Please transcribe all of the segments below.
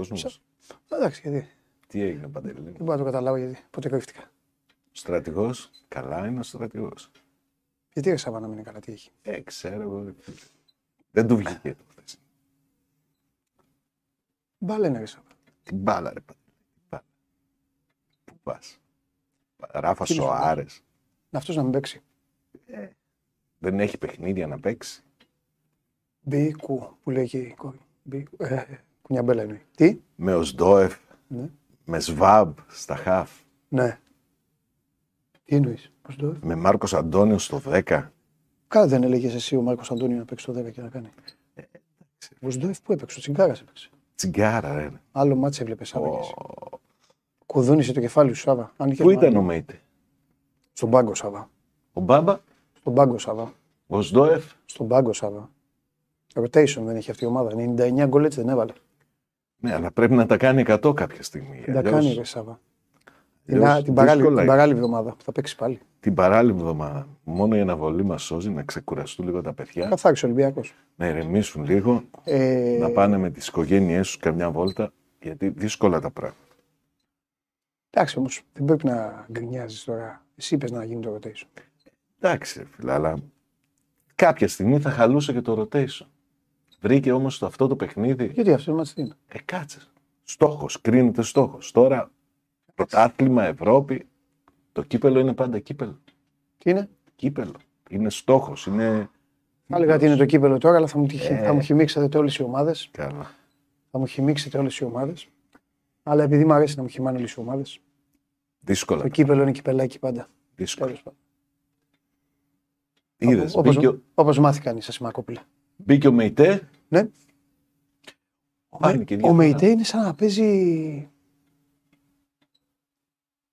Ψάχνει ο κόσμο. Εντάξει, γιατί. Τι έγινε, Παντελή; Δεν μπορώ να το καταλάβω γιατί. Πότε κρύφτηκα. Στρατηγός; Καλά είναι ο στρατηγός. Γιατί ρε Σάβα να μην είναι καλά, τι έχει. Ε, ξέρω εγώ. ρε φίλε. Δεν του βγήκε το χθες. Μπάλα είναι ρε Σάβα. Την μπάλα, ρε Παντελή. την μπάλα. Πού πας; Ράφα Τι είναι αυτό; Σοάρε. Αυτός να μην παίξει. Δεν έχει παιχνίδια να παίξει. Μπίκου που λέει εκεί η κόρη. Μπίκου. Ε, κουνιαμπέλα εννοεί. Τι; Με Οσντόεφ. Ναι. Με Σβάμπ στα χαφ. Ναι. Τι εννοείς. Πώ το. Με Μάρκος Αντώνιο στο 10. Καλά δεν έλεγες εσύ ο Μάρκος Αντώνιο να παίξει το 10 και να κάνει. Ο Σντόεφ που έπαιξε, ο Τσιγκάρας έπαιξε. Τσιγκάρα, ρε. Άλλο μάτσε έβλεπες Σάβα. Ω, και εσύ. Κουδούνισε το κεφάλι σου Σάβα. Αν είχες Πού ήταν μάθει. ο Μέιτε; Στον πάγκο Σάβα. Ο Μπάμπα; Στον πάγκο Σάβα. Ο Οσντόεφ. Στον πάγκο Σάβα. Rotation δεν έχει αυτή η ομάδα. 99 γκολ έτσι δεν έβαλε. Ναι, αλλά πρέπει να τα κάνει 100 κάποια στιγμή. Δεν τα Αλλιώς- κάνει ρε Σάβα. Την, αλλιώς α- την, παράλληλη, δύσκολα την είναι. παράλληλη εβδομάδα που θα παίξει πάλι. Την παράλληλη εβδομάδα. Μόνο η αναβολή μας σώζει να ξεκουραστούν λίγο τα παιδιά, Καθάρισε ο Ολυμπιακός. να ηρεμήσουν λίγο, Ε, να πάνε με τις οικογένειές τους καμιά βόλτα, γιατί δύσκολα τα πράγματα. Εντάξει όμως, δεν πρέπει να γκρινιάζεις τώρα. Εσύ είπες να γίνει το rotation. Εντάξει, ρε φίλε, αλλά κάποια στιγμή θα χαλούσε και το rotation. Βρήκε όμως το αυτό το παιχνίδι. Γιατί αυτό μας τι είναι. Ε, κάτσε. Στόχος, κρίνεται στόχος. Τώρα, πρωτάθλημα, Ευρώπη, το κύπελο είναι πάντα κύπελο. Τι είναι; Κύπελο. Είναι στόχος, είναι. Θα έλεγα ότι είναι το κύπελο τώρα, αλλά θα μου, τυχε- Ε. θα μου χυμίξετε όλες οι ομάδες. Καλά. Θα μου χυμίξετε όλες οι ομάδες. Αλλά επειδή μου αρέσει να μου χυμάνε όλες οι ομάδες, Δύσκολα. το κύπελο είναι κυπελάκι πάντα. Δύσκολα. Τέλος πάντων. Είδες, Όπως- μπήκε, ο- Όπως μάθει κανείς, σα Σιμακόπουλε. μπήκε ο Μεϊτέ. Ναι. Πάνε και Ο δύο Μεϊτέ είναι σαν να παίζει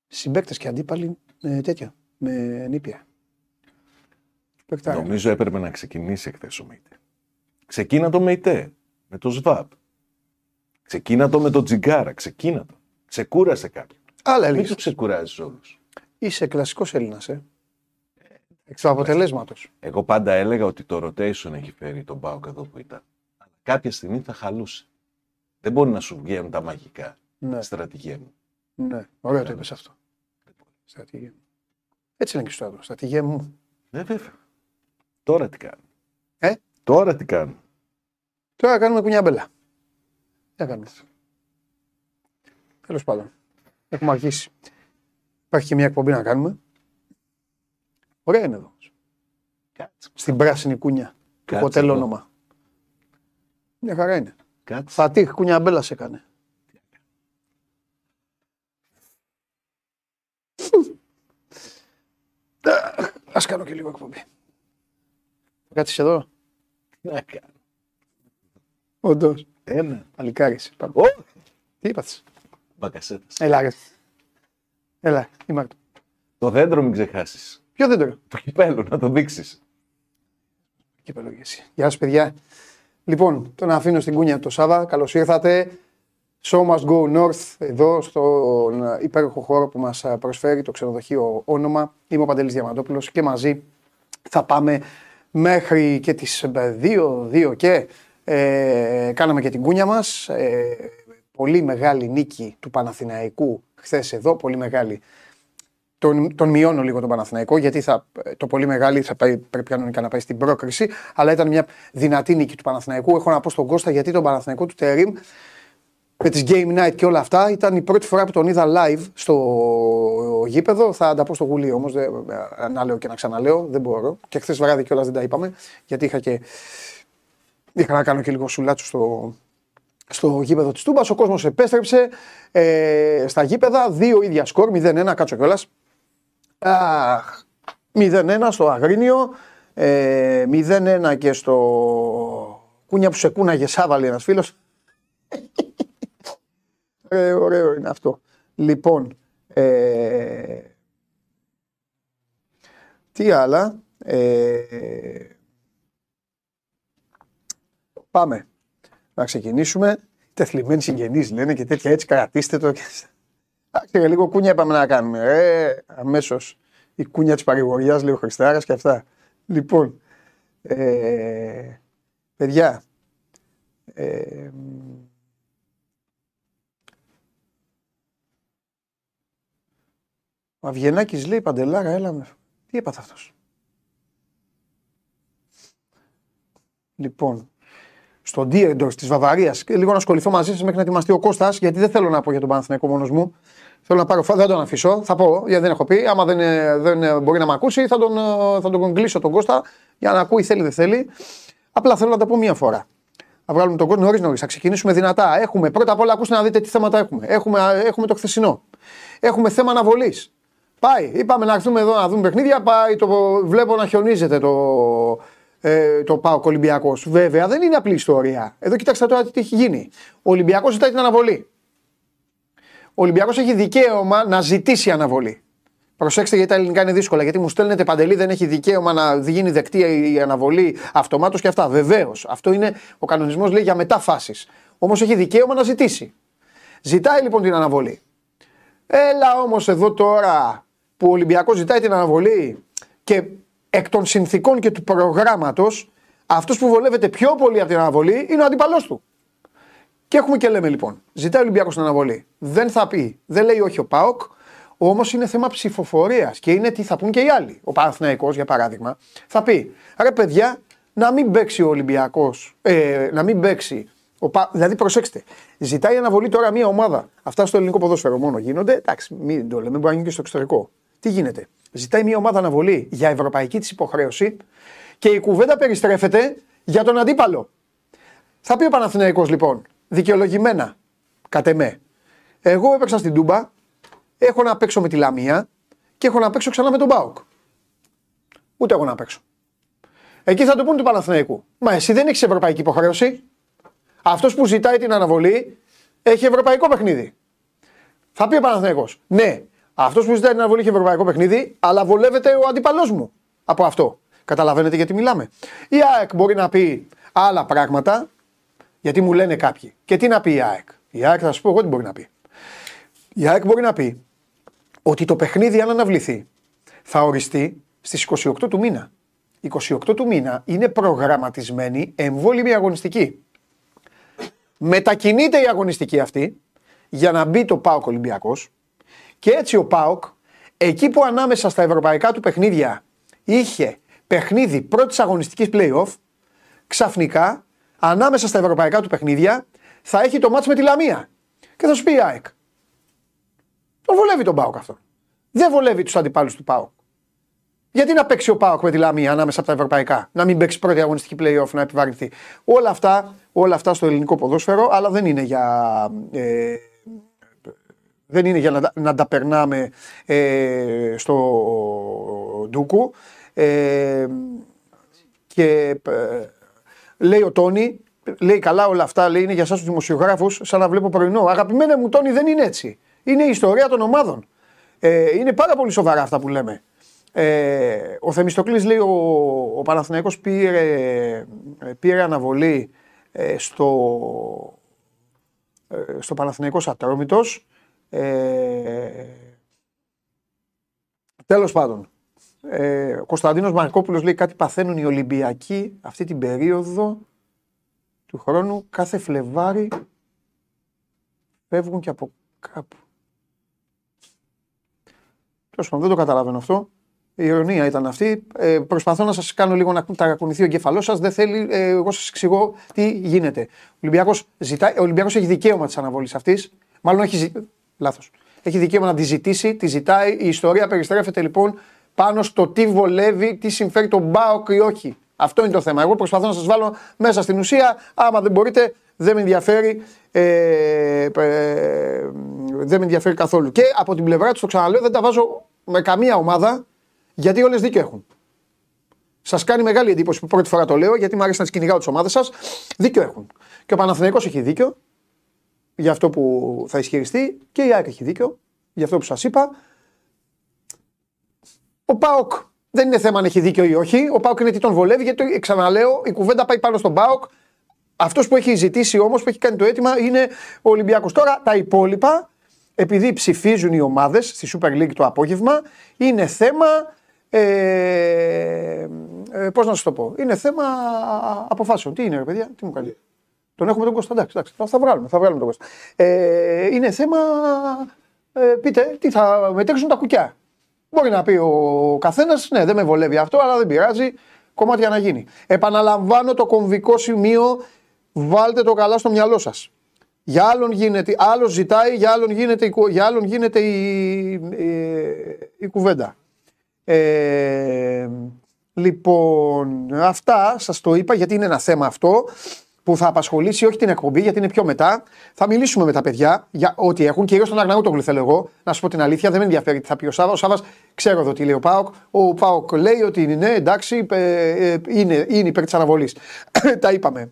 συμπαίκτες και αντίπαλοι με τέτοια, με νήπια. Παικτάρα. Νομίζω έπρεπε να ξεκινήσει εχθές ο Μεϊτέ. Ξεκίνα το Μεϊτέ. Με το ΣΒΑΠ. Ξεκίνα το με το Τζιγκάρα. Ξεκίνα το. Ξεκούρασε κάποιον. Άλλα Μην έλεγε. τους ξεκουράζεις όλους. Είσαι κλασικός Έλληνας, ε. Εκ του αποτελέσματος. Εγώ πάντα έλεγα ότι το rotation έχει φέρει τον Πάοκ εδώ που ήταν. Αλλά κάποια στιγμή θα χαλούσε. Δεν μπορεί να σου βγαίνουν τα μαγικά. Ναι, Στρατηγέ μου. ναι. Ωραίο το είπες αυτό. Στρατηγέ μου. Έτσι είναι και στο άλλο. Στρατηγέ μου. Ναι, βέβαια. Τώρα τι κάνουν. Ε; Τώρα τι κάνουν. Τώρα κάνουμε κουνιάμπελα. Τι να κάνουμε; Τέλος πάντων. Έχουμε αρχίσει. Υπάρχει και μια εκπομπή να κάνουμε. Ωραία είναι εδώ. Κάτσε. Στην πράσινη κούνια. Το Κάτσε χοτέλ εδώ. όνομα. Μια χαρά είναι. Κάτσε. Φατίχ κουνιάμπελα σε έκανε. Ας κάνω και λίγο εκπομπή. Κάτσε εδώ; Τι να κάνω. Όντως. Ένα. Παλικάρης. Πάμε. Ω! Τι είπατε. Μπακασέτα. Έλα, ρε. Έλα, η Μάρτου. Το δέντρο μην ξεχάσεις. Ποιο δέντρο; Το κυπέλο να το δείξεις. Και εσύ. Γεια σα, παιδιά. Λοιπόν, τον αφήνω στην κούνια το Σάβα. Καλώς ήρθατε. Show must go north, εδώ στον υπέροχο χώρο που μας προσφέρει το ξενοδοχείο όνομα. Είμαι ο Παντελής Διαμαντόπουλος και μαζί θα πάμε μέχρι και τις 2, 2 και ε, κάναμε και την κούνια μας. Ε, πολύ μεγάλη νίκη του Παναθηναϊκού χθες εδώ, πολύ μεγάλη τον, τον μειώνω λίγο τον Παναθηναϊκό γιατί θα, το πολύ μεγάλη θα πάει, πρέπει κανονικά να πάει στην πρόκριση. Αλλά ήταν μια δυνατή νίκη του Παναθηναϊκού. Έχω να πω στον Κώστα γιατί τον Παναθηναϊκό του Τερίμ με τις Game Night και όλα αυτά ήταν η πρώτη φορά που τον είδα live στο γήπεδο. Θα τα πω στο γουλί όμως, δεν, να λέω και να ξαναλέω, δεν μπορώ. Και χθες βράδυ κιόλας δεν τα είπαμε γιατί είχα και είχα να κάνω και λίγο σουλάτσου στο, στο γήπεδο της Τούμπας. Ο κόσμος επέστρεψε ε, στα γήπεδα, δύο ίδια σκορ, 0-1, κάτσω κιόλας. Αχ, 0-1 στο Αγρίνιο, ε, 0-1 και στο κούνια που σε κούναγε Σάβαλη ένας φίλος. ε, ωραίο είναι αυτό. Λοιπόν, ε, τι άλλα. Ε, πάμε να ξεκινήσουμε. Τεθλιμμένοι συγγενείς λένε και τέτοια έτσι κρατήστε το. Εντάξει, λίγο κούνια είπαμε να κάνουμε. Ε, αμέσως η κούνια της παρηγοριάς, λίγο ο Χριστάρας και αυτά. Λοιπόν, ε, παιδιά, ε, ο Αβγενάκης λέει παντελάρα, έλα με. Τι έπαθε αυτός. Λοιπόν, στο Ντίεντορ της Βαβαρίας και λίγο να ασχοληθώ μαζί σας μέχρι να ετοιμαστεί ο Κώστας, γιατί δεν θέλω να πω για τον Παναθηναϊκό μόνος μου. Θέλω να πάρω φα... δεν τον αφήσω. Θα πω, γιατί δεν έχω πει. Άμα δεν, ε, δεν ε, μπορεί να με ακούσει, θα τον, ε, θα τον κλείσω τον Κώστα για να ακούει, θέλει δεν θέλει. Απλά θέλω να τα πω μία φορά. Θα βγάλουμε τον κόσμο νωρίς νωρίς. Θα ξεκινήσουμε δυνατά. Έχουμε πρώτα απ' όλα, ακούστε να δείτε τι θέματα έχουμε. Έχουμε, έχουμε το χθεσινό. Έχουμε θέμα αναβολής. Πάει. Είπαμε να έρθουμε εδώ να δούμε παιχνίδια. Πάει το, βλέπω να χιονίζεται το, ε, το Πάο Ολυμπιακός. Βέβαια δεν είναι απλή ιστορία. Εδώ κοιτάξτε τώρα τι έχει γίνει. Ο Ολυμπιακός ζητάει την αναβολή. Ο Ολυμπιακός έχει δικαίωμα να ζητήσει αναβολή. Προσέξτε γιατί τα ελληνικά είναι δύσκολα. Γιατί μου στέλνετε παντελή, δεν έχει δικαίωμα να γίνει δεκτή η αναβολή αυτομάτως και αυτά. Βεβαίως. Αυτό είναι ο κανονισμός λέει για μετάφάσει. Όμως έχει δικαίωμα να ζητήσει. Ζητάει λοιπόν την αναβολή. Έλα όμως εδώ τώρα που ο Ολυμπιακός ζητάει την αναβολή και εκ των συνθήκων και του προγράμματος, αυτός που βολεύεται πιο πολύ από την αναβολή είναι ο αντίπαλό του. Και έχουμε και λέμε λοιπόν, ζητάει ο Ολυμπιακός την αναβολή. Δεν θα πει, δεν λέει όχι ο Πάοκ, Όμως είναι θέμα ψηφοφορίας και είναι τι θα πούν και οι άλλοι. Ο Παναθηναϊκός, για παράδειγμα, θα πει: Ρε παιδιά, να μην παίξει ο Ολυμπιακός, ε, να μην παίξει. Ο Πα... Δηλαδή, προσέξτε, ζητάει αναβολή τώρα μια ομάδα. Αυτά στο ελληνικό ποδόσφαιρο μόνο γίνονται. Εντάξει, μην το λέμε, μπορεί να γίνει και στο εξωτερικό. Τι γίνεται, ζητάει μια ομάδα αναβολή για ευρωπαϊκή της υποχρέωση και η κουβέντα περιστρέφεται για τον αντίπαλο. Θα πει ο Παναθηναϊκός λοιπόν, δικαιολογημένα, κατ' εμέ. Εγώ έπαιξα στην Τούμπα, έχω να παίξω με τη Λαμία και έχω να παίξω ξανά με τον Μπάουκ. Ούτε εγώ να παίξω. Εκεί θα το πούνε του Παναθηναϊκού. Μα εσύ δεν έχεις ευρωπαϊκή υποχρέωση. Αυτός που ζητάει την αναβολή έχει ευρωπαϊκό παιχνίδι. Θα πει ο Παναθηναϊκός. Ναι, αυτός που ζητάει την αναβολή έχει ευρωπαϊκό παιχνίδι, αλλά βολεύεται ο αντίπαλό μου από αυτό. Καταλαβαίνετε γιατί μιλάμε. Η ΑΕΚ μπορεί να πει άλλα πράγματα, γιατί μου λένε κάποιοι. Και τι να πει η ΑΕΚ; Η ΑΕΚ θα σου πω εγώ τι μπορεί να πει. Η ΑΕΚ μπορεί να πει ότι το παιχνίδι αν αναβληθεί θα οριστεί στις 28 του μήνα. 28 του μήνα είναι προγραμματισμένη εμβόλυμη αγωνιστική. Μετακινείται η αγωνιστική αυτή για να μπει το ΠΑΟΚ Ολυμπιακός και έτσι ο ΠΑΟΚ εκεί που ανάμεσα στα ευρωπαϊκά του παιχνίδια είχε παιχνίδι πρώτης αγωνιστικής play-off ξαφνικά ανάμεσα στα ευρωπαϊκά του παιχνίδια θα έχει το μάτς με τη Λαμία. Και θα σου πει η ΑΕΚ. Τον βολεύει τον Πάοκ αυτό. Δεν βολεύει τους αντιπάλους του Πάοκ. Γιατί να παίξει ο Πάοκ με τη Λαμία ανάμεσα από τα ευρωπαϊκά, να μην παίξει πρώτη αγωνιστική playoff, να επιβαρυνθεί. Όλα αυτά, όλα αυτά στο ελληνικό ποδόσφαιρο, αλλά δεν είναι για. Ε, δεν είναι για να, να τα περνάμε ε, στο ντούκου. Ε, και ε, λέει ο Τόνι, λέει καλά όλα αυτά, λέει είναι για εσάς τους δημοσιογράφους, σαν να βλέπω πρωινό. Αγαπημένα μου Τόνι δεν είναι έτσι. Είναι η ιστορία των ομάδων. Ε, είναι πάρα πολύ σοβαρά αυτά που λέμε. Ε, ο Θεμιστοκλής λέει ο, ο Παναθηναϊκός πήρε, πήρε αναβολή ε, στο, ε, στο Παναθηναϊκός Ατρόμητος. Ε, τέλος πάντων, ε, ο Κωνσταντίνος Μαρκόπουλος λέει κάτι παθαίνουν οι Ολυμπιακοί αυτή την περίοδο του χρόνου κάθε Φλεβάρι φεύγουν και από κάπου. Τέλος πάντων, δεν το καταλαβαίνω αυτό. Η ειρωνία ήταν αυτή. Ε, προσπαθώ να σας κάνω λίγο να ταρακουνηθεί ο εγκέφαλό σας. Δεν θέλει, ε, εγώ σας εξηγώ τι γίνεται. Ο Ολυμπιακός έχει δικαίωμα της αναβολής αυτής. Μάλλον έχει. Λάθος. Έχει δικαίωμα να τη ζητήσει, τη ζητάει. Η ιστορία περιστρέφεται λοιπόν πάνω στο τι βολεύει, τι συμφέρει τον Μπάοκ ή όχι. Αυτό είναι το θέμα. Εγώ προσπαθώ να σας βάλω μέσα στην ουσία. Άμα δεν μπορείτε, δεν με ενδιαφέρει. Ε, ε, δεν με ενδιαφέρει καθόλου. Και από την πλευρά τους, το ξαναλέω, δεν τα βάζω με καμία ομάδα γιατί όλες δίκιο έχουν. Σας κάνει μεγάλη εντύπωση που πρώτη φορά το λέω γιατί μου αρέσει να τις κυνηγάω τις ομάδες σας. Δίκιο έχουν. Και ο Παναθηναϊκός έχει δίκιο για αυτό που θα ισχυριστεί και η ΑΕΚ έχει δίκιο για αυτό που σας είπα. Ο Πάοκ δεν είναι θέμα αν έχει δίκιο ή όχι. Ο Πάοκ είναι τι τον βολεύει γιατί ξαναλέω η κουβέντα πάει πάνω στον Πάοκ. Αυτός που έχει ζητήσει όμως, που έχει κάνει το αίτημα είναι ο Ολυμπιακός. Τώρα τα υπόλοιπα επειδή ψηφίζουν οι ομάδες στη Super League το απόγευμα, είναι θέμα, ε, ε, πώς να σας το πω, είναι θέμα αποφάσεων. Τι είναι ρε παιδιά, τι μου κάνει. Τον έχουμε τον Κώστα, εντάξει, εντάξει, θα βγάλουμε, θα βγάλουμε τον Κώστα. Ε, είναι θέμα, ε, πείτε, τι θα μετέξουν τα κουκιά. Μπορεί να πει ο καθένας, ναι, δεν με βολεύει αυτό, αλλά δεν πειράζει. Κομμάτια να γίνει. Επαναλαμβάνω το κομβικό σημείο, βάλτε το καλά στο μυαλό σας. Για άλλον γίνεται, άλλος ζητάει, για άλλον γίνεται, για άλλον γίνεται η, η, η κουβέντα. Ε, λοιπόν, αυτά σας το είπα γιατί είναι ένα θέμα αυτό που θα απασχολήσει όχι την εκπομπή, γιατί είναι πιο μετά. Θα μιλήσουμε με τα παιδιά για ό,τι έχουν. Κυρίω τον Αγναούτογλου θέλω εγώ. Να σου πω την αλήθεια, δεν με ενδιαφέρει τι θα πει ο Σάβα. Ο Σάβας ξέρω εδώ τι λέει ο Πάοκ. Ο Πάοκ λέει ότι είναι ναι, εντάξει, ε, είναι, είναι υπέρ της αναβολής. τα είπαμε.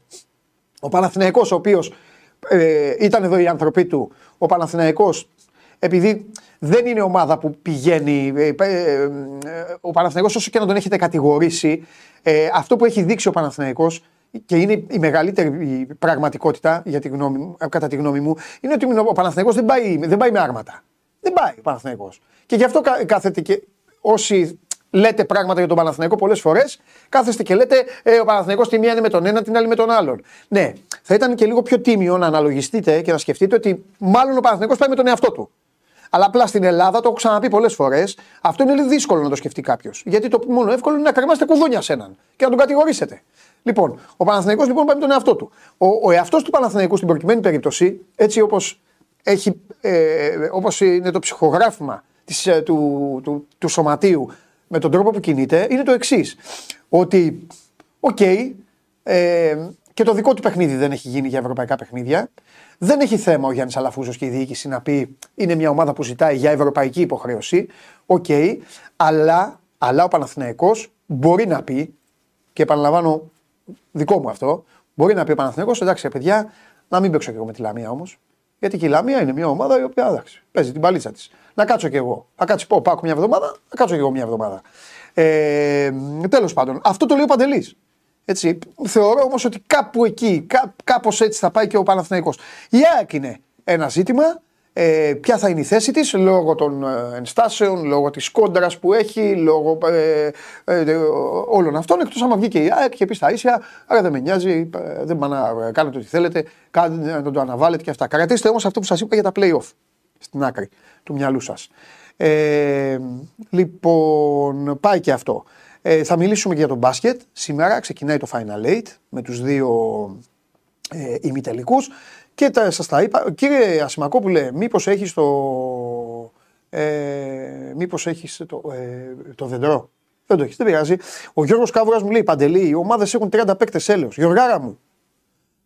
Ο Παναθηναϊκός ο οποίος ε, ήταν εδώ οι άνθρωποι του. Ο Παναθηναϊκός επειδή δεν είναι ομάδα που πηγαίνει. Ε, ε, ο Παναθηναϊκός όσο και να τον έχετε κατηγορήσει, αυτό που έχει δείξει ο Παναθηναϊκός και είναι η μεγαλύτερη πραγματικότητα για τη γνώμη, κατά τη γνώμη μου, είναι ότι ο Παναθηναϊκός δεν πάει, δεν πάει με άρματα. Δεν πάει ο Παναθηναϊκός. Και γι' αυτό κάθεται και όσοι λέτε πράγματα για τον Παναθηναϊκό πολλές φορές, κάθεστε και λέτε ε, ο Παναθηναϊκός τη μία είναι με τον ένα, την άλλη με τον άλλον. Ναι, θα ήταν και λίγο πιο τίμιο να αναλογιστείτε και να σκεφτείτε ότι μάλλον ο Παναθηναϊκός πάει με τον εαυτό του. Αλλά απλά στην Ελλάδα, το έχω ξαναπεί πολλές φορές, αυτό είναι λίγο δύσκολο να το σκεφτεί κάποιος. Γιατί το μόνο εύκολο είναι να κρεμάσετε κουδούνια σε έναν και να τον κατηγορήσετε. Λοιπόν, ο Παναθηναϊκός λοιπόν πάει με τον εαυτό του. Ο, ο εαυτός του Παναθηναϊκού στην προκειμένη περίπτωση, έτσι όπως ε, όπως είναι το ψυχογράφημα της, ε, του, του, του, σωματείου με τον τρόπο που κινείται, είναι το εξής. Ότι, OK, okay, ε, και το δικό του παιχνίδι δεν έχει γίνει για ευρωπαϊκά παιχνίδια. Δεν έχει θέμα ο Γιάννης Αλαφούζος και η διοίκηση να πει είναι μια ομάδα που ζητάει για ευρωπαϊκή υποχρέωση. OK, okay, αλλά, αλλά ο Παναθηναϊκός μπορεί να πει, και επαναλαμβάνω δικό μου αυτό, μπορεί να πει ο Παναθηναϊκός εντάξει παιδιά, να μην παίξω και εγώ με τη Λαμία όμως. Γιατί και η Λαμία είναι μια ομάδα η οποία εντάξει, παίζει την μπαλίτσα της. Να κάτσω και εγώ. Να κάτσει πω, πάω μια εβδομάδα, να κάτσω και εγώ μια εβδομάδα. Ε, Τέλος πάντων, αυτό το λέει ο Παντελής. Έτσι. Θεωρώ όμως ότι κάπου εκεί, κά, κάπως έτσι θα πάει και ο Παναθηναϊκός. Η ΑΕΚ είναι ένα ζήτημα. Ε, ποια θα είναι η θέση της λόγω των ε, ενστάσεων, λόγω της κόντρας που έχει, λόγω ε, ε, όλων αυτών. Εκτός άμα βγει και η ΑΕΚ και πει στα ίσια, άρα δεν με νοιάζει, ε, δεν πάνε να κάνετε ό,τι θέλετε, κάνετε να το αναβάλλετε και αυτά. Κρατήστε όμως αυτό που σας είπα για τα play-off στην άκρη του μυαλού σας. Ε, λοιπόν, πάει και αυτό. Ε, θα μιλήσουμε και για τον μπάσκετ. Σήμερα ξεκινάει το Final Eight με τους δύο ε, ημιτελικούς. Και τα, σας τα είπα. Κύριε Ασημακόπουλε, μήπως έχεις το... Ε, μήπως έχεις το, ε, το δεντρό; Δεν το έχεις, δεν πειράζει. Ο Γιώργος Κάβουρας μου λέει, Παντελή, οι ομάδες έχουν 30 παίκτες έλεος. Γιωργάρα μου,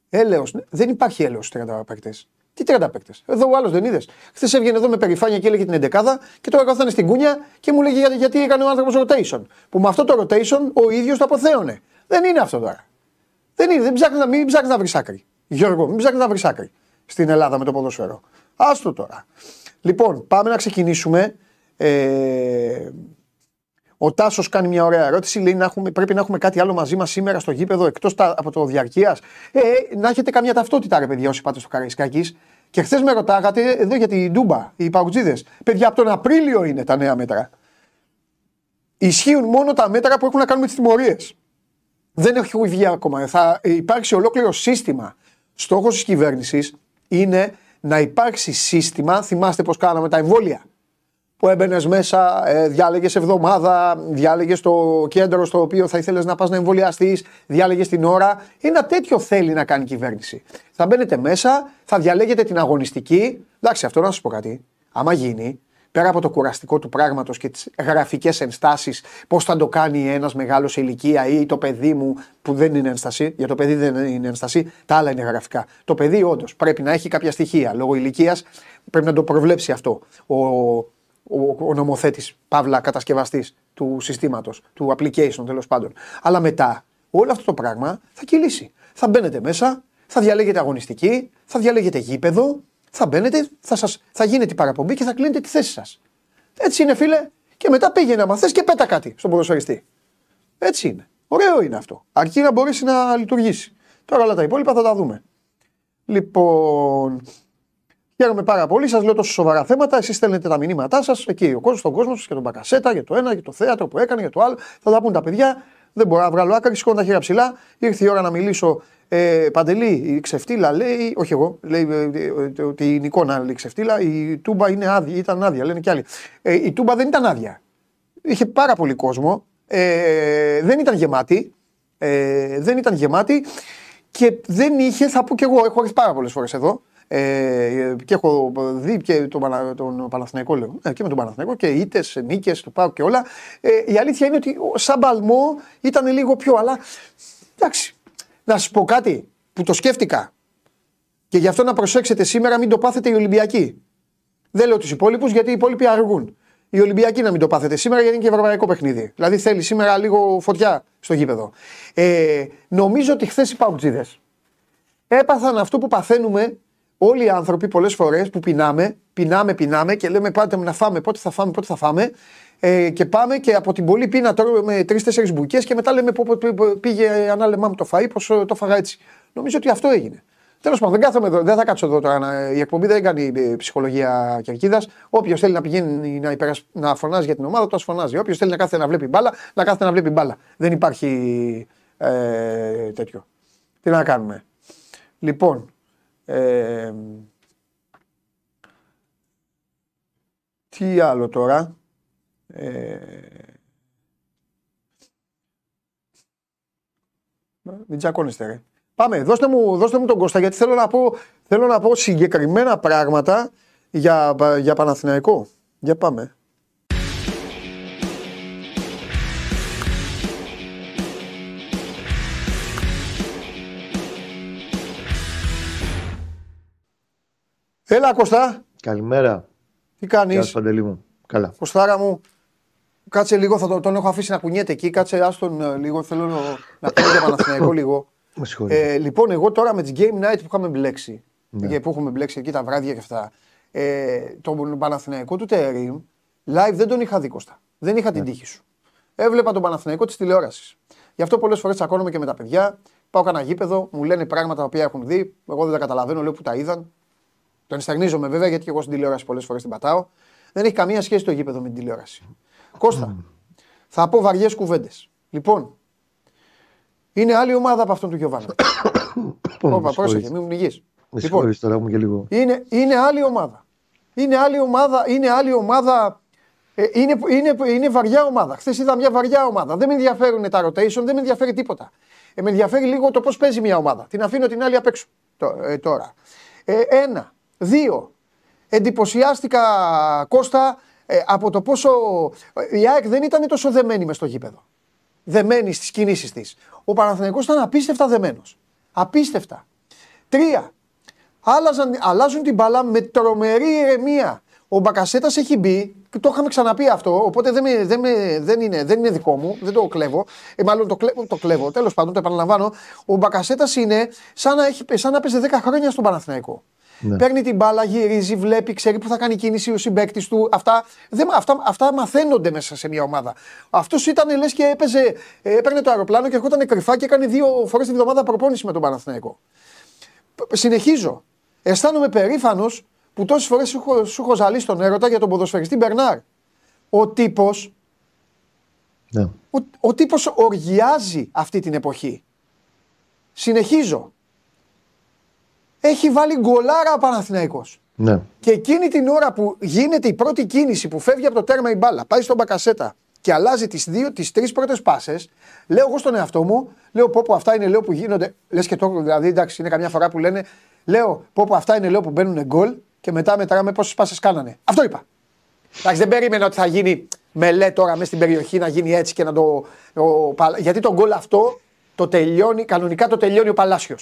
έλεος. Δεν υπάρχει έλεος 30 παίκτες. Τι 30 παίκτες. Εδώ ο άλλος δεν είδες. Χθες έβγαινε εδώ με περηφάνεια και έλεγε την 11 και τώρα καθόταν στην κούνια και μου λέγε γιατί έκανε ο άνθρωπος rotation. Που με αυτό το rotation ο ίδιος το αποθέωνε. Δεν είναι αυτό τώρα. Δεν είναι. Δεν ψάχνεις να, μην ψάχνεις να βρεις άκρη. Γιώργο, μην ψάχνεις να βρεις άκρη στην Ελλάδα με το ποδόσφαιρο. Άστο τώρα. Λοιπόν, πάμε να ξεκινήσουμε. Ε, ο Τάσος κάνει μια ωραία ερώτηση. Λέει να έχουμε, πρέπει να έχουμε κάτι άλλο μαζί μας σήμερα στο γήπεδο εκτός από το διαρκείας. Ε, να έχετε καμιά ταυτότητα, ρε παιδιά, όσοι πάτε στο Καραϊσκάκης. Και χθες με ρωτάγατε εδώ για την Ντούμπα, οι παγκοτζίδε. Παιδιά, από τον Απρίλιο είναι τα νέα μέτρα. Ισχύουν μόνο τα μέτρα που έχουν να κάνουν με τις τιμωρίες. Δεν έχει βγει ακόμα. Θα υπάρξει ολόκληρο σύστημα. Στόχος της κυβέρνησης είναι να υπάρξει σύστημα. Θυμάστε πώς κάναμε τα εμβόλια που έμπαινες μέσα, ε, διάλεγες εβδομάδα, διάλεγες το κέντρο στο οποίο θα ήθελες να πας να εμβολιαστείς, διάλεγες την ώρα. Ένα τέτοιο θέλει να κάνει η κυβέρνηση. Θα μπαίνετε μέσα, θα διαλέγετε την αγωνιστική. Εντάξει, αυτό να σας πω κάτι. Άμα γίνει, πέρα από το κουραστικό του πράγματος και τις γραφικές ενστάσεις, πώς θα το κάνει ένας μεγάλος σε ηλικία ή το παιδί μου που δεν είναι ένσταση, για το παιδί δεν είναι ένσταση, τα άλλα είναι γραφικά. Το παιδί όντως πρέπει να έχει κάποια στοιχεία. Λόγω ηλικίας πρέπει να το προβλέψει αυτό. Ο, ο, ο νομοθέτης, παύλα κατασκευαστής του συστήματος, του application τέλος πάντων. Αλλά μετά όλο αυτό το πράγμα θα κυλήσει. Θα μπαίνετε μέσα, θα διαλέγετε αγωνιστική, θα διαλέγετε γήπεδο, θα μπαίνετε, θα, σας, θα γίνεται η παραπομπή και θα κλείνετε τη θέση σας. Έτσι είναι φίλε και μετά πήγαινε να θες και πέτα κάτι στον ποδοσφαιριστή. Έτσι είναι. Ωραίο είναι αυτό. Αρκεί να μπορέσει να λειτουργήσει. Τώρα όλα τα υπόλοιπα θα τα δούμε. Λοιπόν, Χαίρομαι πάρα πολύ. Σας λέω τόσο σοβαρά θέματα. Εσείς στέλνετε τα μηνύματά σας εκεί, ο κόσμος, στον κόσμο σας και τον Μπακασέτα για το ένα, για το θέατρο που έκανε, για το άλλο. Θα τα πούν τα παιδιά. Δεν μπορώ να βγάλω άκρη. Σηκώνω τα χέρια ψηλά. Ήρθε η ώρα να μιλήσω. Ε, Παντελή, η ξεφτύλα λέει, όχι εγώ, λέει ε, ότι η εικόνα λέει ξεφτύλα. Η τούμπα είναι άδεια, ήταν άδεια, λένε κι άλλοι. Ε, η τούμπα δεν ήταν άδεια. είχε πάρα πολύ κόσμο. Ε, δεν ήταν γεμάτη. Ε, δεν ήταν γεμάτη και δεν είχε, θα πω κι εγώ, έχω έρθει πάρα πολλές φορές εδώ. Ε, και έχω δει και τον, Πανα, τον Παναθηναϊκό, λέω, ε, και με τον Παναθηναϊκό και ήττες, νίκες του Πάου και όλα. Ε, η αλήθεια είναι ότι σαν παλμό ήταν λίγο πιο, αλλά εντάξει. Να σας πω κάτι που το σκέφτηκα. Και γι' αυτό να προσέξετε σήμερα μην το πάθετε οι Ολυμπιακοί. Δεν λέω τους υπόλοιπους γιατί οι υπόλοιποι αργούν. Οι Ολυμπιακοί να μην το πάθετε σήμερα γιατί είναι και ευρωπαϊκό παιχνίδι. Δηλαδή θέλει σήμερα λίγο φωτιά στο γήπεδο. Ε, νομίζω ότι χθες οι Παουτζίδε έπαθαν αυτό που παθαίνουμε όλοι οι άνθρωποι πολλές φορές που πεινάμε, πεινάμε, πεινάμε και λέμε πάτε να φάμε, πότε θα φάμε, πότε θα φάμε. Ε, και πάμε και από την πολλή πείνα τρώμε τρει-τέσσερι μπουκές και μετά λέμε πω, πήγε ανάλεμά μου το φαΐ, πώ το φάγα έτσι. Νομίζω ότι αυτό έγινε. Τέλος πάντων, δεν κάθομαι εδώ, δεν θα κάτσω εδώ τώρα. Η εκπομπή δεν κάνει ε, ψυχολογία κερκίδας. Όποιος θέλει να πηγαίνει να, υπερασ... να φωνάζει για την ομάδα, το φωνάζει. Όποιος θέλει να κάθεται να βλέπει μπάλα, να κάθεται να βλέπει μπάλα. Δεν υπάρχει ε, τέτοιο. Τι να κάνουμε. Λοιπόν, ε, τι άλλο τώρα. Ε, μην τσακώνεστε ρε. Πάμε, δώστε μου, δώστε μου τον Κώστα γιατί θέλω να πω, θέλω να πω συγκεκριμένα πράγματα για, για Παναθηναϊκό. Για πάμε. Έλα Κωστά. Καλημέρα. Τι κάνεις; Γεια σου Παντελή μου. Καλά. Κωστάρα μου, κάτσε λίγο, θα τον, τον έχω αφήσει να κουνιέται εκεί. Κάτσε άστον ε, λίγο, θέλω να, να πω για Παναθηναϊκό λίγο. Με συγχωρείτε. Ε, λοιπόν, εγώ τώρα με τις Game Night που είχαμε μπλέξει, Ναι. και που έχουμε μπλέξει εκεί τα βράδια και αυτά, ε, τον Παναθηναϊκό του Τερίμ, live δεν τον είχα δει Κώστα. Δεν είχα Ναι. την τύχη σου. Έβλεπα τον Παναθηναϊκό της τηλεόρασης. Γι' αυτό πολλές φορές τσακώνομαι και με τα παιδιά. Πάω κανένα γήπεδο, μου λένε πράγματα τα οποία έχουν δει. Εγώ δεν τα καταλαβαίνω, λέω που τα είδαν. Το ενστερνίζομαι βέβαια γιατί και εγώ στην τηλεόραση πολλές φορές την πατάω. Δεν έχει καμία σχέση το γήπεδο με την τηλεόραση. Κώστα, θα πω βαριές κουβέντες. Λοιπόν, είναι άλλη ομάδα από αυτόν του Γιωβάνα. Λοιπόν, Όπα, με πρόσεχε, συγχωρείς. μην μου πνιγείς. Με Λοιπόν, συγχωρείς τώρα, έχουμε και λίγο. είναι, είναι άλλη ομάδα. Είναι άλλη ομάδα, είναι άλλη ομάδα. Ε, είναι, είναι, είναι βαριά ομάδα. Χθες είδα μια βαριά ομάδα. Δεν με ενδιαφέρουν τα rotation, δεν με ενδιαφέρει τίποτα. Ε, με ενδιαφέρει λίγο το πώς παίζει μια ομάδα. Την αφήνω την άλλη απ' έξω το- ε, τώρα. Ε, ένα. Δύο. Εντυπωσιάστηκα, Κώστα, ε, από το πόσο. ε, Η ΑΕΚ δεν ήταν τόσο δεμένη μες στο γήπεδο. Δεμένη στις κινήσεις της. Ο Παναθηναϊκός ήταν απίστευτα δεμένος. Απίστευτα. Τρία. Άλλαζαν, αλλάζουν την μπάλα με τρομερή ηρεμία. Ο Μπακασέτας έχει μπει, και το είχαμε ξαναπεί αυτό, οπότε δεν, με, δεν, με, δεν, είναι, δεν είναι δικό μου, δεν το κλέβω. Ε, μάλλον το, κλέβω, το κλέβω, τέλος πάντων, το επαναλαμβάνω. Ο Μπακασέτας είναι σαν να, έχει, σαν να παίζει 10 χρόνια στον Παναθηναϊκό. Ναι. Παίρνει την μπάλα, γυρίζει, βλέπει, ξέρει που θα κάνει κίνηση ο συμπέκτη του. Αυτά, δεν, αυτά, αυτά μαθαίνονται μέσα σε μια ομάδα. Αυτός ήταν λες και έπαιζε, ε, έπαιρνε το αεροπλάνο και ερχόταν κρυφά και έκανε δύο φορές την εβδομάδα προπόνηση με τον Παναθηναϊκό. Π- Συνεχίζω. Αισθάνομαι περήφανος που τόσες φορές σου, έχω- σου έχω ζαλίσει τον έρωτα για τον ποδοσφαιριστή Μπερνάρ. Ο τύπος Ναι. ο, ο τύπος οργιάζει αυτή την εποχή. Συνεχίζω. Έχει βάλει γκολάρα ο Παναθηναϊκός. ναι. Και εκείνη την ώρα που γίνεται η πρώτη κίνηση που φεύγει από το τέρμα η μπάλα, πάει στον μπακασέτα και αλλάζει τις δύο, τις τρεις πρώτες πάσες, λέω εγώ στον εαυτό μου, λέω πω πω αυτά είναι λέω που γίνονται, λες και το, δηλαδή εντάξει είναι καμιά φορά που λένε, λέω πω πω αυτά είναι λέω που μπαίνουν γκολ και μετά μετράμε πόσες πάσες κάνανε. Αυτό είπα. Εντάξει, δεν περίμενα ότι θα γίνει μελέ τώρα μέσα στην περιοχή να γίνει έτσι και να το. ο Παλα- γιατί το γκολ αυτό το τελειώνει, κανονικά το τελειώνει ο Παλάσιο.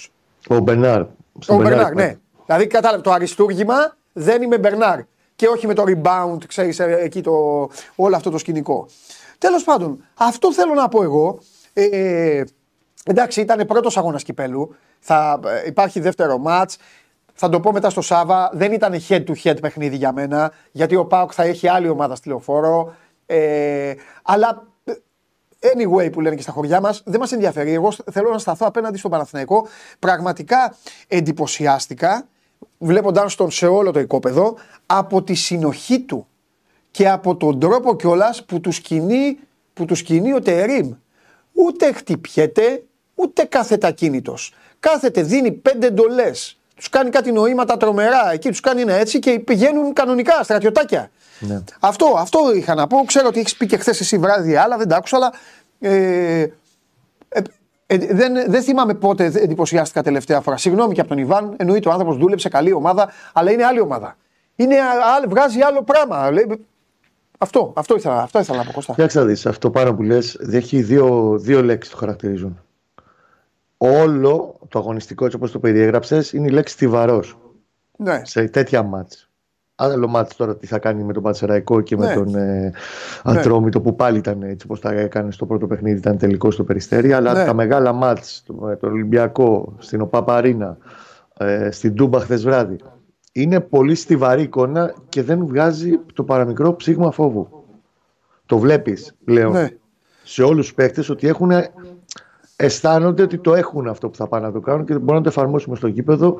Ο Μπερνάρ. Ο Στον Μπερνάρ, ναι. Δηλαδή κατάλαβε το αριστούργημα δεν είμαι Μπερνάρ. Και όχι με το rebound, ξέρεις, εκεί το, όλο αυτό το σκηνικό. Τέλος πάντων, αυτό θέλω να πω εγώ. Ε, εντάξει, ήταν πρώτος αγώνας κυπέλου. Θα ε, υπάρχει δεύτερο μάτ. Θα το πω μετά στο Σάβα. Δεν ήταν head to head παιχνίδι για μένα. Γιατί ο Πάοκ θα έχει άλλη ομάδα στη λεωφόρο. Ε, αλλά ε, anyway που λένε και στα χωριά μας, δεν μας ενδιαφέρει. Εγώ θέλω να σταθώ απέναντι στον Παναθηναϊκό. Πραγματικά εντυπωσιάστηκα βλέποντάς τον σε όλο το οικόπεδο από τη συνοχή του και από τον τρόπο κιόλας που τους κινεί, που τους κινεί ο Τερίμ. Ούτε χτυπιέται, ούτε κάθεται ακίνητος. Κάθεται, δίνει πέντε εντολές. Τους κάνει κάτι νοήματα τρομερά. Εκεί τους κάνει ένα έτσι και πηγαίνουν κανονικά στρατιωτάκια. Ναι. Αυτό, αυτό είχα να πω. Ξέρω ότι έχεις πει και χθες εσύ βράδυ άλλα, δεν τα άκουσα, αλλά. Ε, ε, ε, δεν, δεν θυμάμαι πότε εντυπωσιάστηκα τελευταία φορά. Συγγνώμη και από τον Ιβάν. Εννοείται ο άνθρωπος δούλεψε καλή ομάδα, αλλά είναι άλλη ομάδα. Είναι, α, βγάζει άλλο πράγμα. Λέει, αυτό, αυτό ήθελα, αυτό ήθελα να πω Κώστα. Κοίταξε να δεις, αυτό πάνω που λες, έχει δύο, δύο λέξεις το χαρακτηρίζουν. Όλο το αγωνιστικό έτσι όπως το περιέγραψες είναι η λέξη στιβαρός Ναι, σε τέτοια μάτς. Άλλο μάτς τώρα τι θα κάνει με τον Πατσεραϊκό και Ναι. με τον ε, Ατρόμητο που πάλι ήταν έτσι όπως τα έκανε στο πρώτο παιχνίδι, ήταν τελικό στο Περιστέρι. Αλλά Ναι. τα μεγάλα μάτς, το- με τον Ολυμπιακό, στην ΟΠΑΠΑΡΗΝΑ, ε, στην Τούμπα χθες βράδυ, είναι πολύ στιβαρή εικόνα και δεν βγάζει το παραμικρό ψήγμα φόβου. Το βλέπεις, λέω, ναι. σε όλους τους παίκτες ότι έχουν, αισθάνονται ότι το έχουν αυτό που θα πάνε να το κάνουν και μπορούν να το εφαρμόσουν στο γήπεδο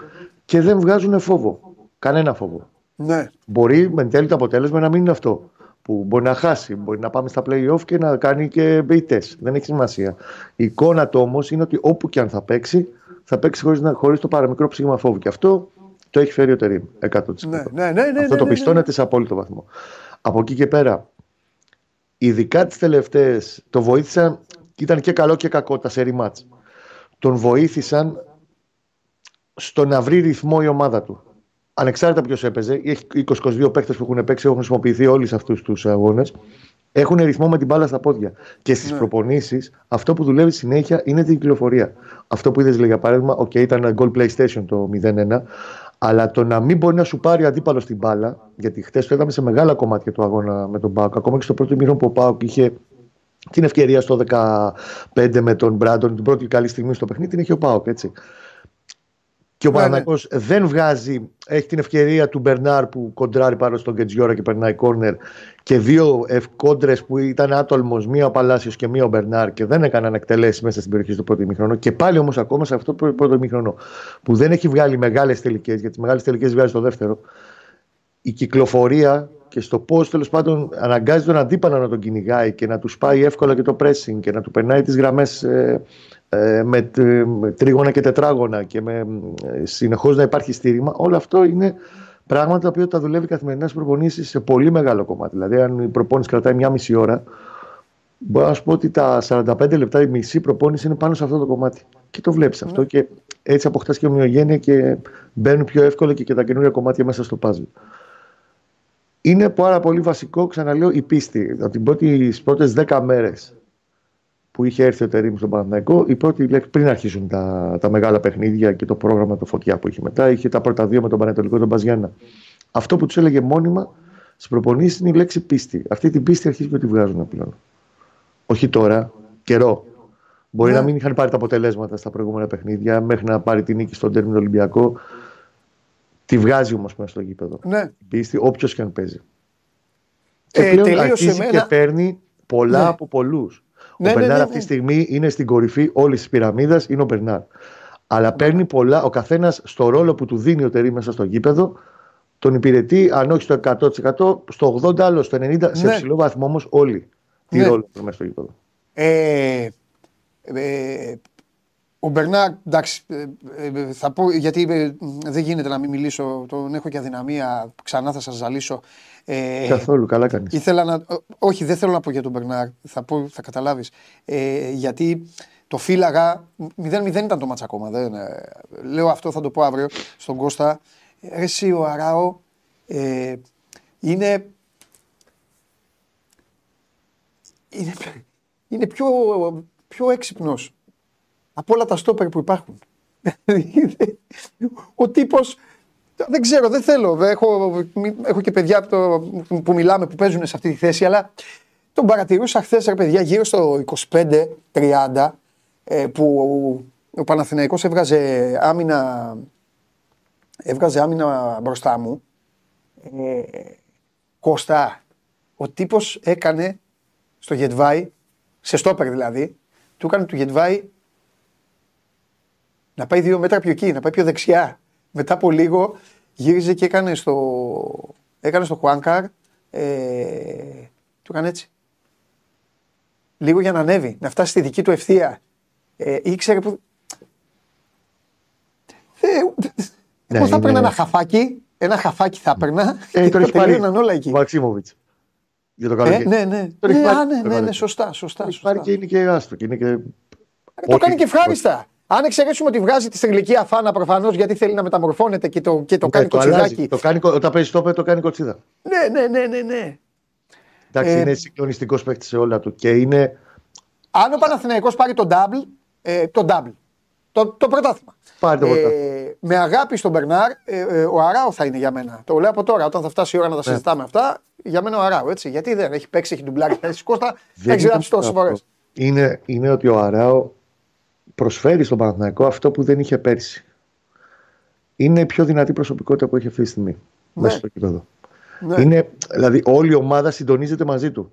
και δεν βγάζουν φόβο. Κανένα φόβο. ναι. Μπορεί με τέλει το αποτέλεσμα να μην είναι αυτό. Που μπορεί να χάσει, μπορεί να πάμε στα play-off και να κάνει και μπεϊτέ. Δεν έχει σημασία. Η εικόνα του όμως είναι ότι όπου και αν θα παίξει, θα παίξει χωρίς χωρίς το παραμικρό ψήγμα φόβου. Και αυτό το έχει φέρει ο Τερήμ 100%. Ναι, ναι, ναι, ναι, αυτό ναι, το ναι, ναι. πιστώνεται σε απόλυτο βαθμό. Από εκεί και πέρα, ειδικά τις τελευταίες, το βοήθησαν, ήταν και καλό και κακό τα σερή μάτς. Τον βοήθησαν στο να βρει ρυθμό η ομάδα του. Ανεξάρτητα ποιος έπαιζε, έχει 20-22 παίχτε που έχουν παίξει, έχουν χρησιμοποιηθεί όλοι σε αυτούς τους αγώνες. Έχουν ρυθμό με την μπάλα στα πόδια. Και στις Ναι. προπονήσεις, αυτό που δουλεύει συνέχεια είναι την κυκλοφορία. Αυτό που είδες, λέει, για παράδειγμα, OK, ήταν goal PlayStation το 0-1, αλλά το να μην μπορεί να σου πάρει ο αντίπαλο την μπάλα, γιατί χθες το είδαμε σε μεγάλα κομμάτια του αγώνα με τον Πάουκ, ακόμα και στο πρώτο μήνα που ο Πάουκ είχε την ευκαιρία στο 15 με τον Μπράντον, την πρώτη καλή στιγμή στο παιχνίδι, την έχει ο Πάουκ, έτσι. Και ο Ναι, Παναγιώτης δεν βγάζει, έχει την ευκαιρία του Μπερνάρ που κοντράρει πάνω στον Κετζιόρα και περνάει κόρνερ και δύο κόντρες που ήταν άτολμος, μία ο Παλάσιος και μία ο Μπερνάρ και δεν έκαναν εκτελέσεις μέσα στην περιοχή στο πρώτο ημίχρονο. Και πάλι όμως ακόμα σε αυτό το πρώτο ημίχρονο που δεν έχει βγάλει μεγάλες τελικές, γιατί τις μεγάλες τελικές βγάζει στο δεύτερο, η κυκλοφορία και στο πώς τέλος πάντων αναγκάζει τον αντίπαλο να τον κυνηγάει και να τους πάει εύκολα και το pressing και να του περνάει τις γραμμές ε, ε, με, τ- με τρίγωνα και τετράγωνα και με ε, συνεχώς να υπάρχει στήριγμα, όλο αυτό είναι πράγματα τα οποία τα δουλεύει καθημερινά στις προπονήσεις σε πολύ μεγάλο κομμάτι. Δηλαδή, αν η προπόνηση κρατάει μια μισή ώρα, μπορώ να σου πω ότι τα 45 λεπτά η μισή προπόνηση είναι πάνω σε αυτό το κομμάτι. Και το βλέπεις αυτό και έτσι αποκτάς και ομοιογένεια και μπαίνουν πιο εύκολα και, και τα καινούργια κομμάτια μέσα στο puzzle. Είναι πάρα πολύ βασικό, ξαναλέω, η πίστη. Από τι πρώτες 10 μέρες που είχε έρθει ο Τερήμ στον Παναθηναϊκό, η πρώτη λέξη πριν αρχίσουν τα, τα μεγάλα παιχνίδια και το πρόγραμμα το φωτιά που είχε μετά, είχε τα πρώτα δύο με τον Πανετολικό και τον Παζιάννα. Αυτό που τους έλεγε μόνιμα στις προπονήσεις είναι η λέξη πίστη. Αυτή την πίστη αρχίζει και τη βγάζουν πλέον. Όχι τώρα, καιρό. Μπορεί Ναι. να μην είχαν πάρει τα αποτελέσματα στα προηγούμενα παιχνίδια μέχρι να πάρει την νίκη στον τέρμινο Ολυμπιακό. Τη βγάζει όμως μέσα στο γήπεδο. ναι. Η πίστη, όποιος και αν παίζει. Και Ε, πλέον τελείωσε αρχίζει με και ένα- παίρνει πολλά Ναι. από πολλούς. Ναι, ο ναι, Μπερνάρ ναι, αυτή ναι. τη στιγμή είναι στην κορυφή όλης της πυραμίδας, είναι ο Μπερνάρ. Αλλά παίρνει πολλά, ο καθένας στο ρόλο που του δίνει ο Τερή μέσα στο γήπεδο, τον υπηρετεί, αν όχι στο 100%, στο 80%, άλλο στο 90%, σε Ναι. ψηλό βαθμό όμως όλοι. Τι Ναι. ρόλο έχουν μέσα στο γήπεδο. Ε, ε, ο Μπερνάρ, εντάξει, ε, ε, θα πω γιατί ε, δεν γίνεται να μην μιλήσω, τον έχω και αδυναμία, ξανά θα σας ζαλίσω. Ε, Καθόλου, καλά κάνεις. Ήθελα να. ό- Όχι, δεν θέλω να πω για τον Μπερνάρ. Θα, πω, θα καταλάβεις. Ε, γιατί το φύλαγα. 0-0 ήταν το μάτσα ακόμα. Δεν, ε, λέω αυτό, θα το πω αύριο στον Κώστα. Ε, Εσύ ο Αράο ε, είναι. Είναι, είναι πιο, πιο έξυπνος από όλα τα στόπερ που υπάρχουν. Ο τύπος δεν ξέρω, δεν θέλω. Έχω, έχω και παιδιά από το, που μιλάμε που παίζουν σε αυτή τη θέση, αλλά τον παρατηρούσα χθες, ρε παιδιά, γύρω στο 25-30, ε, που ο Παναθηναϊκός έβγαζε άμυνα, έβγαζε άμυνα μπροστά μου. Ε, Κώστα, ο τύπος έκανε στο Γετβάη, σε στόπερ δηλαδή, του έκανε του Γετβάη να πάει δύο μέτρα πιο εκεί, να πάει πιο δεξιά. Μετά από λίγο γύριζε και έκανε στο, έκανε στο Χουάνκαρ, ε, του έκανε έτσι. Λίγο για να ανέβει, να φτάσει στη δική του ευθεία. Ε, ήξερε που... Ε, Ναι, Πώς θα είναι- έπαιρνα ένα χαφάκι, ένα χαφάκι θα έπαιρνα Ε, και τον θα έχει πάρει τελείωναν όλα εκεί. ο Μαξίμοβιτς. Για το Ε, καλοκαίρι. ναι, ναι. Τον έχει Ναι, πάρει α, ναι, το ναι, ναι, καλοκαίρι. σωστά, σωστά. Έχει σωστά. πάρει και είναι και άστο. Και είναι και... Ε, το κάνει και Όχι. ευχάριστα. Αν εξαιρέσουμε ότι βγάζει τη στριλική αφάνα προφανώς γιατί θέλει να μεταμορφώνεται και το, και το Ναι, κάνει το αλλάζει. κοτσιδάκι. Το κάνει, κο- όταν παίζει στόπερ το κάνει κοτσίδα. Ναι, ναι, ναι, ναι, ναι. Εντάξει, Ε, είναι συγκλονιστικός παίκτης σε όλα του. Και είναι. Αν ο Παναθηναϊκός πάρει το double, ε, το double, το, το πρωτάθλημα. Πάρει το Ε, πρωτάθλημα. με αγάπη στον Μπερνάρ, ε, ε, ο Αράο θα είναι για μένα. Το λέω από τώρα, όταν θα φτάσει η ώρα να τα Ναι. συζητάμε αυτά, για μένα ο Αράο, έτσι. Γιατί δεν έχει παίξει, έχει ντουμπλάρει θέση Κώστα, δεν έχει είναι γράψει τόσες αυτό. φορές. Είναι, είναι ότι ο Αράο προσφέρει στον Παναθηναϊκό αυτό που δεν είχε πέρσι. Είναι η πιο δυνατή προσωπικότητα που έχει αυτή τη στιγμή. Μέσα στο κήπεδο. Ναι. Είναι, δηλαδή όλη η ομάδα συντονίζεται μαζί του.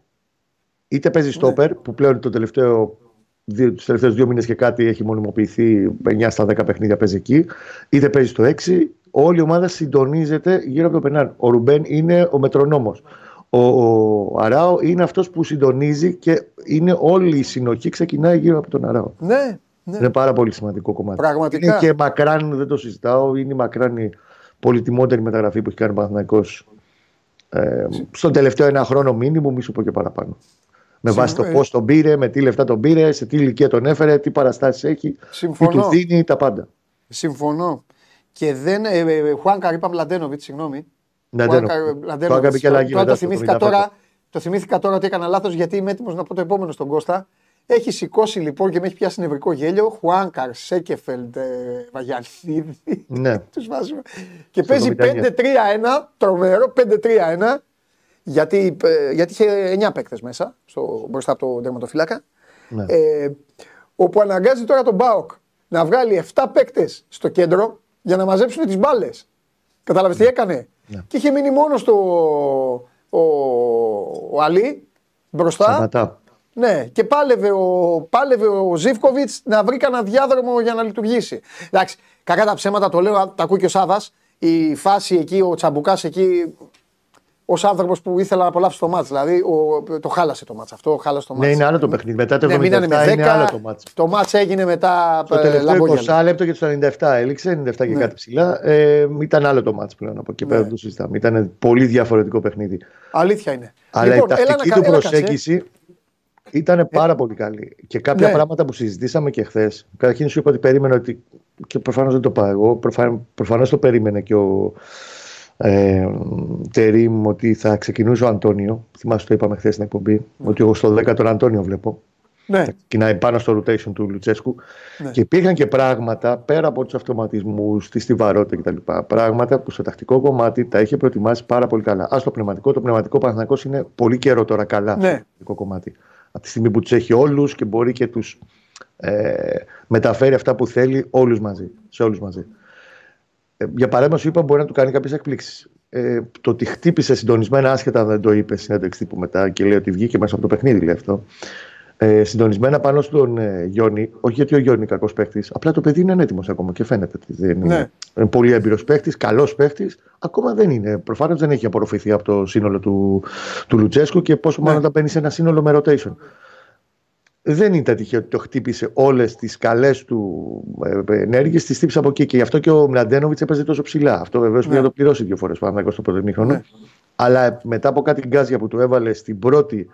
Είτε παίζει στόπερ, που πλέον το τελευταίο, δύο, τους τελευταίους δύο μήνες και κάτι έχει μονιμοποιηθεί, 9 στα 10 παιχνίδια παίζει εκεί, είτε παίζει στο 6, όλη η ομάδα συντονίζεται γύρω από το Πενάν. Ο Ρουμπέν είναι ο μετρονόμος. Ο, ο Αράο είναι αυτός που συντονίζει και είναι όλη η συνοχή ξεκινάει γύρω από τον Αράο. Ναι, ναι. Είναι πάρα πολύ σημαντικό κομμάτι. Πραγματικά. Είναι και μακράν, δεν το συζητάω, είναι η μακράν η πολυτιμότερη μεταγραφή που έχει κάνει ο Παναθηναϊκός ε, στον τελευταίο ένα χρόνο μήνυμο, μη σου πω και παραπάνω. Με βάση το ε. πώς τον πήρε, με τι λεφτά τον πήρε, σε τι ηλικία τον έφερε, τι παραστάσεις έχει, τι Συμφωνώ. του δίνει, τα πάντα. Συμφωνώ. Και δεν. Ε, ε, ε, Χουάνκαρ, είπα Μλαντένοβιτ, συγγνώμη. Μλαντένοβιτ. Χουάνκαρ, Το Μλαντένοβιτς. έκανε και αλλαγή Τώρα μετά το στο θυμήθηκα 75. τώρα, το θυμήθηκα τώρα ότι έκανα λάθος γιατί είμαι έτοιμος να πω το επόμενο στον Κώστα. Έχει σηκώσει λοιπόν και με έχει πιάσει νευρικό γέλιο. Χουάνκαρ, Σέκεφελντ, ε, Βαγιανίδη. Ναι. Τους βάζουμε. Και Στο παίζει 79. 5-3-1, τρομερό 5-3-1. Γιατί, ε, γιατί είχε 9 παίκτες μέσα στο, μπροστά από τον τερματοφύλακα. Ναι. Ε, όπου αναγκάζει τώρα τον Μπάοκ να βγάλει 7 παίκτες στο κέντρο για να μαζέψουν τις μπάλες. Κατάλαβε τι έκανε; Ναι. Και είχε μείνει μόνος το ο, ο Αλή μπροστά. Σταματά. Ναι, και πάλευε ο, πάλευε ο Ζήφκοβιτς να βρει κανένα διάδρομο για να λειτουργήσει. Εντάξει, κακά τα ψέματα το λέω, τα ακούει και ο Σάβα. Η φάση εκεί, ο Τσαμπουκάς εκεί, ως άνθρωπος που ήθελα να απολαύσει το μάτς. Δηλαδή ο, το χάλασε το μάτς αυτό, χάλασε το μάτς. Ναι, είναι άλλο το παιχνίδι. Μετά το Ναι, 77 μείνανε με 10. είναι άλλο το μάτς. Το μάτς έγινε μετά Το ε, τελευταίο λαμπόγια. 20 λεπτό και το 97 έληξε, 97 και Ναι. κάτι ψηλά. Ε, ήταν άλλο το μάτς πλέον από εκεί Ναι. πέρα δεν το συζητάμε. Ήταν πολύ διαφορετικό παιχνίδι. Αλήθεια είναι. Αλλά Λοιπόν, η έλα τακτική να του κα- έλα, κάτσε. προσέγγιση ήταν πάρα πολύ καλή. Και κάποια Ναι. πράγματα που συζητήσαμε και χθες. Καταρχήν σου είπα ότι περίμενα ότι. και προφανώς δεν το πάω εγώ. Προφανώς το περίμενε και ο ε, Τερήμ ότι θα ξεκινούσε ο Αντώνιο. Θυμάσαι το είπαμε χθες στην εκπομπή. Ότι εγώ στο 10 τον Αντώνιο βλέπω. Ναι, Κοινάει πάνω στο rotation του Λουτσέσκου. Ναι. Και υπήρχαν και πράγματα πέρα από τους αυτοματισμούς, τη στιβαρότητα κτλ. Πράγματα που στο τακτικό κομμάτι τα είχε προετοιμάσει πάρα πολύ καλά. Α το πνευματικό. Το πνευματικό Παναθηναϊκός είναι πολύ καιρό τώρα καλά Ναι. στο τακτικό κομμάτι. Από τη στιγμή που τους έχει όλους και μπορεί και τους ε, μεταφέρει αυτά που θέλει όλους μαζί. Σε όλους μαζί. Ε, για παράδειγμα, σου είπα μπορεί να του κάνει κάποιες εκπλήξεις. Ε, το ότι χτύπησε συντονισμένα, άσχετα αν δεν το είπε συνέντευξη τύπου μετά και λέει ότι βγήκε μέσα από το παιχνίδι, λέει αυτό. Ε, συντονισμένα πάνω στον ε, Γιόνι, όχι γιατί ο Γιόνι είναι κακός παίχτης, απλά το παιδί είναι έτοιμο ακόμα και φαίνεται ότι δεν είναι. Ναι. είναι πολύ έμπειρος παίχτης, καλός παίχτης, ακόμα δεν είναι. Προφανώς δεν έχει απορροφηθεί από το σύνολο του, του Λουτσέσκου και πόσο μάλλον όταν μπαίνει σε ένα σύνολο με rotation. Δεν ήταν τυχαίο ότι το χτύπησε όλες τις καλές του ε, ενέργειες, τις χτύπησε από εκεί. Και γι' αυτό και ο Μλαντένοβιτς έπαιζε τόσο ψηλά. Αυτό βεβαίως Ναι. πρέπει να το πληρώσει δύο φορές πάνω στο πρώτο ημίχρονο. Ναι. Αλλά μετά από κάτι γκάζια που του έβαλε στην πρώτη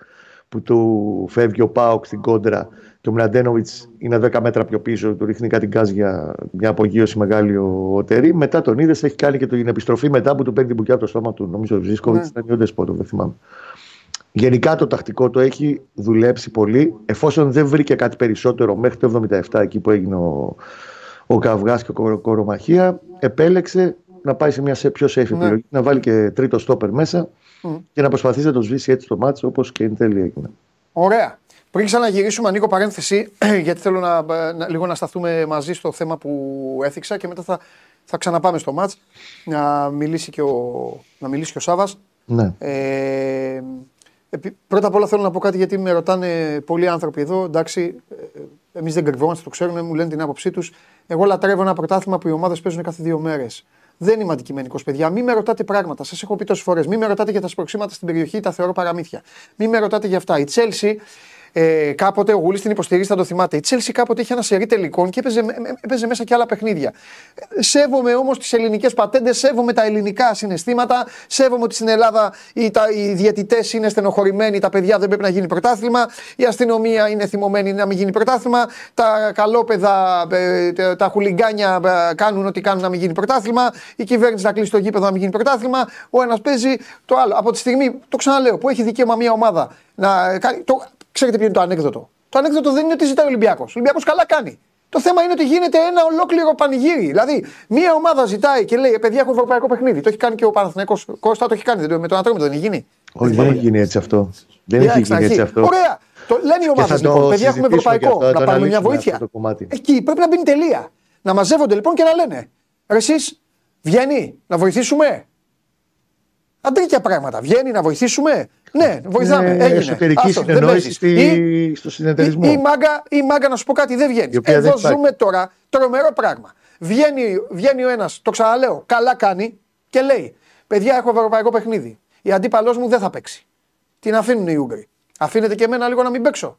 που του φεύγει ο Πάοκ στην κόντρα και ο Μλαντένοβιτς είναι 10 μέτρα πιο πίσω, του ρίχνει κάτι γκάζια, μια απογείωση μεγάλη ο, ο Τερή. Μετά τον είδες, έχει κάνει και την επιστροφή μετά που του παίρνει την μπουκιά από το στόμα του. Νομίζω ο Ζήσκοβιτ Ναι. ήταν ο Ντεσπότο, δεν θυμάμαι. Γενικά το τακτικό το έχει δουλέψει πολύ. Εφόσον δεν βρήκε κάτι περισσότερο μέχρι το 77 εκεί που έγινε ο, ο Καυγάς και ο Κορο- Κορομαχία, επέλεξε να πάει σε μια σε- πιο safe Ναι. επιλογή, να βάλει και τρίτο στόπερ μέσα Μμ. και να προσπαθήσει να το σβήσει έτσι το μάτσο όπως και εν τέλει έγινε. Ωραία. Πριν ξαναγυρίσουμε, ανοίγω παρένθεση, γιατί θέλω να, να- λίγο να σταθούμε μαζί στο θέμα που έθιξα και μετά θα, θα ξαναπάμε στο μάτς να μιλήσει και ο, να μιλήσει και ο Σάβας. Ναι. Ε, επί- πρώτα απ' όλα θέλω να πω κάτι γιατί με ρωτάνε πολλοί άνθρωποι εδώ. Εντάξει, εμείς δεν κρυβόμαστε, το ξέρουν, μου λένε την άποψή τους. Εγώ λατρεύω ένα πρωτάθλημα που οι ομάδες παίζουν κάθε δύο μέρες. Δεν είμαι αντικειμενικός, παιδιά. Μην με ρωτάτε πράγματα. Σας έχω πει τόσες φορές. Μην με ρωτάτε για τα σπροξήματα στην περιοχή, τα θεωρώ παραμύθια. Μην με ρωτάτε για αυτά. Η Chelsea Ε, κάποτε ο Γουλή την υποστηρίζει, θα το θυμάται. Η Τσέλση κάποτε είχε ένα σερί τελικών και έπαιζε, έπαιζε μέσα και άλλα παιχνίδια. Ε, σέβομαι όμως τις ελληνικές πατέντες, σέβομαι τα ελληνικά συναισθήματα, σέβομαι ότι στην Ελλάδα οι, τα, οι διαιτητές είναι στενοχωρημένοι, τα παιδιά δεν πρέπει να γίνει πρωτάθλημα, η αστυνομία είναι θυμωμένη να μην γίνει πρωτάθλημα, τα καλόπεδα, ε, τα χουλιγκάνια ε, κάνουν ό,τι κάνουν να μην γίνει πρωτάθλημα, η κυβέρνηση να κλείσει το γήπεδο να μην γίνει πρωτάθλημα, ο ένας παίζει το άλλο. Από τη στιγμή, το ξαναλέω, που έχει δικαίωμα μια ομάδα να κάνει. Το, ξέρετε ποιο είναι το ανέκδοτο; Το ανέκδοτο δεν είναι ότι ζητάει ο Ολυμπιακός. Ο Ολυμπιακός καλά κάνει. Το θέμα είναι ότι γίνεται ένα ολόκληρο πανηγύρι. Δηλαδή, μία ομάδα ζητάει και λέει: «Ε, Παιδιά, έχω ευρωπαϊκό παιχνίδι. Το έχει κάνει και ο Παναθυνέκο Κώστα, το έχει κάνει. Με τον Ατρόμητο δεν έχει γίνει. Όχι, δεν έχει γίνει έτσι αυτό. Δεν έχει γίνει έτσι αυτό. Ωραία. Το λένε οι ομάδες λοιπόν: Παιδιά, έχουμε ευρωπαϊκό. Να πάρουμε μια βοήθεια. Εκεί πρέπει να μπει τελεία. Να μαζεύονται λοιπόν και να λένε: Εσείς βγαίνει να βοηθήσουμε. Αντρίκια πράγματα. Βγαίνει να βοηθήσουμε. Ναι, βοηθάμε. Είναι Έγινε. Εσωτερική Άστο, δεν συνεννόηση παίζεις. στη... Ή- στο συνεταιρισμό. η, η, μάγκα, η μάγκα να σου πω κάτι δεν βγαίνεις. Η οποία Εδώ δεν υπάρχει. ζούμε τώρα τρομερό πράγμα. Βγαίνει, βγαίνει ο ένας, το ξαναλέω, καλά κάνει και λέει: Παιδιά, έχω ευρωπαϊκό παιχνίδι. Η αντίπαλός μου δεν θα παίξει. Την αφήνουν οι Ούγγροι. Αφήνετε και εμένα λίγο να μην παίξω.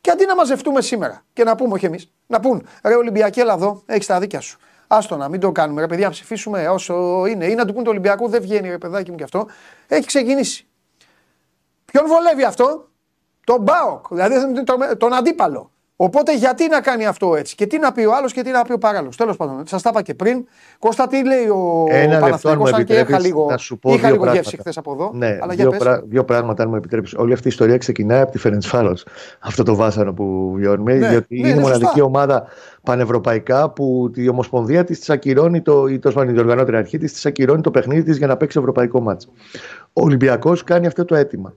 Και αντί να μαζευτούμε σήμερα και να πούμε όχι εμείς, να πούν ρε Ολυμπιακή, έλα εδώ, έχεις τα δίκια σου. Άστο να μην το κάνουμε, ρε παιδιά, να ψηφίσουμε όσο είναι. Ή να του πούν το Ολυμπιακό, δεν βγαίνει, ρε παιδάκι μου και αυτό. Έχει ξεκινήσει. Ποιον βολεύει αυτό, τον Μπάοκ, δηλαδή τον, τον αντίπαλο. Οπότε γιατί να κάνει αυτό έτσι; Και τι να πει ο άλλος και τι να πει ο παράλληλος; Τέλος πάντων, σας τα είπα και πριν. Κώστα, τι λέει ο Ένα λεπτό, αν μου Παναθηναϊκός, αν και είχα επιτρέπεις, λίγο, να σου πω είχα δύο λίγο πράγματα. γεύση χθες από εδώ. Ναι, αλλά για δύο, πες. πρά- δύο πράγματα, αν μου επιτρέπεις. Όλη αυτή η ιστορία ξεκινάει από τη Φερεντσφάρο. Αυτό το βάσανο που βιώνουμε. Ναι, διότι ναι, είναι η ναι, μοναδική σωστά. ομάδα πανευρωπαϊκά που η Ομοσπονδία της ακυρώνει το, ή τόσο πάντων η διοργανώτρια αρχή της ακυρώνει το παιχνίδι της για να παίξει ευρωπαϊκό μάτσο. Ο Ολυμπιακός κάνει αυτό το αίτημα.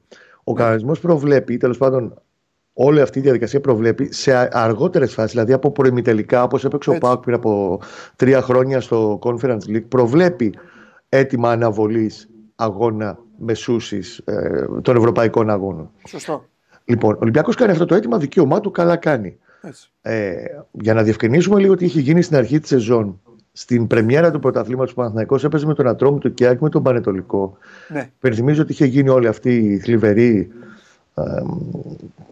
Ο Ναι. κανονισμός προβλέπει, τέλος πάντων, όλη αυτή η διαδικασία προβλέπει σε αργότερες φάσεις, δηλαδή από προημιτελικά, όπως έπαιξε ο Έτσι. Πάοκ πριν από τρία χρόνια στο Conference League, προβλέπει έτοιμα αναβολής αγώνα μεσούση ε, των ευρωπαϊκών αγώνων. Σωστό. Λοιπόν, ο Ολυμπιακός κάνει αυτό το αίτημα, δικαίωμά του καλά κάνει. Έτσι. Ε, για να διευκρινίσουμε λίγο τι είχε γίνει στην αρχή της σεζόν. Στην πρεμιέρα του πρωταθλήματος του Παναθηναϊκός έπαιζε με τον Ατρόμητο και Άκη με τον Πανετολικό. Ναι. Υπενθυμίζω ότι είχε γίνει όλη αυτή η θλιβερή, ε,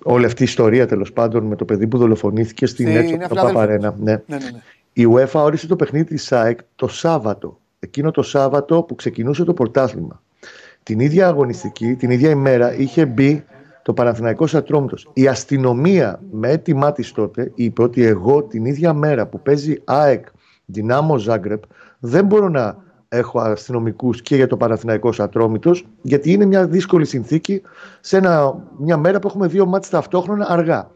όλη αυτή η ιστορία τέλος πάντων με το παιδί που δολοφονήθηκε στην Στην έξοδο του Φιλαδέλφια. Παπαρένα. Ναι. Ναι, ναι, ναι. Η UEFA όρισε το παιχνίδι της ΣΑΕΚ το Σάββατο. Εκείνο το Σάββατο που ξεκινούσε το πρωτάθλημα. Την ίδια αγωνιστική, την ίδια ημέρα είχε μπει το Παναθηναϊκός Ατρόμητος. Η αστυνομία με έτοιμά της τότε είπε ότι εγώ την ίδια μέρα που παίζει ΑΕΚ Δυνάμο Ζάγκρεπ δεν μπορώ να έχω αστυνομικούς και για το Παναθηναϊκός Ατρόμητος γιατί είναι μια δύσκολη συνθήκη σε ένα, μια μέρα που έχουμε δύο μάτς ταυτόχρονα αργά.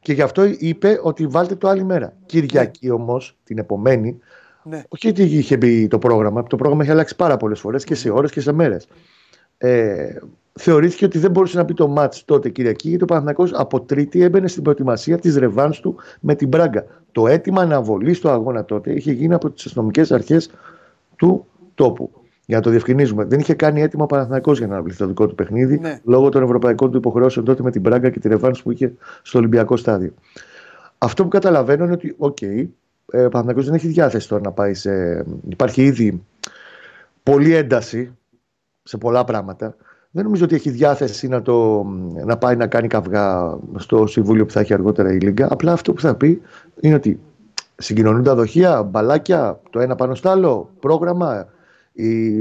Και γι' αυτό είπε ότι βάλτε το άλλη μέρα. Κυριακή όμως, την επομένη, Ναι. όχι ότι είχε μπει το πρόγραμμα, το πρόγραμμα είχε αλλάξει πάρα πολλές φορές και σε ώρες και σε μέρες. Ε, θεωρήθηκε ότι δεν μπορούσε να μπει το μάτς τότε Κυριακή γιατί ο Παναθηναϊκός από Τρίτη έμπαινε στην προετοιμασία της ρεβάν του με την Μπράγκα. Το αίτημα αναβολής στο αγώνα τότε είχε γίνει από τις αστυνομικές αρχές του τόπου. Για να το διευκρινίζουμε, δεν είχε κάνει έτοιμο ο Παναθηναϊκός για να αναβληθεί το δικό του παιχνίδι Ναι. λόγω των ευρωπαϊκών του υποχρεώσεων τότε με την Μπράγκα και τη ρεβάν που είχε στο Ολυμπιακό στάδιο. Αυτό που καταλαβαίνω είναι ότι, οκ, ε, ο Παναθηναϊκός δεν έχει διάθεση τώρα να πάει σε. Υπάρχει ήδη πολλή ένταση σε πολλά πράγματα. Δεν νομίζω ότι έχει διάθεση να, το, να πάει να κάνει καυγά στο συμβούλιο που θα έχει αργότερα η Λίγκα. Απλά αυτό που θα πει είναι ότι συγκοινωνούν τα δοχεία, μπαλάκια, το ένα πάνω στο άλλο, πρόγραμμα, η,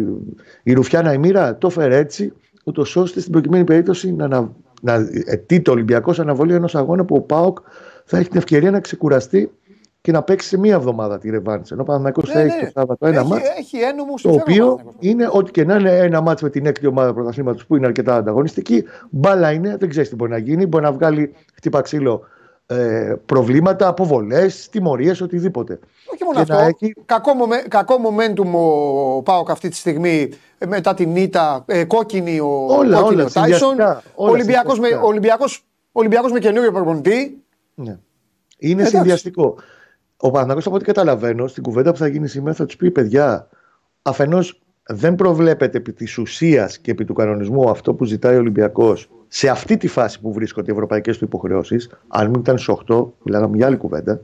η Ρουφιάνα η μοίρα το φέρε έτσι, ούτως ώστε στην προκειμένη περίπτωση να, να, να αιτεί το Ολυμπιακός αναβολή ενός αγώνα που ο Πάοκ θα έχει την ευκαιρία να ξεκουραστεί και να παίξει σε μία εβδομάδα τη ρεβάνση. Ενώ ο Παναθηναϊκός θα Ναι, έχει ναι. το Σάββατο ένα έχει, μάτς έχει ένομο το συμφέρον ο οποίο Παναθηναϊκός. είναι ό,τι και να είναι ένα μάτς με την έκτη ομάδα πρωταθλήματος που είναι αρκετά ανταγωνιστική. Μπάλα είναι, δεν ξέρεις τι μπορεί να γίνει. Μπορεί να βγάλει χτύπα ξύλο ε, προβλήματα, αποβολές, τιμωρίες, οτιδήποτε. Όχι μόνο Και αυτό. να έχει- Κακό, μομέ, κακό momentum ο Πάοκ αυτή τη στιγμή ε, μετά την ήττα. Ε, κόκκινη ο, Όλα, κόκκινη όλα, ο Τάισον. συνδυαστικά, όλα Ολυμπιακός με, συνδυαστικά. Ολυμπιακός, Ολυμπιακός με καινούριο προπονητή. Ναι. Είναι Εντάξει. συνδυαστικό. Ο Παναθηναϊκός από ό,τι καταλαβαίνω στην κουβέντα που θα γίνει σήμερα θα του πει παιδιά, αφενός δεν προβλέπεται επί της ουσίας και επί του κανονισμού αυτό που ζητάει ο Ολυμπιακός σε αυτή τη φάση που βρίσκονται οι ευρωπαϊκές του υποχρεώσεις. Αν μην ήταν στι 8, μιλάγαμε για άλλη κουβέντα.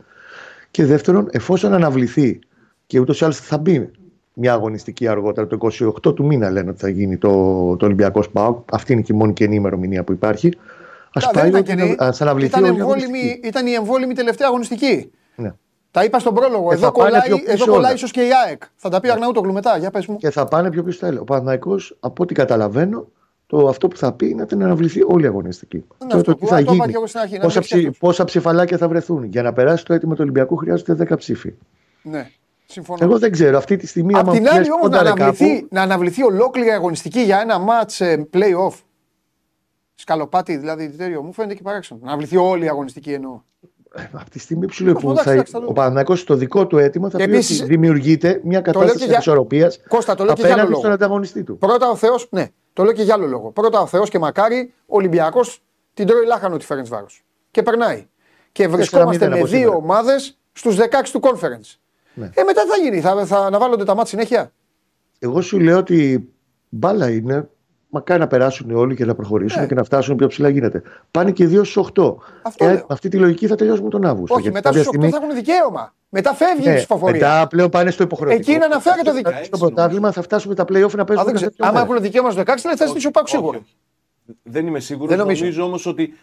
Και δεύτερον, εφόσον αναβληθεί και ούτως ή άλλως θα μπει μια αγωνιστική αργότερα, το 28 του μήνα λένε ότι θα γίνει το, το Ολυμπιακός ΣΠΑΟΚ. Αυτή είναι και η μόνη καινή ημερομηνία που υπάρχει. Α δεν πάει ήταν ότι κενή. να- ας αναβληθεί Ήταν, όλη η εμβόλυμη, αγωνιστική. ήταν η εμβόλυμη τελευταία αγωνιστική. Ναι. Τα είπα στον πρόλογο. Και Εδώ θα πάνε κολλάει, πιο πίσω εδώ κολλάει όλα. ίσως και η ΑΕΚ. Θα τα πει ο Αρναούτογλου μετά. Για πες μου. Και θα πάνε πιο πίσω τα έλεγα. Ο Παναθυναϊκό, από ό,τι καταλαβαίνω, το, αυτό που θα πει είναι ότι να αναβληθεί όλη η αγωνιστική. Είναι το, αυτό το τι που- θα το είπα γίνει. και εγώ στην αρχή, να Πόσα, μην ψη, φτιάχνω. πόσα ψηφαλάκια θα βρεθούν. Για να περάσει το έτοιμο του Ολυμπιακού χρειάζονται 10 ψήφοι. Ναι, συμφωνώ. Εγώ δεν ξέρω. Αυτή τη στιγμή, Απ' άμα την άλλη πιέσει όμως να, κόνταρε αναβληθεί, κάπου, να αναβληθεί ολόκληρη η αγωνιστική για ένα μάτς ε, play-off. Σκαλοπάτι δηλαδή τέτοιο. Μου φαίνεται και παράξενο. Να αναβληθεί όλη η αγωνιστική εννοώ. Από τη στιγμή που σου λέω Εντάξει, που θα, εντάξει, θα δούμε. ο Παναθυναϊκό στο δικό του αίτημα θα Και πει επίσης- ότι δημιουργείται μια λέω κατάσταση και για- ισορροπία Κώστα, το λέω και για άλλο απέναντι λόγο. στον ανταγωνιστή του. Πρώτα ο Θεό, ναι, το λέω και για άλλο λόγο. Πρώτα ο Θεός και μακάρι ο Ολυμπιακός την τρώει λάχανο τη Φέρεντ Βάρος. Και περνάει. Και βρισκόμαστε 4-0 με από δύο σήμερα. ομάδες στους 16 του conference. Ναι. Ε, μετά τι θα γίνει, θα, θα αναβάλλονται τα μάτια συνέχεια; Εγώ σου λέω ότι μπάλα είναι. Μακάρι να περάσουν όλοι και να προχωρήσουν Ναι. και να φτάσουν πιο ψηλά γίνεται. Πάνε και δύο στους 8. Αυτό Ε, λέω. με αυτή τη λογική θα τελειώσουμε τον Αύγουστο. Όχι, γιατί μετά κάποια στους 8 θα έχουν δικαίωμα. Μετά φεύγει η Ναι, ψηφοφορία. μετά πλέον πάνε στο υποχρεωτικό. Εκεί να αναφέρει το δικαίωμα. Στο πρωτάθλημα θα φτάσουμε τα playoff να Α, παίζουμε δεν ξέρω. κάθε Άμα μέρα. έχουν δικαίωμα στους 16 θα ζητήσει ο Πάουκ σίγουρα. Όχι, όχι. Δεν είμαι σίγουρος. Δεν νομίζω. νομίζω, όμως ότι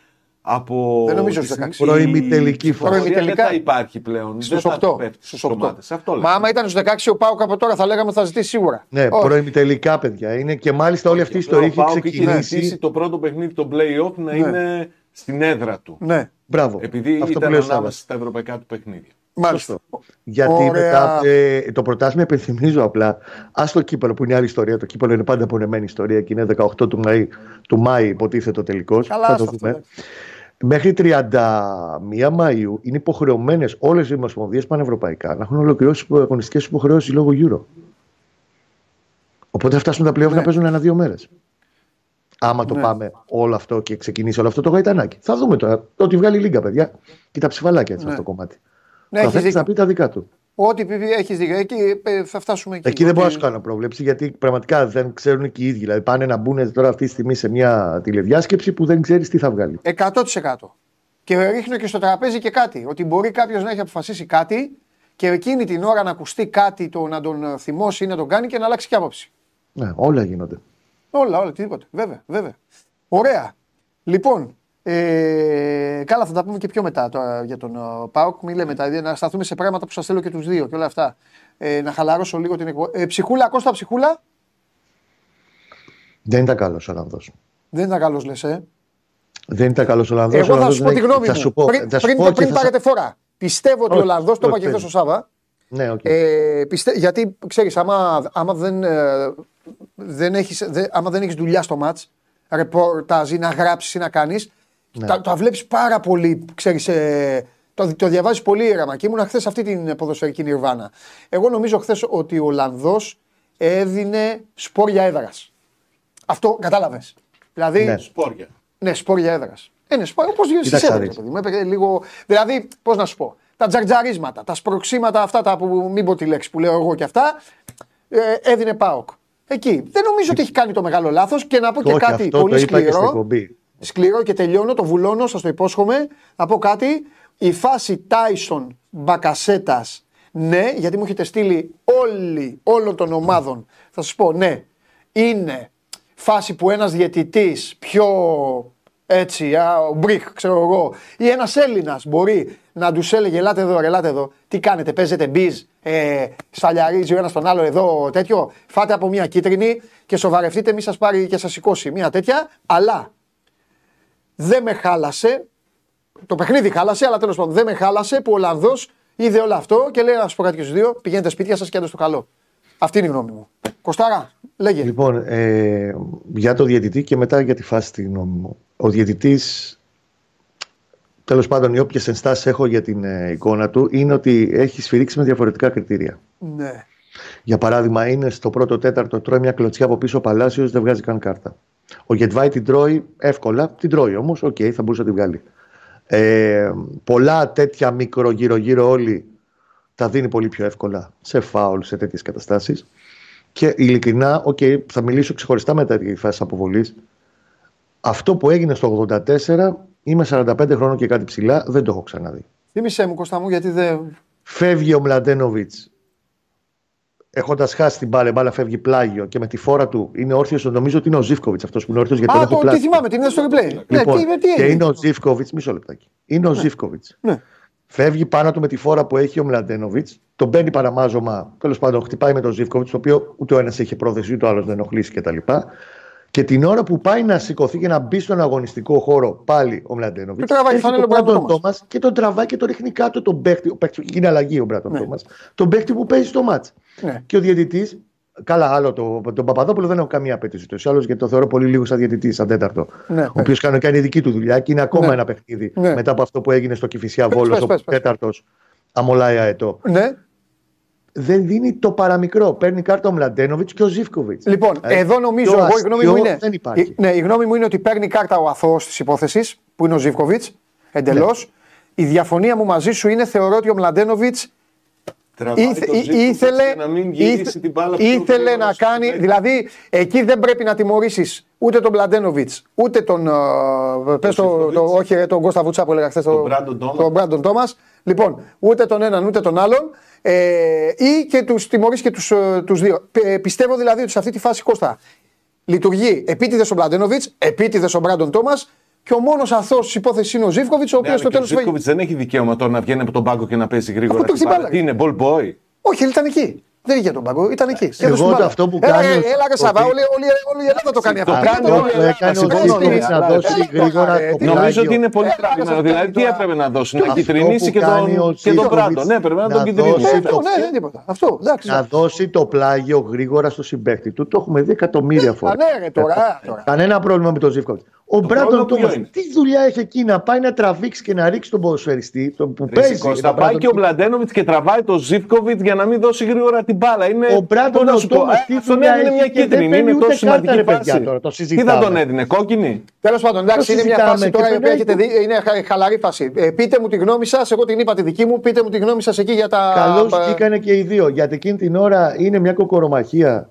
από. Δεν νομίζω τη στους στιγμή 16. Προημιτελική η φάση. ψηφοφορία Προημιτελικά. Δεν θα υπάρχει πλέον. Στου δεν 8. θα πέφτει Στους στις 8. ομάδες. Αυτό λέω. Μα άμα ήταν στους 16 ο Πάουκ από τώρα θα λέγαμε θα ζητήσει σίγουρα. Ναι, Όχι. προημιτελικά παιδιά είναι και μάλιστα όλη αυτή η Απλά ιστορία ο έχει ΠΑΟΚ είχε ζητήσει ξεκινήσει. το πρώτο παιχνίδι, το play-off, να είναι στην έδρα του. Ναι, Μπράβο. Επειδή Αυτό που ήταν λέει ο Σάββας. ανάμεσα στα ευρωπαϊκά του παιχνίδια. Μάλιστα. Γιατί Ωραία. μετά ε, το πρωτάθλημα υπενθυμίζω απλά. Α το κύπελο που είναι άλλη ιστορία. Το κύπελο είναι πάντα απονεμένη ιστορία και είναι 18 του Μάη, του Μάη υποτίθεται ο τελικό. Καλά, Θα άστα το αυτό, δούμε. Μέχρι 31 Μαου είναι υποχρεωμένες όλες οι ομοσπονδίες πανευρωπαϊκά να έχουν ολοκληρώσει αγωνιστικές υποχρεώσεις λόγω Euro. Οπότε θα φτάσουμε τα playoff Ναι. να παίζουν ένα-δύο μέρες. Άμα το Ναι. πάμε όλο αυτό και ξεκινήσει όλο αυτό το γαϊτανάκι. Θα δούμε τώρα. Το ότι βγάλει η Λίγκα, παιδιά. Και τα ψηφαλάκια έτσι Ναι. αυτό το κομμάτι. Ναι, Ο έχεις καθένας δίκιο. θα πει τα δικά του. Ό,τι έχεις δίκιο. Εκεί ε, θα φτάσουμε εκεί. Εκεί δεν μπορώ να Ότι- σου κάνω πρόβλεψη γιατί πραγματικά δεν ξέρουν και οι ίδιοι. Δηλαδή πάνε να μπουν τώρα αυτή τη στιγμή σε μια τηλεδιάσκεψη που δεν ξέρεις τι θα βγάλει. 100%. Και ρίχνω και στο τραπέζι και κάτι. Ότι μπορεί κάποιος να έχει αποφασίσει κάτι και εκείνη την ώρα να ακουστεί κάτι το να τον ε, θυμώσει ή να τον κάνει και να αλλάξει και άποψη. Ναι, όλα γίνονται. Όλα, όλα, τίποτε. Βέβαια, βέβαια. Ωραία. Λοιπόν, ε, καλά θα τα πούμε και πιο μετά τώρα για τον ε, ΠΑΟΚ. Μην λέμε τα, να σταθούμε σε πράγματα που σας θέλω και τους δύο και όλα αυτά. Ε, να χαλαρώσω λίγο την εκπομπή. Ε, ψυχούλα, Κώστα ψυχούλα. Δεν ήταν καλός ο Ολλανδός. Δεν ήταν καλός λες, ε. Δεν ήταν καλός ο Ολλανδός. Εγώ θα σου πω τη γνώμη θα μου. Σου πω, πριν θα σου πριν, πω και πριν θα πάρετε φορά. Πιστεύω ότι ο Όχι, Ολλανδός, το είπα όχι, και χθες παιδί. στο Σάβα, Ναι, οκ. Ε, πιστε... Γιατί ξέρεις, άμα, άμα δεν, ε, δεν έχεις, δε, άμα δεν έχεις δουλειά στο μάτς, ρεπορτάζ ή να γράψεις ή να κάνεις, Ναι. τα, τα βλέπεις πάρα πολύ, ξέρεις, ε, το, το διαβάζεις πολύ ήρεμα και ήμουν χθες αυτή την ποδοσφαιρική νιρβάνα. Εγώ νομίζω χθες ότι ο Ολλανδός έδινε σπόρια έδρας. Αυτό κατάλαβες. Δηλαδή, Ναι. Σπόρια. ναι, σπόρια έδρας. Ε, ναι, σπόρια όπω γίνεται Κοίταξε στι να έδρε. δεις. Μου έπαιρνε λίγο. Δηλαδή, πώς να σου πω. Τα τζαρτζαρίσματα, τα σπροξήματα αυτά τα που μην πω τη λέξη που λέω εγώ και αυτά. Ε, έδινε ΠΑΟΚ. Εκεί. Δεν νομίζω ότι έχει κάνει το μεγάλο λάθος και να πω και Όχι, κάτι αυτό πολύ το είπα και στην σκληρό. εκπομπή. Σκληρό και τελειώνω, το βουλώνω, σας το υπόσχομαι. Να πω κάτι. Η φάση Τάισον Μπακασέτας, ναι, γιατί μου έχετε στείλει όλοι, όλων των ομάδων. Θα σας πω, ναι, είναι φάση που ένας διαιτητής πιο έτσι, α, ο Μπριχ, ξέρω εγώ, ή ένας Έλληνας μπορεί να τους έλεγε ελάτε εδώ, ρε, ελάτε εδώ, τι κάνετε, παίζετε μπιζ, ε, σφαλιαρίζει ο ένας τον άλλο εδώ, τέτοιο, φάτε από μια κίτρινη και σοβαρευτείτε, μη σας πάρει και σας σηκώσει μια τέτοια, αλλά δεν με χάλασε, το παιχνίδι χάλασε, αλλά τέλος πάντων δεν με χάλασε που ο Ολλανδός είδε όλο αυτό και λέει να σου πω κάτι και στους δύο, πηγαίνετε σπίτια σας και άντε στο καλό. Αυτή είναι η γνώμη μου. Κοστάρα, λέγε. Λοιπόν, ε, για το διαιτητή και μετά για τη φάση τη γνώμη μου. Ο διαιτητής, τέλος πάντων, οι όποιες ενστάσεις έχω για την ε, εικόνα του είναι ότι έχει σφυρίξει με διαφορετικά κριτήρια. Ναι. Για παράδειγμα, είναι στο πρώτο τέταρτο, τρώει μια κλωτσιά από πίσω ο Παλάσιος, δεν βγάζει καν κάρτα. Ο Γεντβάι την τρώει εύκολα, την τρώει όμως, οκ, θα μπορούσε να την βγάλει. Ε, πολλά τέτοια μικρό γύρω-γύρω όλοι τα δίνει πολύ πιο εύκολα σε φάουλ, σε τέτοιες καταστάσεις. Και ειλικρινά, οκ, θα μιλήσω ξεχωριστά μετά τη φάση αποβολής. Αυτό που έγινε στο 84, είμαι 45 χρόνων και κάτι ψηλά, δεν το έχω ξαναδεί. Θύμησέ μου Κώστα μου γιατί δεν... Φεύγει ο Μλαντένοβιτς έχοντας χάσει την μπάλα, η μπάλα φεύγει πλάγιο και με τη φόρα του είναι όρθιος, νομίζω ότι είναι ο Ζήφκοβιτς αυτός που είναι όρθιος γιατί Α, τον έχω το τι πλάσει. θυμάμαι, την είδα στο replay. Λοιπόν, ναι, τι, τι και έγινε. είναι ο Ζήφκοβιτς, μισό λεπτάκι. Είναι ο Ζήφκοβιτς. Ναι. Φεύγει πάνω του με τη φόρα που έχει ο Μλαντένοβιτς. Τον μπαίνει παραμάζωμα. Τέλος πάντων, χτυπάει με τον Ζήφκοβιτς, το οποίο ούτε ο ένας είχε πρόθεση, ούτε ο άλλος δεν ενοχλήσει κτλ. Και την ώρα που πάει να σηκωθεί και να μπει στον αγωνιστικό χώρο πάλι ο Μλαντένοβιτς. Του τραβάει φανέλα ο Μπράντον Τόμας. Τόμας και τον τραβάει και τον ρίχνει κάτω τον παίχτη. Ο παίχτη είναι αλλαγή ο Μπράντον Ναι. Τόμας. Τον παίχτη που παίζει στο μάτς. Ναι. Και ο διαιτητής. Καλά, άλλο το, τον Παπαδόπουλο δεν έχω καμία απέτηση του. Άλλω γιατί το θεωρώ πολύ λίγο σαν διαιτητή, σαν τέταρτο. Ναι, ο οποίος κάνει, κάνει δική του δουλειά και είναι ακόμα Ναι. ένα παιχνίδι Ναι. μετά από αυτό που έγινε στο Κυφυσιά Πες, Βόλος, πες, ο πες, πες. τέταρτος αμολάει αετό. Ναι. Δεν δίνει το παραμικρό. Παίρνει κάρτα ο Μλαντένοβιτς και ο Ζήφκοβιτς. Λοιπόν, Ε, εδώ νομίζω, πιο εγώ η γνώμη μου αστείο είναι. Δεν υπάρχει. η- ναι, η γνώμη μου είναι ότι παίρνει κάρτα ο αθώος της υπόθεσης, που είναι ο Ζήφκοβιτς, εντελώς. Ναι. Η διαφωνία μου μαζί σου είναι θεωρώ ότι ο Μλαντένοβιτς Τραβάει Ήθε- το ή- Ζήφκοβιτς ήθελε, για να μην γυρίσει ήθε- την μπάλα πιο ήθελε γρήγορα να στο κάνει. παίκτη. Δηλαδή, εκεί δεν πρέπει να τιμωρήσεις ούτε τον Μπλαντένοβιτς, ούτε τον. ε, πες το, Ζήφκοβιτς. το, όχι, ρε, τον Κώστα Βουτσά που έλεγα χθες. Τον Μπράντον Τόμας. Τον Μπράντον Τόμας. Λοιπόν, ούτε τον έναν ούτε τον άλλον. Ε, ή και τους τιμωρήσει και τους τους δύο. Ε, πιστεύω δηλαδή ότι σε αυτή τη φάση Κώστα λειτουργεί επίτηδες ο Μπλαντένοβιτς, επίτηδες ο Μπράντον Τόμας και ο μόνος αθώος της υπόθεσης είναι ο Ζήφκοβιτς, ο Ναι, οποίος αλλά στο και ο τέλος φεύγει. Ζήφκοβιτς δεν έχει δικαίωμα τώρα να βγαίνει από τον πάγκο και να παίζει γρήγορα. Αφού το την μπάλα. χτυπάει. Τι είναι, ball boy. Όχι, ήταν εκεί. Δεν είχε τον πάγκο, ήταν εκεί. Και Εγώ έδωσε την μπάλα. αυτό που έλα, κάνει Έλα, ο- έλα, ρε ο- Σαββά, όλη, όλη, όλη η Ελλάδα το κάνει αυτό. Το κάνει όλη η όλη η Αυτό Ελλάδα. έκανε ο Σηκώνει Ζήφκοβιτ όλη η να Ελλάδα. δώσει Έλα, γρήγορα ρε, το τι Νομίζω πλάγιο. ότι είναι πολύ Έλα, τραβημένο. σας Δηλαδή, κάνει τι τώρα. έπρεπε να δώσει, να Αυτό κυτρινίσει που και κάνει ο τον, και τον Ζήφκοβιτς Μπράντον. Ναι, πρέπει να τον να κυτρινίσει. δώσει Ναι, το- ναι, δεν τίποτα. Αυτό, εντάξει. να δώσει το πλάγιο γρήγορα στο συμπέκτη του. Το έχουμε δει εκατομμύρια φορές. Α, ναι, ρε, τώρα, τώρα. Κανένα πρόβλημα με τον Ζήφκοβιτ. Ο πρόβλημα Μπράντον ποιο Τόμα, είναι; τι δουλειά έχει εκεί να πάει να τραβήξει και να ρίξει τον ποδοσφαιριστή τον που Ρε, παίζει. Κώστα, τον πάει Μπράντον και ο Τόμα. Μπλαντένοβιτς και τραβάει τον Ζήφκοβιτ για να μην δώσει γρήγορα την μπάλα. Είναι, Ο Μπράντον πώς να σου πω, Τόμας ε, τι Στον δουλειά έδινε έχει μια και δεν κίτρινη. παίρνει Είναι ούτε τόσο κάρτα, σημαντική ρε, παιδιά, φάση. τώρα, το Τι θα συζητάμε. τον έδινε, κόκκινη; Τέλος πάντων, εντάξει, Το είναι μια συζητάμε φάση και τώρα η οποία περνάει έχετε δει, είναι χα- χαλαρή φάση. Ε, πείτε μου τη γνώμη σας, εγώ την είπα τη δική μου, πείτε μου τη γνώμη σας εκεί για τα. Καλώς ε, βγήκανε και οι δύο. Γιατί εκείνη την ώρα είναι μια κοκορομαχία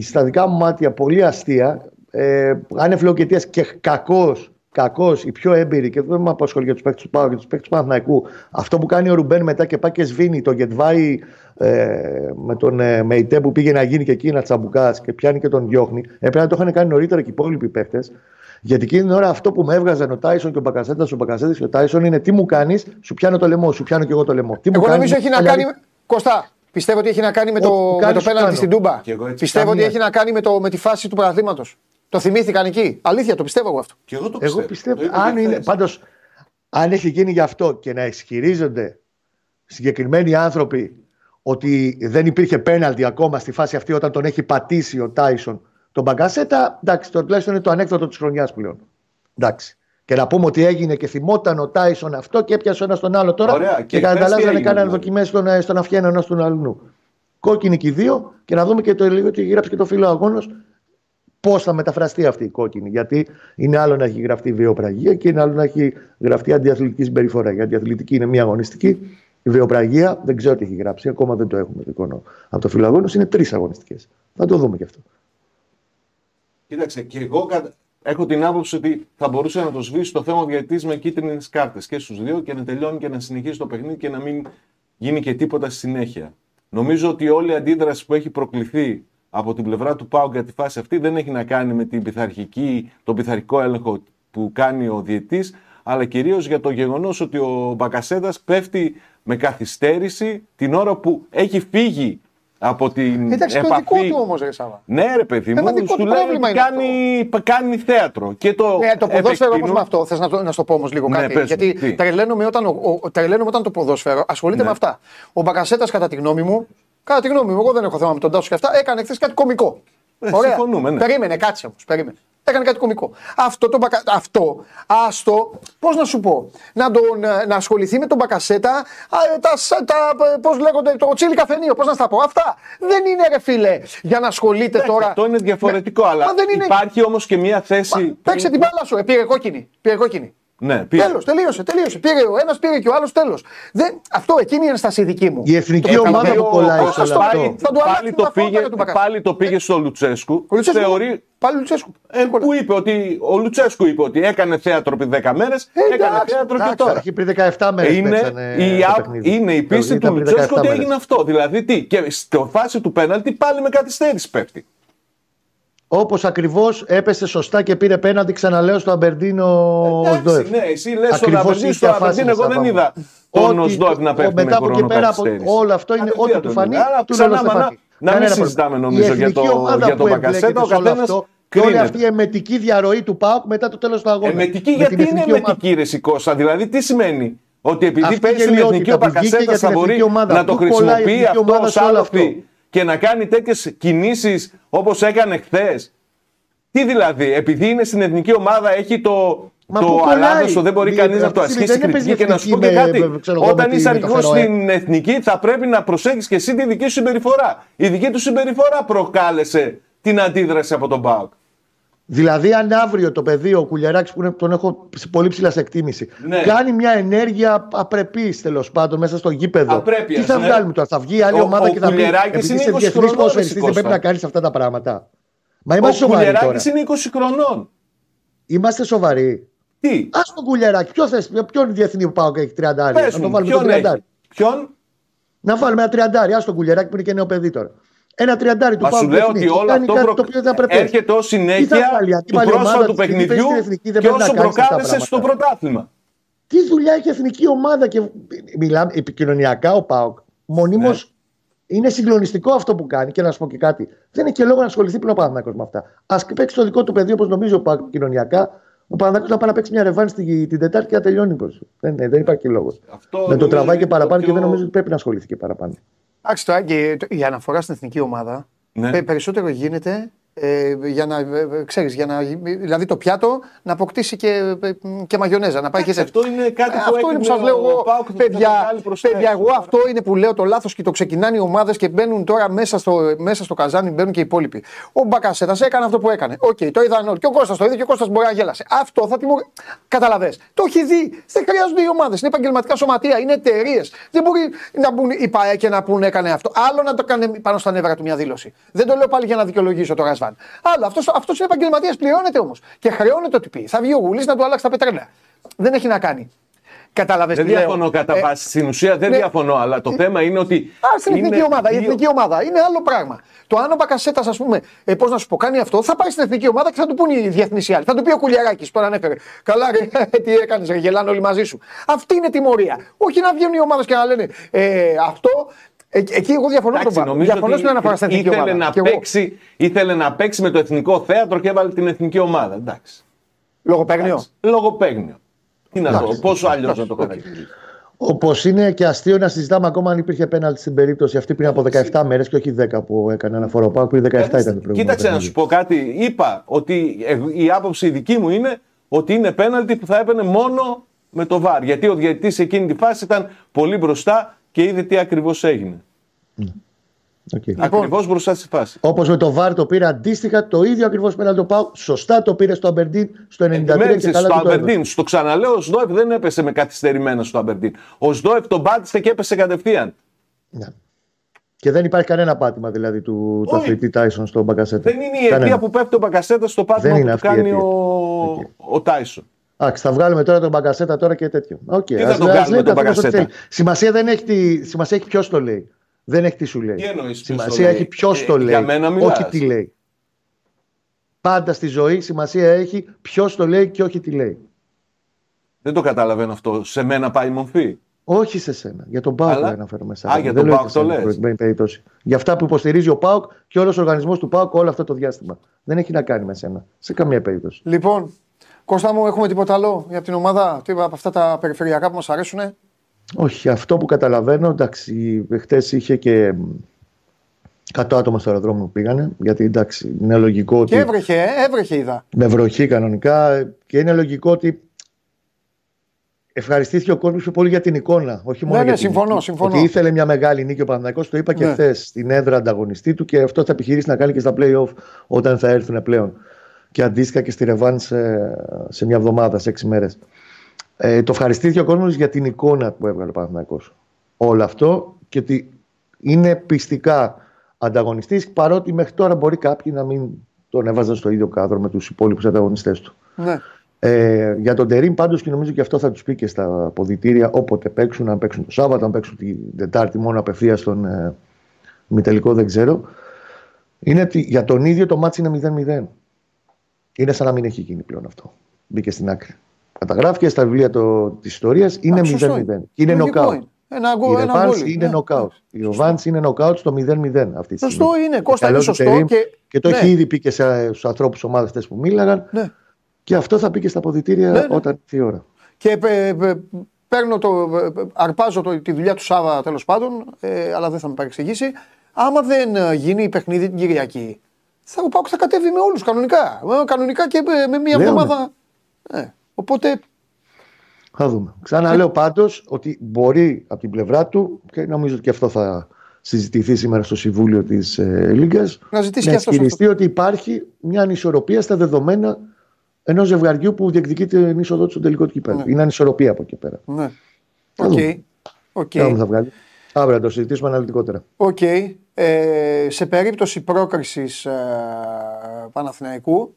στα δικά μου μάτια πολύ αστεία. Ε, Άνευ και κακός. Κακός, οι πιο έμπειροι και δεν με απασχολεί για τους παίκτες του Πάου και τους παίκτες του Παναθηναϊκού. Αυτό που κάνει ο Ρουμπέν μετά και πάει και σβήνει το Γετβάη ε, με τον ε, Μεϊτέ που πήγε να γίνει και εκεί ένα τσαμπουκάς και πιάνει και τον διώχνει. Έπρεπε να το είχαν κάνει νωρίτερα και οι υπόλοιποι παίκτες. Γιατί εκείνη την ώρα αυτό που με έβγαζαν ο Τάισον και ο Μπακασέτα, ο Μπακασέτα και ο Τάισον είναι τι μου κάνεις, σου πιάνω το λαιμό, σου πιάνω και εγώ το λαιμό. Τι μου Εγώ κάνεις, νομίζω έχει να αλλά- κάνει. Κωστά, πιστεύω ότι έχει να κάνει με Ό,τι το, που με κάνεις, το σου πέναλτι κάνω. στην Τούμπα. Και εγώ έτσι. Πιστεύω ότι Καμία. έχει να κάνει με, το, με τη φάση του πρωταθλήματο. Το θυμήθηκαν εκεί. Αλήθεια, το πιστεύω εγώ αυτό. Και εγώ το Εγώ πιστεύω. πιστεύω, Το είπα αν και είναι, χθες. πάντως, αν έχει γίνει γι' αυτό και να ισχυρίζονται συγκεκριμένοι άνθρωποι ότι δεν υπήρχε πέναλτι ακόμα στη φάση αυτή όταν τον έχει πατήσει ο Τάισον τον Μπαγκασέτα, εντάξει, το τουλάχιστον είναι το ανέκδοτο της χρονιάς πλέον. Εντάξει. Και να πούμε ότι έγινε και θυμόταν ο Τάισον αυτό και έπιασε ο ένας τον άλλο τώρα. Ωραία, και και και χθες τι καταλάβανε έγινε, κάνανε δηλαδή; δοκιμές στον, στον αυχένα ένας του αλλού. Κόκκινη και οι δύο και να δούμε και το λίγο ότι γράψει και το φίλο αγώνος πώς θα μεταφραστεί αυτή η κόκκινη. Γιατί είναι άλλο να έχει γραφτεί βιοπραγία και είναι άλλο να έχει γραφτεί αντιαθλητική συμπεριφορά. Η αντιαθλητική είναι μία αγωνιστική. Η βιοπραγία δεν ξέρω τι έχει γράψει, ακόμα δεν το έχουμε το εικόνο. Από το φίλο αγώνο είναι τρεις αγωνιστικές. Θα το δούμε και αυτό. Κοίταξε, και εγώ κα- έχω την άποψη ότι θα μπορούσε να το σβήσει το θέμα διαιτητή με κίτρινες κάρτες και στους δύο και να τελειώνει και να συνεχίσει το παιχνίδι και να μην γίνει και τίποτα στη συνέχεια. Νομίζω ότι όλη η αντίδραση που έχει προκληθεί από την πλευρά του Πάου για τη φάση αυτή δεν έχει να κάνει με την πειθαρχική, τον πειθαρχικό έλεγχο που κάνει ο διαιτής, αλλά κυρίως για το γεγονός ότι ο Μπακασέτας πέφτει με καθυστέρηση την ώρα που έχει φύγει από την Εντάξει, το επαφή. δικό του όμως, Ρε Σάβα. Ναι, ρε παιδί Ένα μου, δικό σου του λέει πρόβλημα ότι είναι κάνει, κάνει θέατρο. Και το, Ναι, το ποδόσφαιρο όμω επεκτείνω- με αυτό. Θες να, το- να στο πω όμως λίγο Ναι, κάτι. πες μου, γιατί τι; τρελαίνομαι όταν, ο, ο, τρελαίνομαι όταν το ποδόσφαιρο ασχολείται Ναι. με αυτά. Ο Μπακασέτα, κατά τη γνώμη μου, κατά τη γνώμη μου, εγώ δεν έχω θέμα με τον Τάσο και αυτά, έκανε χθες κάτι κωμικό. Ε, συμφωνούμε, ναι. Περίμενε, κάτσε όμως. Περίμενε. Έκανε κάτι κωμικό. Αυτό, το, μπακα... αυτό άστο, πώς να σου πω, να, τον, ε, να ασχοληθεί με τον Μπακασέτα, α, τα, σα- τα, πώς λέγονται, το τσίλι καφενείο, πώς να στα πω. Αυτά δεν είναι ρε φίλε για να ασχολείται Εντάξει, τώρα. Αυτό είναι διαφορετικό, Ναι. αλλά Μα δεν είναι- υπάρχει όμως και μια θέση. Παίξε που- την μπάλα σου. Ε, πήρε κόκκινη. Πήρε κόκκινη. Ναι, πήρε. Τέλος, τελείωσε, τελείωσε. Πήρε ο ένας, πήρε και ο άλλος, τέλος. Αυτό, εκείνη η ένσταση δική μου. Η εθνική Το ομάδα οποίο που κολλάει ο σε όλο Κώστας αυτό. πάλι, Θα του αλλάξει πάλι, την το πήγε, ταυτότητα του Μπακασέτα. πάλι το πήγε στο Λουτσέσκου. Ο Λουτσέσκου. Θεωρεί, Πάλι Λουτσέσκου. ε, που είπε ότι ο Λουτσέσκου είπε ότι έκανε θέατρο επί 10 μέρες, Ε, έκανε εντάξει, θέατρο και Εντάξει, τώρα. Έχει πριν 17 μέρες Είναι, η, α- είναι η πίστη του Λουτσέσκου ότι έγινε αυτό. Δηλαδή τι, και στη φάση του πέναλτι πάλι με καθυστέρηση πέφτει. Όπως ακριβώς έπεσε σωστά και πήρε πέναντι, ξαναλέω στο Αμπερντίνο ο Εντάξει, Σντόεφ. ναι, εσύ λες στον Ακριβώς Αμπερντίν, η στο ίδια Αμπερντίν, φάση εγώ θα δεν πάμε. είδα τον Ότι Οσδόεφ να ο- πέφτει με μετά από εκεί χρόνο πέρα από καθυστέρηση. όλο αυτό είναι Κατευθείαν ό,τι του το φανεί. είδα. Άρα του ξανά, λέω, μανά, Στεφάνη. να μην Κανένας συζητάμε πρόβλημα. νομίζω Η για εθνική το- ομάδα για τον που Μπακασέτα, εμπλέκεται ο σε όλο καθένας αυτό, κρίνεται. Όλη αυτή η εμετική διαρροή του ΠΑΟΚ μετά το τέλος του αγώνα. Εμετική, Με γιατί την είναι εθνική ομάδα. εμετική ρε Σικώστα. Δηλαδή τι σημαίνει; Ότι επειδή Αυτή η παίζει στην γελιότητα εθνική ο που βγήκε Μπακασέτα για θα την μπορεί εθνική ομάδα. να το Πού κολλάει η χρησιμοποιεί εθνική αυτό ομάδα ως σε όλο άλοθη αυτό. Και να κάνει τέτοιες κινήσεις όπως έκανε χθες. Τι δηλαδή, επειδή είναι στην εθνική ομάδα, έχει το, Μα το πού κολλάει; αλάδοσο, δεν μπορεί Δι- κανείς να αυτή το τη στιγμή ασχίσει δεν έπαιζε κριτική και να σου πω εθνική και με- κάτι. με- ξέρω εγώ, Όταν με τη- είσαι με το αρχηγός Φεροέ. στην εθνική, θα πρέπει να προσέχεις και εσύ τη δική σου συμπεριφορά. Η δική του συμπεριφορά προκάλεσε την αντίδραση από τον Μπάουκ. Δηλαδή, αν αύριο το παιδί, ο Κουλιαράκης που είναι- τον έχω σε πολύ ψηλά σε εκτίμηση, Ναι. κάνει μια ενέργεια απρεπής τέλος πάντων μέσα στο γήπεδο. Απρέπειας, τι θα ναι. βγάλουμε τώρα, θα βγει άλλη Ο- ομάδα ο και θα πει: Κουλιεράκης Επειδή είναι είσαι 20 διεθνής χρονών, ποδοσφαιριστής, ρε δεν πρέπει Κώστα. να κάνεις αυτά τα πράγματα. Μα Ο είμαστε σοβαροί τώρα. Κουλιεράκης είναι 20 χρονών. Είμαστε σοβαροί. Τι, Α τον Κουλιαράκη, ποιο θες, ποιον διεθνή που πάω και έχει 30 πες Να το μου, βάλουμε το ποιον 30. έχει. Ποιον, Να βάλουμε ένα τριαντάρι. Α τον Κουλιαράκη που είναι και νέο παιδί τώρα. Ένα τριαντάρι του Μα πάω σου λέω ότι όλο αυτό προ... το οποίο δεν πρέπει. έρχεται ως Τι θα συνέχεια βάλει, του αντίπαλη ομάδα πρόσφατου της, επειδή παίζει παιχνιδιού στην εθνικής, δεν και πρέπει να όσο κάνεις αυτά τα προκάλεσε στο πράγματα. πρωτάθλημα. Τι δουλειά έχει η εθνική ομάδα και μιλάμε επικοινωνιακά ο Πάοκ. Μονίμως Ναι. είναι συγκλονιστικό αυτό που κάνει και να σου πω και κάτι. Δεν έχει και λόγο να ασχοληθεί πλέον ο Παναθηναϊκός με αυτά. Α παίξει το δικό του παιδί όπως νομίζω ο Πάοκ επικοινωνιακά. Ο Παναθηναϊκός να πάει να παίξει μια ρεβάνη την, την Τετάρτη και να τελειώνει. Πώς. Δεν, ναι, δεν υπάρχει λόγος. Αυτό Να το νομίζω τραβάει και είναι το παραπάνω και πιο- δεν νομίζω ότι πρέπει να ασχοληθεί και παραπάνω. Εντάξει τώρα και το- η αναφορά στην εθνική ομάδα Ναι. πε- περισσότερο γίνεται ε, για να, ε, ε, ξέρεις, για να, δηλαδή το πιάτο να αποκτήσει και, ε, και μαγιονέζα, να πάει και σε Αυτό είναι κάτι Ε, που αυτό είναι που έκανε σα λέω ο εγώ. Πάοκ, θα το Παιδιά, βγάλει προς τα παιδιά έξω. εγώ αυτό είναι που λέω το λάθος και το ξεκινάνε οι ομάδες και μπαίνουν τώρα μέσα στο, μέσα στο καζάνι, μπαίνουν και οι υπόλοιποι. Ο Μπακασέτας έκανε αυτό που έκανε. Οκ, το είδαν όλοι. Και ο Κώστας το είδε και ο Κώστας μπορεί να γέλασε. Αυτό θα τιμω... Καταλαβέ. Το έχει δει. Δεν χρειάζονται οι ομάδες. Είναι επαγγελματικά σωματεία, είναι εταιρείες. Δεν μπορεί να μπουν οι ΠΑΕ και να πούνε έκανε αυτό. Άλλο να το κάνει πάνω στα νεύρα του μια δήλωση. Δεν το λέω πάλι για να δικαιολογήσω το Ρασβάν. Άλλο αυτός αυτός είναι επαγγελματίας, πληρώνεται όμως. Και χρεώνεται ότι πει. Θα βγει ο Γουλής να του αλλάξει τα πετρέλαια. Δεν έχει να κάνει. Κατάλαβες Δεν τι λέω. διαφωνώ κατά Ε, βάση. Στην ουσία δεν ναι. διαφωνώ, αλλά το θέμα είναι ότι. Α, στην είναι εθνική ομάδα. Η δύο- εθνική ομάδα είναι άλλο πράγμα. Το αν ο Μπακασέτας, ας πούμε, ε, πώς να σου πω, κάνει αυτό, θα πάει στην εθνική ομάδα και θα του πούνε οι διεθνείς οι άλλοι. Θα του πει ο Κουλιαράκης, τον ανέφερε. Καλά, ρε, τι έκανες, ρε, γελάνε όλοι μαζί σου. Αυτή είναι τιμωρία. Όχι να βγαίνουν οι ομάδες και να λένε ε, αυτό. Ε, εκεί εγώ διαφωνώ με τον Εντάξει, Πάκο. νομίζω Διαφωνώ ότι στην αναφορά στην εθνική ήθελε ομάδα. να, Και εγώ, παίξει, ήθελε να παίξει με το εθνικό θέατρο και έβαλε την εθνική ομάδα. Εντάξει. Λογοπαίγνιο. Λογοπαίγνιο. Τι να το, Εντάξει. πόσο αλλιώς να το χαρακτηρίσει. Όπως είναι και αστείο να συζητάμε ακόμα αν υπήρχε πέναλτι στην περίπτωση αυτή πριν από 17 μέρες και όχι 10 που έκανε αναφορά. Ο ΠΑΟΚ πριν 17 ήταν το προηγούμενο. Κοίταξε να παιχνίδι. σου πω κάτι. Είπα ότι ε, η άποψη η δική μου είναι ότι είναι πέναλτι που θα έπαιρνε μόνο με το VAR. Γιατί ο διαιτητής σε εκείνη τη φάση ήταν πολύ μπροστά και είδε τι ακριβώς έγινε. Οκ. Λοιπόν. Ακριβώς μπροστά στη φάση. Όπως με το VAR το πήρε αντίστοιχα, το ίδιο ακριβώς πέναλτι το ΠΑΟΚ. Σωστά το πήρε στο Αμπερντίν στο 93 και Επιμένεις καλά στο του το έδωσε. Αμπερντίν. Στο ξαναλέω, ο Οζντόεφ δεν έπεσε με καθυστερημένα στο Αμπερντίν. Ο Οζντόεφ τον πάτησε και έπεσε κατευθείαν. Ναι. Και δεν υπάρχει κανένα πάτημα δηλαδή του, του Όχι. αθλητή Τάισον στον Μπακασέτα. Δεν είναι η αιτία Κανένα. που πέφτει ο Μπακασέτα στο πάτημα Δεν που είναι του αυτή η κάνει αιτία. ο, Οκ. ο Τάισον. Εντάξει, θα βγάλουμε τώρα τον Μπακασέτα τώρα και τέτοιο. Οκ, Τι θα ας- τον ας κάνουμε λέει τον καθένας ό,τι Μπακασέτα; θέλει. Σημασία δεν έχει, τη... σημασία έχει ποιος το λέει. Δεν έχει τι σου λέει. Τι εννοείς ποιος το Σημασία λέει; έχει ποιος Ε, το λέει. για μένα μιλάς. όχι τι λέει. Πάντα στη ζωή σημασία έχει ποιος το λέει και όχι τι λέει. Δεν το καταλαβαίνω αυτό. Σε μένα πάει η μορφή; Όχι σε σένα. Για τον Πάοκ Αλλά- αναφέρομαι σε Α, για Δεν τον λέω ΠΑΟΚ σε το σένα, λες. προκειμένη περίπτωση. Για αυτά που υποστηρίζει ο Πάοκ και όλος ο οργανισμός του Πάοκ όλο αυτό το διάστημα. Δεν έχει να κάνει με σένα. Σε καμία περίπτωση. Λοιπόν, Κώστα μου, έχουμε τίποτα άλλο για την ομάδα, τίποτα από αυτά τα περιφερειακά που μας αρέσουν. Όχι, αυτό που καταλαβαίνω, εντάξει, χτες είχε και 100 άτομα στο αεροδρόμιο που πήγανε. Γιατί εντάξει, είναι λογικό ότι. Και έβρεχε, ε, έβρεχε είδα. με βροχή κανονικά και είναι λογικό ότι ευχαριστήθηκε ο κόσμος πιο πολύ για την εικόνα. Όχι μόνο Ναι, για ναι, την συμφωνώ, νίκη. συμφωνώ. Ότι ήθελε μια μεγάλη νίκη ο Παναθηναϊκός, το είπα και Ναι. χθες στην έδρα ανταγωνιστή του και αυτό θα επιχειρήσει να κάνει και στα playoff όταν θα έρθουν πλέον. Και αντίστοιχα και στη Ρεβάν σε, σε μια εβδομάδα, σε έξι μέρες. Ε, το ευχαριστήθηκε ο κόσμος για την εικόνα που έβγαλε ο Παναθηναϊκός. Όλο αυτό και ότι είναι πιστικά ανταγωνιστής, παρότι μέχρι τώρα μπορεί κάποιοι να μην τον έβαζαν στο ίδιο κάδρο με τους υπόλοιπους ανταγωνιστές του. Ναι. Ε, για τον Τερήμ πάντως και νομίζω και αυτό θα τους πει και στα αποδητήρια όποτε παίξουν, αν παίξουν το Σάββατο, αν παίξουν την Τετάρτη μόνο απευθεία στον ε, μη τελικό δεν ξέρω. Είναι ότι για τον ίδιο το μάτι είναι 0-0. Είναι σαν να μην έχει γίνει πλέον αυτό. Μπήκε στην άκρη. Καταγράφηκε στα βιβλία της ιστορίας, είναι 0-0. Είναι νοκάουτ. Ένα γκολ. Η Ρεβάνς είναι νοκάουτ. Η Ρεβάνς είναι νοκάουτ στο 0-0 αυτή τη στιγμή. Σωστό είναι, Κώστα, είναι Καλός σωστό. Τερίμ Και, Και το ναι. έχει ήδη πει και στους ανθρώπους ομάδες που μίλαγαν. Ναι. Και αυτό θα πει και στα αποδητήρια Ναι, ναι. όταν έρθει η ώρα. Και ε, ε, παίρνω το, ε, αρπάζω το, τη δουλειά του Σάβα τέλος πάντων, ε, αλλά δεν θα με παρεξηγήσει. Άμα δεν ε, γίνει η παιχνίδι την Κυριακή, θα, ο Πάουκ θα κατέβει με όλους κανονικά. Ε, Κανονικά και με, με μια Λέω, εβδομάδα. Ε, οπότε Θα δούμε. Ξαναλέω πάντως ότι μπορεί από την πλευρά του και νομίζω ότι και αυτό θα συζητηθεί σήμερα στο Συμβούλιο της ε, Λίγκας. να ζητήσει Να και αυτός. ισχυριστεί ότι υπάρχει μια ανισορροπία στα δεδομένα ενός ζευγαριού που διεκδικεί την είσοδο του στο τελικό του κυπέλλου. Ναι. Είναι ανισορροπία από εκεί πέρα. Ναι. Θα Οκ. δούμε. OK. Okay. θα βγάλει. Αύριο να το συζητήσουμε αναλυτικότερα. Οκ. Ε, σε περίπτωση πρόκρισης ε, Παναθηναϊκού,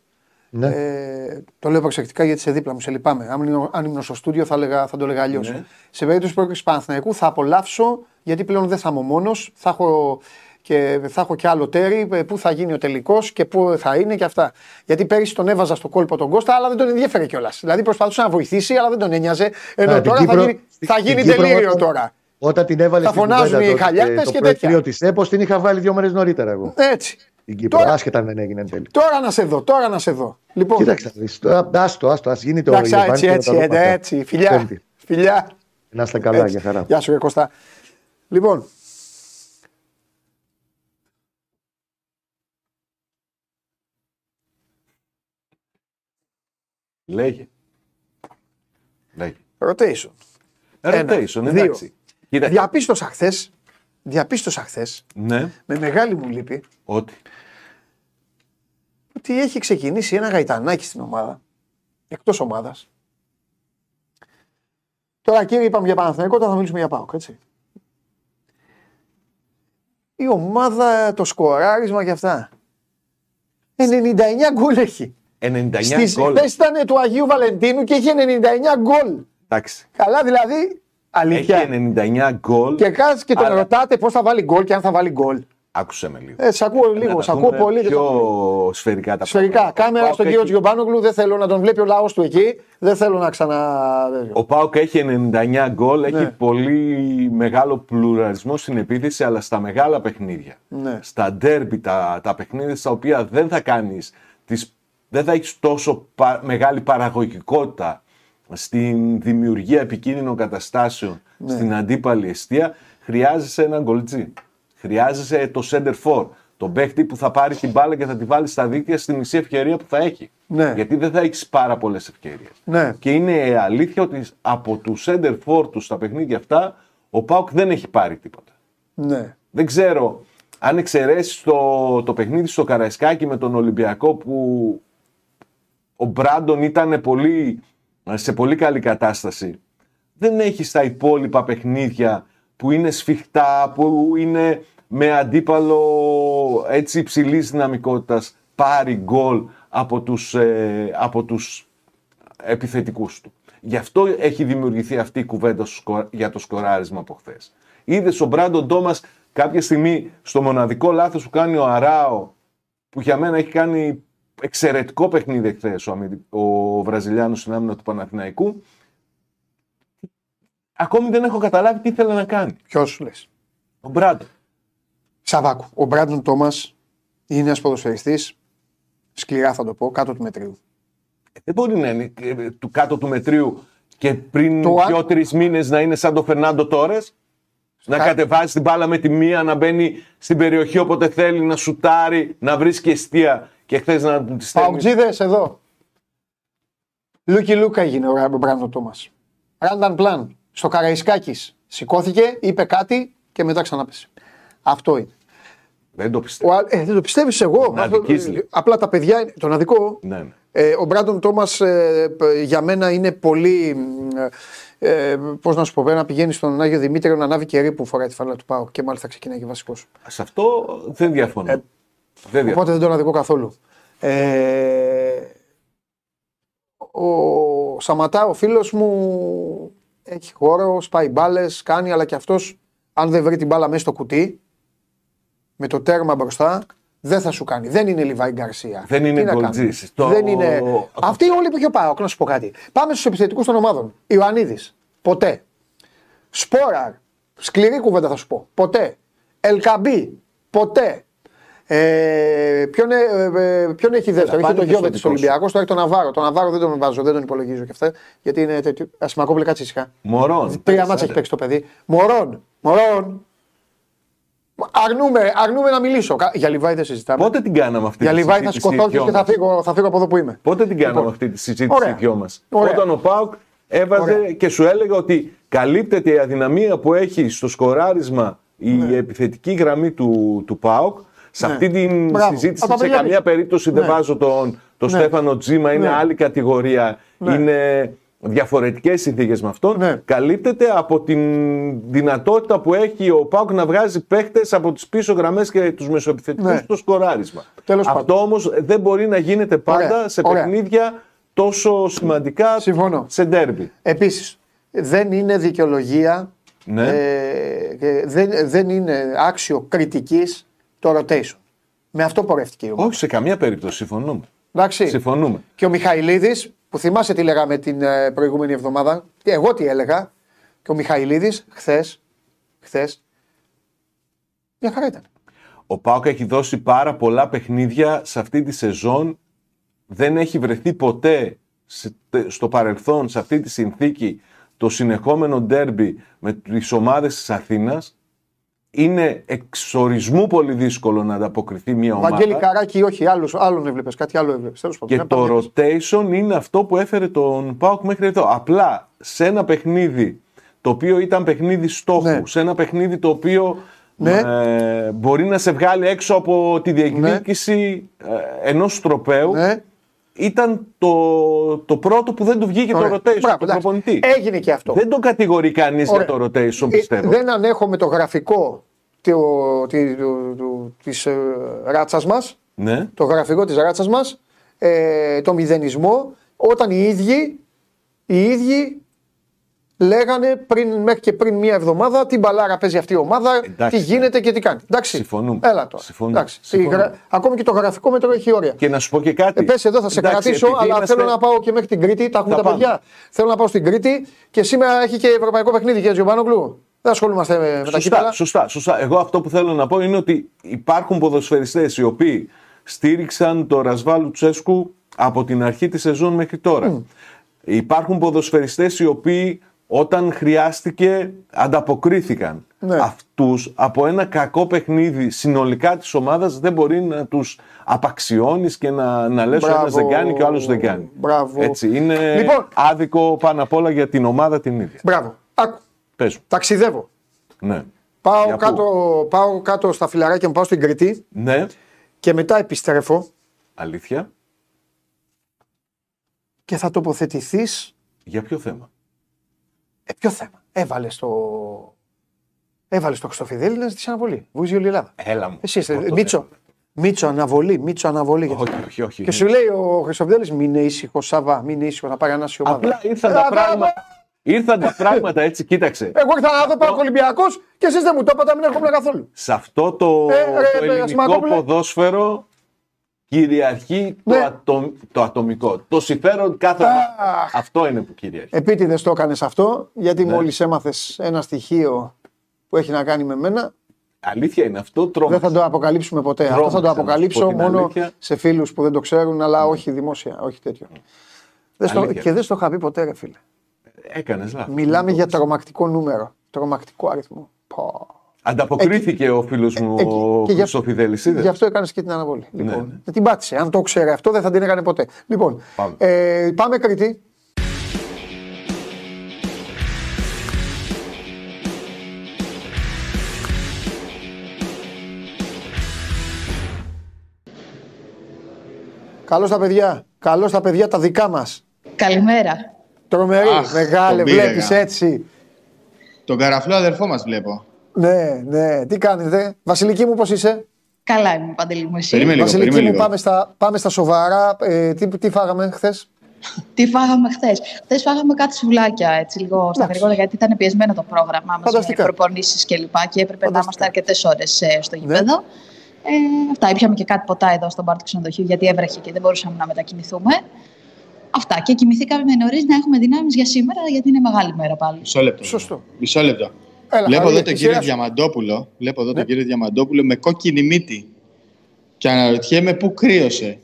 Ναι. ε, το λέω προσεκτικά γιατί σε δίπλα μου, σε λυπάμαι. Αν, ήμουν- αν ήμουν στο στούντιο θα, λέγα, θα το έλεγα αλλιώς. Ναι. Σε περίπτωση πρόκρισης Παναθηναϊκού θα απολαύσω, γιατί πλέον δεν θα είμαι μόνος, θα έχω και, θα έχω και άλλο τέρι, ε, πού θα γίνει ο τελικός και πού θα είναι και αυτά. Γιατί πέρυσι τον έβαζα στο κόλπο τον Κώστα, αλλά δεν τον ενδιαφέρε κιόλας. Δηλαδή προσπαθούσε να βοηθήσει, αλλά δεν τον ένοιαζε. Ενώ Α, την τώρα θα Κύπρο- γίνει, θα την γίνει Κύπρο τελείριο όταν- τώρα. Όταν την έβαλε Θα στην φωνάζουν κουβέντα οι το- χαλιάτες το και τέτοια. προεδρείο της ΕΠΟΣ την είχα βάλει δύο μέρες νωρίτερα εγώ. Έτσι. Την Κύπρο. Τώρα- Άσχετα αν δεν έγινε εν τέλει. Τώρα να σε δω, τώρα να σε δω. Λοιπόν, Κοίταξε, να δεις. Τώρα, άστο, άστο, ας γίνει το εντάξει, Ιωβάνι έτσι, και να έτσι, τα δω έτσι, μετά. έτσι. Φιλιά, Πέμπτη. φιλιά. Να είστε καλά, Έτσι. για χαρά. Γεια σου, ρε Κώστα. Λοιπόν, Λέγε. Λέγε. rotation. Rotation, Ένα, εντάξει. Κοίτα, Διαπίστωσα χθες, διαπίστωσα χθες, ναι, με μεγάλη μου λύπη, ότι; ότι έχει ξεκινήσει ένα γαϊτανάκι στην ομάδα. Εκτός ομάδας. Τώρα κύριε είπαμε για Παναθηναϊκό, τώρα θα μιλήσουμε για ΠΑΟΚ, έτσι. Η ομάδα, το σκοράρισμα και αυτά. 99 γκολ έχει. 99 Στις γκολ. χθες ήταν του Αγίου Βαλεντίνου και είχε 99 γκολ. Εντάξει. Καλά δηλαδή, αλήθεια. Έχει 99 γκολ. Και κάτσε και τον Αλλά- ρωτάτε πώς θα βάλει γκολ και αν θα βάλει γκολ. Άκουσε με λίγο. Ε, σ' ακούω Να λίγο, τα σ' ακούω δούμε πολύ. και Πιο το ακούω. σφαιρικά τα Σφαιρικά. πράγματα. Κάμερα Ο στον Πάοκ κύριο έχει- Τζιομπάνογλου, δεν θέλω να τον βλέπει ο λαός του εκεί. Δεν θέλω να ξανα. Ο Πάοκ έχει 99 γκολ, Ναι. έχει πολύ μεγάλο πλουραλισμό στην επίθεση, αλλά στα μεγάλα παιχνίδια. Ναι. Στα ντέρμπι, τα, τα παιχνίδια στα οποία δεν θα κάνεις, τις, δεν θα έχεις τόσο πα- μεγάλη παραγωγικότητα στην δημιουργία επικίνδυνων καταστάσεων Ναι. στην αντίπαλη αιστεία, χρειάζεσαι έναν γκολτζή. Χρειάζεσαι το center for. Τον παίχτη που θα πάρει την μπάλα και θα τη βάλει στα δίκτυα στη μισή ευκαιρία που θα έχει. Ναι. Γιατί δεν θα έχεις πάρα πολλές ευκαιρίες. Ναι. Και είναι αλήθεια ότι από του center for τους στα παιχνίδια αυτά, ο Πάουκ δεν έχει πάρει τίποτα. Ναι. Δεν ξέρω αν εξαιρέσεις το, το παιχνίδι στο Καραϊσκάκι με τον Ολυμπιακό που ο Μπράντον ήταν πολύ, σε πολύ καλή κατάσταση. Δεν έχεις στα υπόλοιπα παιχνίδια που είναι σφιχτά, που είναι με αντίπαλο έτσι υψηλής δυναμικότητας πάρει γκολ από τους, ε, από τους επιθετικούς του. Γι' αυτό έχει δημιουργηθεί αυτή η κουβέντα στο σκο- για το σκοράρισμα από χθες. Είδες ο Μπράντον Τόμας κάποια στιγμή στο μοναδικό λάθος που κάνει ο Αράο, που για μένα έχει κάνει εξαιρετικό παιχνίδι εχθές ο, αμυντικ- ο Βραζιλιάνος στην άμυνα του Παναθηναϊκού. Ακόμη δεν έχω καταλάβει τι ήθελε να κάνει. Ποιος σου λες; Ο Μπράντον. Σαβάκου. Ο Μπράντον Τόμας είναι ένας ποδοσφαιριστής. Σκληρά θα το πω, κάτω του μετρίου. Δεν μπορεί να είναι ε, του κάτω του μετρίου και πριν Το αν- δύο-τρει μήνες να είναι σαν τον Φερνάντο Τόρες. Να Κα- κατεβάζει την μπάλα με τη μία, να μπαίνει στην περιοχή όποτε θέλει, να σουτάρει, να βρίσκει αιστεία και χθες να του τη στέλνεις. Παουτζίδες εδώ. Λούκι Λουκ έγινε ο Μπράντον Τόμας. Ραντανπλάν. Στο Καραϊσκάκης. Σηκώθηκε, είπε κάτι και μετά ξανάπεσε. Αυτό είναι. Δεν το πιστεύω. Ο, α- ε, δεν το πιστεύεις εγώ. Τον Αυτό- αδικείς, λέει. απλά τα παιδιά. είναι- Τον αδικώ. Ναι, ναι. Ε, ο Μπράντον Τόμας ε, π- για μένα είναι πολύ. Ε, Πώς να σου πω, πρέπει να πηγαίνει στον Άγιο Δημήτριο να ανάβει κερί που φοράει τη φανέλα του ΠΑΟΚ και μάλιστα ξεκινάει και βασικός. Σε αυτό δεν διαφωνώ. δεν διαφωνώ. Οπότε δεν τον αδικώ καθόλου. Ε, ο Σαματά, ο φίλος μου, έχει χώρο, σπάει μπάλες, κάνει, αλλά και αυτός, αν δεν βρει την μπάλα μέσα στο κουτί, με το τέρμα μπροστά, δεν θα σου κάνει. Δεν είναι Λιβάη Γκαρσία. Δεν είναι Τι να γκολτζής. κάνουμε. Το- Δεν είναι. Αυτοί όλοι που είχε ο Πάοκ, να σου πω κάτι. Πάμε στους επιθετικούς των ομάδων. Ιωαννίδης. Ποτέ. Σπόραρ. Σκληρή κουβέντα θα σου πω. Ποτέ. Ελκαμπή. Ποτέ. Ε, ποιον, ε, ε, ποιον έχει δεύτερο, έχει πάλι το και Γιώβετ στο του δικό σου. Ολυμπιακός, τώρα έχει τον Ναβάρο. Τον Ναβάρο δεν τον βάζω, δεν τον υπολογίζω και αυτά. Γιατί είναι τέτοιο. Ασημακόπουλε, κάτσε ησυχά. Μωρόν. Τρία μάτσα έχει παίξει το παιδί. Μωρόν. Μωρόν. Αρνούμε, αρνούμε να μιλήσω. Κα- Για Λιβάη δεν συζητάμε. Πότε την κάναμε αυτή Για τη Λιβάη θα συζήτηση οι σκοτώσω δυο και θα μας; φύγω, θα φύγω από εδώ που είμαι. Πότε την κάναμε Λοιπόν, αυτή τη συζήτηση ωραία. οι δυο μας; Ωραία. Όταν ο Πάουκ έβαζε Ωραία. και σου έλεγε ότι καλύπτεται η αδυναμία που έχει στο σκοράρισμα η επιθετική γραμμή του, του Πάουκ. Σε Ναι. αυτή την Μπράβο. συζήτηση σε Απαπελιάδη. καμία περίπτωση δεν Ναι. βάζω τον, τον Ναι. Στέφανο Τζίμα, είναι Ναι. άλλη κατηγορία. Ναι. Είναι διαφορετικές συνθήκες με αυτόν. Ναι. Καλύπτεται από την δυνατότητα που έχει ο Πάουκ να βγάζει παίχτες από τις πίσω γραμμές και τους μεσοεπιθετικούς Ναι. στο σκοράρισμα. Τέλος Αυτό πάντων. όμως δεν μπορεί να γίνεται πάντα Ωραία. σε Ωραία. παιχνίδια τόσο σημαντικά Συμφωνώ. σε ντέρμπι. Επίσης, δεν είναι δικαιολογία. Ναι. Ε, και δεν, δεν είναι άξιο κριτικής το rotation. Με αυτό πορεύτηκε η ομάδα. Όχι σε καμία περίπτωση, συμφωνούμε. Εντάξει. Συμφωνούμε. Και ο Μιχαηλίδης, που θυμάσαι τι λέγαμε την ε, προηγούμενη εβδομάδα, και εγώ τι έλεγα, και ο Μιχαηλίδης χθες, χθες, μια χαρά ήταν. Ο Πάοκ έχει δώσει πάρα πολλά παιχνίδια σε αυτή τη σεζόν. Δεν έχει βρεθεί ποτέ σε- στο παρελθόν σε αυτή τη συνθήκη το συνεχόμενο ντέρμπι με τις ομάδες της Αθήνας. Είναι εξορισμού πολύ δύσκολο να ανταποκριθεί μια ομάδα. Βαγγέλη Καράκη, όχι, άλλους, άλλον έβλεπες, κάτι άλλο έβλεπες. Και το rotation είναι αυτό που έφερε τον Πάοκ μέχρι εδώ. Απλά σε ένα παιχνίδι το οποίο ήταν παιχνίδι στόχου, Ναι. σε ένα παιχνίδι το οποίο Ναι. ε, μπορεί να σε βγάλει έξω από τη διεκδίκηση ε, ενός τροπέου, Ναι. Ήταν το, το πρώτο που δεν του βγήκε Ωραία. το rotation Μπράβο, του εντάξει. προπονητή. Έγινε και αυτό. Δεν τον κατηγορεί κανείς για Ωραία. το rotation, Ε, πιστεύω. Δεν ανέχομαι το γραφικό το, τη- του- του- της ε, ράτσας μας, Ναι. το γραφικό της ράτσας μας, ε, το μηδενισμό, όταν οι ίδιοι, οι ίδιοι λέγανε πριν, μέχρι και πριν μία εβδομάδα τι μπαλάρα παίζει αυτή η ομάδα, Εντάξει, τι γίνεται και τι κάνει. Εντάξει. Συμφωνούμε. Έλα τώρα. Συμφωνούμε. Εντάξει. Συμφωνούμε. Η γρα- Ακόμη και το γραφικό μέτρο έχει όρια. Και να σου πω και κάτι. Ε, πες εδώ θα σε Εντάξει, κρατήσω, επειδή αλλά είμαστε- θέλω να πάω και μέχρι την Κρήτη. Τα έχουμε Θα τα πάμε. παιδιά. Θέλω να πάω στην Κρήτη και σήμερα έχει και ευρωπαϊκό παιχνίδι, κύριε Τζιομπάνογλου. Δεν ασχολούμαστε με, με τα Σωστά, κύπελα. σωστά, σωστά. Εγώ αυτό που θέλω να πω είναι ότι υπάρχουν ποδοσφαιριστές οι οποίοι στήριξαν το Ρασβάλου Τσέσκου από την αρχή της σεζόν μέχρι τώρα. Υπάρχουν ποδοσφαιριστές οι οποίοι όταν χρειάστηκε ανταποκρίθηκαν. Ναι. Αυτούς από ένα κακό παιχνίδι συνολικά της ομάδας δεν μπορεί να τους απαξιώνεις και να, να λες ο Μπράβο. ένας δεν κάνει και ο άλλος δεν κάνει. Μπράβο. Έτσι, είναι Λοιπόν. άδικο πάνω απ' όλα για την ομάδα την ίδια. Μπράβο. Άκου. Πες μου. Ταξιδεύω. Ναι. Πάω Για πού; κάτω, πάω κάτω στα φιλαράκια μου, πάω στην Κρήτη Ναι. και μετά επιστρέφω Αλήθεια; και θα τοποθετηθείς. Για ποιο θέμα; Ε, ποιο θέμα; Έβαλε το. Έβαλε το Χρυστοφιδέλη να ζητήσει αναβολή. Βούζει όλη η Ελλάδα. Έλα μου. Εσύ είστε. Αυτό Μίτσο. Μίτσο αναβολή, Μίτσο αναβολή. Όχι, όχι, όχι. Και σου λέει ο Χρυστοφιδέλης, μην είναι ήσυχο, Σάβα, μην είναι ήσυχο, να πάρει ανάση ομάδα. Απλά ήρθαν Ε, τα α, πράγματα. Ήρθαν τα πράγματα έτσι, κοίταξε. Εγώ ήρθα να δω πάω Ολυμπιακό και εσείς δεν μου το είπατε, μην έρχομαι καθόλου. Σε αυτό το, Ε, ρε, το ρε, ελληνικό Ασημακόπουλε. ποδόσφαιρο κυριαρχεί το, Ναι. ατομ- το ατομικό. Το συμφέρον κάθε ομάδα. Αυτό είναι που κυριαρχεί. Επίτηδες το έκανες αυτό, γιατί Ναι. μόλις έμαθες ένα στοιχείο που έχει να κάνει με μένα, Αλήθεια είναι αυτό, τρόμαξες. δεν θα το αποκαλύψουμε ποτέ. Αυτό Τρόμαξα θα το να σου αποκαλύψω πω την μόνο αλήθεια. Ναι. σε φίλους που δεν το ξέρουν, αλλά όχι δημόσια, όχι τέτοιο. Δεν στο- Αλήθεια. και δεν στο είχα πει ποτέ, ρε φίλε. Έκανες λάθος. Μιλάμε για τρομακτικό νούμερο. Τρομακτικό αριθμό. Πω. Ανταποκρίθηκε ο φίλος μου Εκεί. ο Και γι' Χρυσοφιδέλης, είδες; Γι' αυτό έκανες και την αναβολή. Ναι, Λοιπόν, ναι. Δεν την πάτησε. Αν το ξέρει αυτό, δεν θα την έκανε ποτέ. Λοιπόν, Πάμε. Ε, πάμε Κρήτη. Καλώς τα παιδιά. Καλώς τα παιδιά τα δικά μας. Καλημέρα. Τρομερή, Αχ, μεγάλε, τον πήρε, βλέπεις γα. έτσι. Τον καραφλό αδερφό μας βλέπω. Ναι, ναι, τι κάνετε. Βασιλική μου, πώς είσαι; Καλά είμαι, Παντελή μου, εσύ; Περίμενε λίγο, Βασιλική περίμενε μου, λίγο. πάμε στα, πάμε στα σοβαρά. Ε, τι, τι φάγαμε χθες; Τι φάγαμε χθες; Χθες φάγαμε κάτι σουβλάκια, έτσι λίγο στα Εντάξει. γρήγορα, γιατί ήταν πιεσμένο το πρόγραμμά μας με Φανταστικά. προπονήσεις και λοιπά και έπρεπε να Φανταστικά. είμαστε αρκετές ώρες στο γήπεδο. Ε, αυτά, ήπιαμε και κάτι ποτά εδώ στον πάρ του ξενοδοχείου, γιατί έβρεχε και δεν μπορούσαμε να μετακινηθούμε. Αυτά. Και κοιμηθήκαμε νωρίς να έχουμε δυνάμεις για σήμερα, γιατί είναι μεγάλη μέρα πάλι. Μισό λεπτό. Σωστό. Μισό λεπτό. Έλα, Βλέπω Χαρή, εδώ τον η κύριο σειρά σου. Διαμαντόπουλο. Βλέπω εδώ Ναι. τον κύριο Διαμαντόπουλο με κόκκινη μύτη. Και αναρωτιέμαι πού κρύωσε.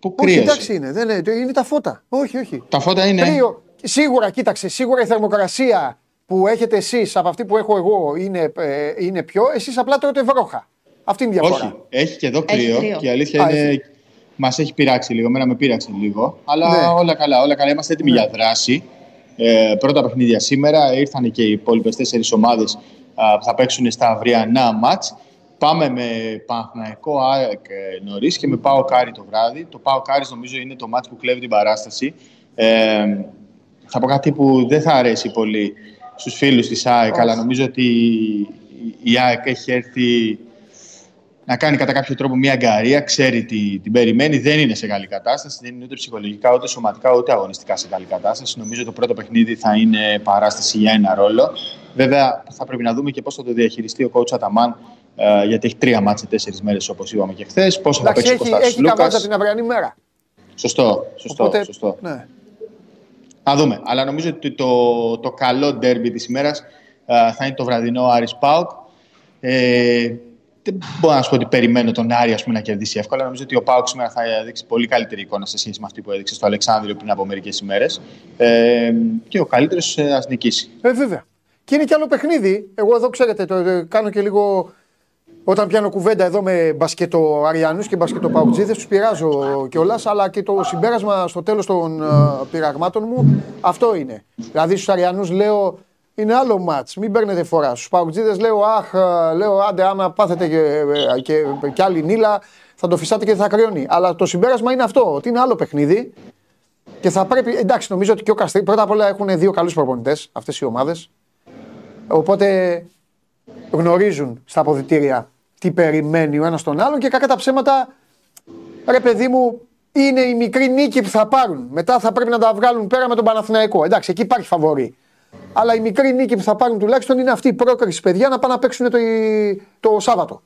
Πού Όχι, κρύωσε. εντάξει είναι, δεν είναι, είναι τα φώτα. Όχι, όχι. Τα φώτα είναι. Κρύο. Σίγουρα, κοίταξε, σίγουρα η θερμοκρασία που έχετε εσείς από αυτή που έχω εγώ είναι, ε, είναι πιο. Εσείς απλά τρώτε βρόχα. Αυτή είναι η διαφορά. Όχι, έχει και εδώ Έχει κρύο. κρύο. Και η αλήθεια Α, είναι. έχει. Μας έχει πειράξει λίγο. Εμένα με πείραξε λίγο. Αλλά Ναι. όλα καλά, όλα καλά. Είμαστε έτοιμοι για δράση. Ε, πρώτα παιχνίδια σήμερα. Ήρθαν και οι υπόλοιπες τέσσερις ομάδες που θα παίξουν στα αυριανά ματς. Πάμε με Παναθηναϊκό ΑΕΚ νωρίς και με ΠΑΟΚ Άρη το βράδυ. Το ΠΑΟΚ Άρης νομίζω είναι το ματς που κλέβει την παράσταση. Ε, θα πω κάτι που δεν θα αρέσει πολύ στους φίλους της ΑΕΚ, αλλά νομίζω ότι η ΑΕΚ έχει έρθει να κάνει κατά κάποιο τρόπο μια αγκαρία, ξέρει τι την περιμένει, δεν είναι σε καλή κατάσταση, δεν είναι ούτε ψυχολογικά, ούτε σωματικά, ούτε αγωνιστικά σε καλή κατάσταση. Νομίζω το πρώτο παιχνίδι θα είναι παράσταση για ένα ρόλο. Βέβαια, θα πρέπει να δούμε και πώς θα το διαχειριστεί ο coach Αταμάν, ε, γιατί έχει τρία μάτσε τέσσερις μέρες, όπως είπαμε και χθες. Πώς θα Εντάξει, παίξει ο έχει, Κώστας έχει καβάτσα Λούκας. την αυριανή μέρα. Σωστό, σωστό, Οπότε, σωστό. Ναι. Θα δούμε. Αλλά νομίζω ότι το, το καλό ντέρμπι της ημέρας α, θα είναι το βραδινό Άρης Πάουκ. Ε, δεν μπορώ να σου πω ότι περιμένω τον Άρη ας πούμε, να κερδίσει εύκολα. Νομίζω ότι ο Πάουκ σήμερα θα δείξει πολύ καλύτερη εικόνα σε σχέση με αυτή που έδειξε στο Αλεξάνδριο πριν από μερικές ημέρες. Ε, και ο καλύτερος ας νικήσει. Ε, βέβαια. Και είναι κι άλλο παιχνίδι. Εγώ εδώ ξέρετε, το, το κάνω και λίγο. Όταν πιάνω κουβέντα εδώ με μπασκετοαριανούς και μπασκετοπαουτζίδε, τους πειράζω κιόλας, αλλά και το συμπέρασμα στο τέλος των ε, πειραγμάτων μου αυτό είναι. Δηλαδή στους Αριανούς λέω είναι άλλο μάτς, μην παίρνετε φορά. Στους παουτζίδε λέω Αχ, ε, λέω άντε, άμα πάθετε και, ε, και, και άλλη νύλα, θα το φυσάτε και θα κρυώνει. Αλλά το συμπέρασμα είναι αυτό, ότι είναι άλλο παιχνίδι. Και θα πρέπει, εντάξει, νομίζω ότι και ο Καστρί, πρώτα απ' όλα έχουν δύο καλούς προπονητές αυτές οι ομάδες. Οπότε γνωρίζουν στα αποδητήρια τι περιμένει ο ένας τον άλλον και κακά τα ψέματα, ρε παιδί μου, είναι η μικρή νίκη που θα πάρουν. Μετά θα πρέπει να τα βγάλουν πέρα με τον Παναθηναϊκό. Εντάξει, εκεί υπάρχει φαβορή. Αλλά η μικρή νίκη που θα πάρουν τουλάχιστον είναι αυτή η πρόκριση, παιδιά, να πάνε να παίξουν το, το Σάββατο.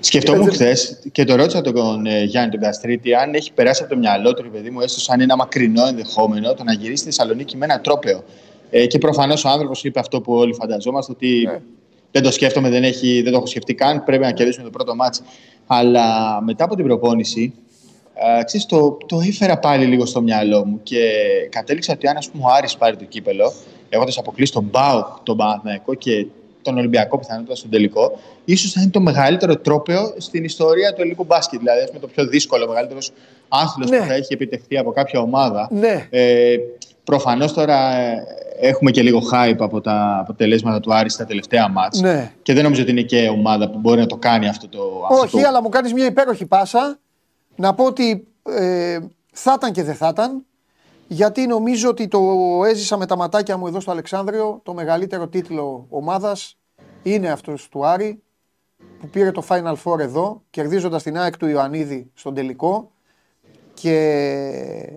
Σκεφτόμουν Ε, χθες και το ρώτησα τον ε, Γιάννη τον Καστρίτη αν έχει περάσει από το μυαλό του, ρε παιδί μου, έστω σαν ένα μακρινό ενδεχόμενο, το να γυρίσει στη Θεσσαλονίκη με ένα τρόπεο. Ε, και προφανώς ο άνθρωπος είπε αυτό που όλοι φανταζόμαστε, ότι Ε. δεν το σκέφτομαι, δεν, έχει, δεν το έχω σκεφτεί καν. Πρέπει να κερδίσουμε το πρώτο μάτς. Αλλά μετά από την προπόνηση, ε, ξέρεις, το, το έφερα πάλι λίγο στο μυαλό μου και κατέληξα ότι αν ας πούμε, ο Άρης πάρει το κύπελο, έχοντας αποκλείσει τον Μπάουκ, τον Παναθηναϊκό και τον Ολυμπιακό πιθανότητα στον τελικό, ίσως θα είναι το μεγαλύτερο τρόπαιο στην ιστορία του ελληνικού μπάσκετ. Δηλαδή, ας πούμε, το πιο δύσκολο, ο μεγαλύτερος άθλος Ναι. που θα έχει επιτευχθεί από κάποια ομάδα. Ναι. Ε, Προφανώς τώρα ε, έχουμε και λίγο hype από τα αποτελέσματα του Άρη στα τελευταία μάτς. Ναι. Και δεν νομίζω ότι είναι και ομάδα που μπορεί να το κάνει αυτό το. αυτό Όχι, το- αλλά μου κάνεις μια υπέροχη πάσα να πω ότι ε, θα ήταν και δεν θα ήταν. Γιατί νομίζω ότι το έζησα με τα ματάκια μου εδώ στο Αλεξάνδριο. Το μεγαλύτερο τίτλο ομάδας είναι αυτός του Άρη που πήρε το Final Four εδώ, κερδίζοντας την ΑΕΚ του Ιωαννίδη στον τελικό και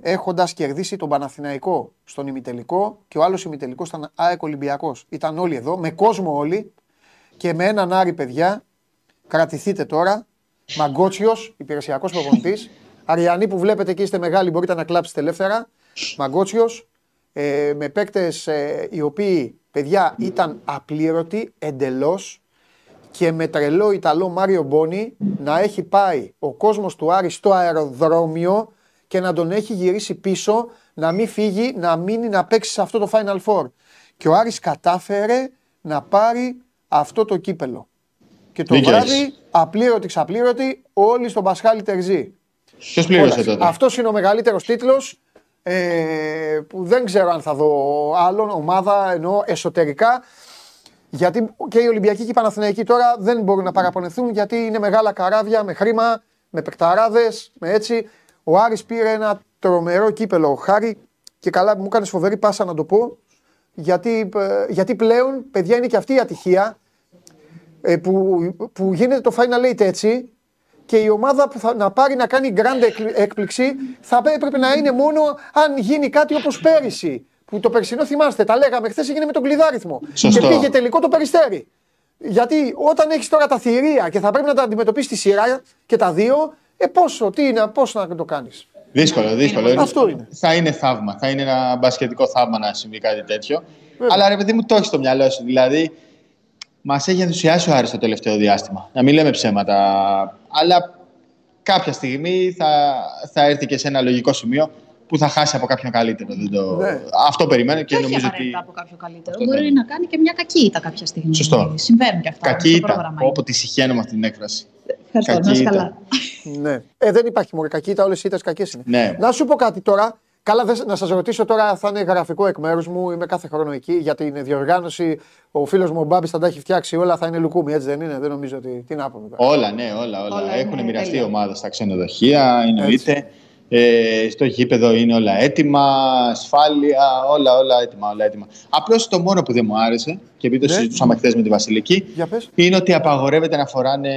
έχοντας κερδίσει τον Παναθηναϊκό στον ημιτελικό και ο άλλος ημιτελικός ήταν ΑΕΚ Ολυμπιακός. Ήταν όλοι εδώ, με κόσμο όλοι και με έναν Άρη, παιδιά, κρατηθείτε τώρα. Μαγκότσιος, υπηρεσιακός προπονητής. Αριανοί που βλέπετε και είστε μεγάλοι, μπορείτε να κλάψετε ελεύθερα. Μαγκότσιος, ε, με παίκτες οι οποίοι, παιδιά, ήταν απλήρωτοι εντελώς και με τρελό Ιταλό Μάριο Μπόνι να έχει πάει ο κόσμος του Άρη στο αεροδρόμιο και να τον έχει γυρίσει πίσω, να μην φύγει, να μείνει να παίξει σε αυτό το Final Four. Και ο Άρης κατάφερε να πάρει αυτό το κύπελο. Και το Δίκιο βράδυ, έχεις. απλήρωτη ξαπλήρωτη, όλοι στον Πασχάλη Τερζή. Ποιος πλήρωσε τότε; Αυτός είναι ο μεγαλύτερος τίτλος. Ε, που δεν ξέρω αν θα δω άλλον ομάδα εννοώ εσωτερικά. Γιατί και οι Ολυμπιακοί και οι Παναθηναϊκοί τώρα δεν μπορούν να παραπονεθούν γιατί είναι μεγάλα καράβια με χρήμα, με παικταράδε, με έτσι. Ο Άρης πήρε ένα τρομερό κύπελο. Χάρη και καλά μου έκανε φοβερή πάσα να το πω. Γιατί, ε, γιατί πλέον, παιδιά, είναι και αυτή η ατυχία ε, που, που γίνεται το Final Eight έτσι και η ομάδα που θα να πάρει να κάνει grand εκ- έκπληξη θα έπρεπε να είναι μόνο αν γίνει κάτι όπως πέρυσι. Που το περσινό θυμάστε, τα λέγαμε χθες έγινε με τον κλειδάριθμο. Σωστό. Και πήγε τελικό το περιστέρι. Γιατί όταν έχεις τώρα τα θηρία και θα πρέπει να τα αντιμετωπίσεις τη σειρά και τα δύο, ε πόσο, τι είναι, πώς να το κάνεις. Δύσκολο, δύσκολο. Αυτό είναι. Θα είναι θαύμα. Θα είναι ένα μπασκετικό θαύμα να συμβεί κάτι τέτοιο. Αλλά ρε παιδί μου, το έχεις στο μυαλό σου. Δηλαδή, μας έχει ενθουσιάσει ο Άρης το τελευταίο διάστημα. Να μην λέμε ψέματα. Αλλά κάποια στιγμή θα, θα έρθει και σε ένα λογικό σημείο που θα χάσει από κάποιον καλύτερο. Δεν το... Ναι. Αυτό περιμένω και Και όχι νομίζω ότι. απαραίτητα από κάποιο καλύτερο. Αυτό Μπορεί δεν- να κάνει και μια κακή ήττα κάποια στιγμή. Σωστό. Συμβαίνουν και αυτά. Κακή στο ήταν. πρόγραμμα Όπω τη συχαίνω με αυτή την έκφραση. Ευχαριστώ. κακή Να είσαι ήττα. καλά. Ναι. Ε, δεν υπάρχει μωρέ κακή, τα όλες οι ήττες κακές είναι. Ναι. Να σου πω κάτι τώρα. Καλά, δεν- να σας ρωτήσω τώρα, θα είναι γραφικό εκ μέρους μου. Είμαι κάθε χρόνο εκεί για την διοργάνωση. Ο φίλος μου ο Μπάμπης θα τα έχει φτιάξει όλα, θα είναι λουκούμι, έτσι δεν είναι; Δεν νομίζω ότι. Τι να πούμε τώρα. Όλα, ναι, όλα. όλα. Όλα Έχουν είναι μοιραστεί τέλεια. ομάδες στα ξενοδοχεία, εννοείται. Ε, στο γήπεδο είναι όλα έτοιμα, ασφάλεια, όλα, όλα έτοιμα. Όλα έτοιμα. Απλώς το μόνο που δεν μου άρεσε, και επειδή το Ναι. συζητούσαμε χθες με τη Βασιλική, Για πες. είναι ότι απαγορεύεται να φοράνε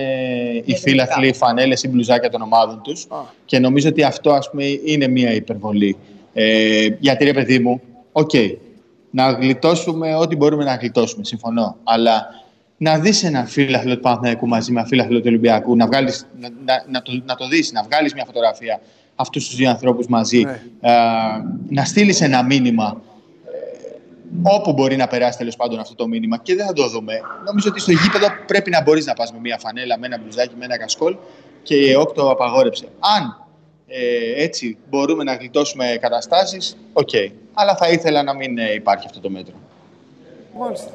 οι φίλαθλοι φανέλες ή μπλουζάκια των ομάδων τους. Α. Και νομίζω ότι αυτό ας πούμε, είναι μία υπερβολή. Ε, γιατί ρε παιδί μου, οκ, να γλιτώσουμε ό,τι μπορούμε να γλιτώσουμε, συμφωνώ. Αλλά να δεις ένα φίλαθλο του Παναθηναϊκού μαζί με ένα φίλαθλο του Ολυμπιακού, να, βγάλεις, να, να, να το, να το δεις, να βγάλεις μια φωτογραφία αυτούς τους δύο ανθρώπους μαζί, Ναι. ε, να στείλεις ένα μήνυμα ε, όπου μπορεί να περάσει τέλος πάντων αυτό το μήνυμα και δεν θα το δούμε. Νομίζω ότι στο γήπεδο πρέπει να μπορείς να πας με μια φανέλα, με ένα μπλουζάκι, με ένα κασκόλ και η ΕΟΚ το απαγόρεψε. Αν ε, έτσι μπορούμε να γλιτώσουμε καταστάσεις, οκ. Αλλά θα ήθελα να μην ε, υπάρχει αυτό το μέτρο. Μάλιστα.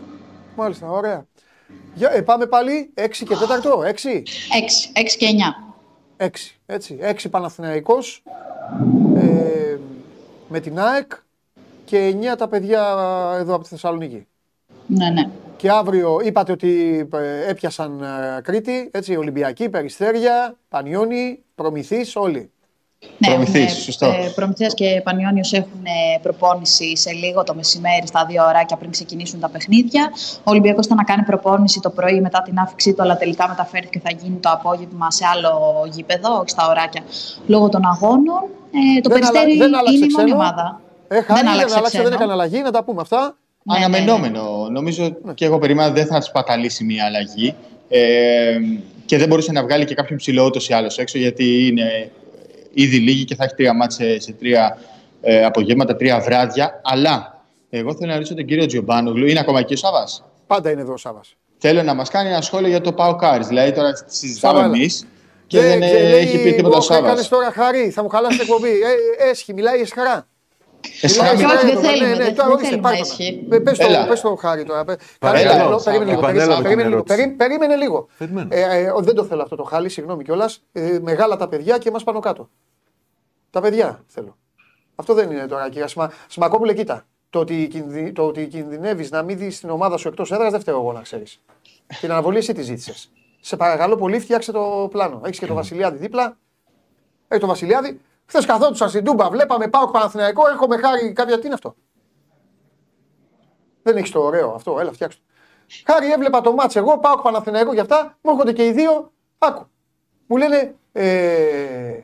Μάλιστα, ωραία. Για, ε, πάμε πάλι 6 και 4, 6. 6, 6 και 9. 6, έτσι. 6 Παναθηναϊκός ε, με την ΑΕΚ και 9 τα παιδιά εδώ από τη Θεσσαλονίκη. Ναι, ναι. Και αύριο είπατε ότι ε, έπιασαν ε, Κρήτη, έτσι, Ολυμπιακή, Περιστέρι, Πανιώνιοι, Προμηθείς, όλοι. Ναι, Προμηθείς, έχουν, σωστό. Ε, Προμηθείας και Πανιόνιος έχουν ε, προπόνηση σε λίγο το μεσημέρι στα δύο ωράκια πριν ξεκινήσουν τα παιχνίδια. Ο Ολυμπιακός ήταν να κάνει προπόνηση το πρωί μετά την άφηξή του, αλλά τελικά μεταφέρθηκε και θα γίνει το απόγευμα σε άλλο γήπεδο, όχι στα ωράκια, λόγω των αγώνων. Ε, το Δεν Περιστέρι αλλα- δεν άλλαξε είναι η μόνη ξένο. ομάδα. Ε, χάρη, δεν, άλλαξε άλλαξε, δεν ξένο. έκανε αλλαγή, να τα πούμε αυτά. Ναι, ναι, ναι. Αναμενόμενο. Νομίζω και εγώ περίμενα δεν θα σπαταλήσει μια αλλαγή. Ε, και δεν μπορούσε να βγάλει και κάποιον ψηλό ούτως ή άλλως έξω, γιατί είναι ήδη λίγοι και θα έχει τρία μάτς σε, σε τρία ε, απογεύματα, τρία βράδια. Αλλά εγώ θέλω να ρωτήσω τον κύριο Τζιομπάνογλου, είναι ακόμα εκεί ο Σάβα. Πάντα είναι εδώ ο Σάβας. Θέλω να μας κάνει ένα σχόλιο για το Πάο Κάρις. Δηλαδή τώρα συζητάμε Σάβα, εμεί και δεν ε, έχει πει τίποτα ο Σάβα. Έκανες τώρα χαρή, θα μου χαλάσει την εκπομπή. Ε, έσχη, μιλάει εσχαρά. Εσχαρά Μιλάει μιλάει. όχι, δεν εσχαρά, θέλουμε, ναι, ναι, δεν- τώρα δεν ορίστε, θέλουμε πάρε το. έσχη. Ε, Πες το, Έλα. πες το χάρη τώρα. Πε- Παρέλαβε, Κάνε λίγο, Σάβα, Περίμενε λίγο, επανέλαβε περίμενε την λίγο, ερώτηση. περί- περίμενε λίγο. Περιμένω. Ε, ε, ο, δεν το θέλω αυτό το χάλι, συγγνώμη κιόλας. Ε, μεγάλα τα παιδιά και εμά πάνω κάτω. Τα παιδιά θέλω. Αυτό δεν είναι τώρα, κύριε Σμα... Σμακόπουλε, κοίτα. Το ότι, κινδυ... το ότι κινδυνεύεις να μην δεις την ομάδα σου εκτός έδρας δεν φταίω εγώ να ξέρεις. την αναβολή εσύ τη ζήτησες. Σε παρακαλώ πολύ, φτιάξε το πλάνο. Έχεις και το Βασιλιάδη δίπλα. Έχει το Βασιλιάδη. Χθες καθόντουσαν στην Τούμπα, βλέπαμε πάω Παναθηναϊκό, έρχομαι χάρη κάποια. Τι είναι αυτό; Δεν έχεις το ωραίο αυτό, έλα φτιάξτε. το. Χάρη έβλεπα το μάτς εγώ, πάω Παναθηναϊκό για αυτά, μου έρχονται και οι δύο, άκου. Μου λένε, ε,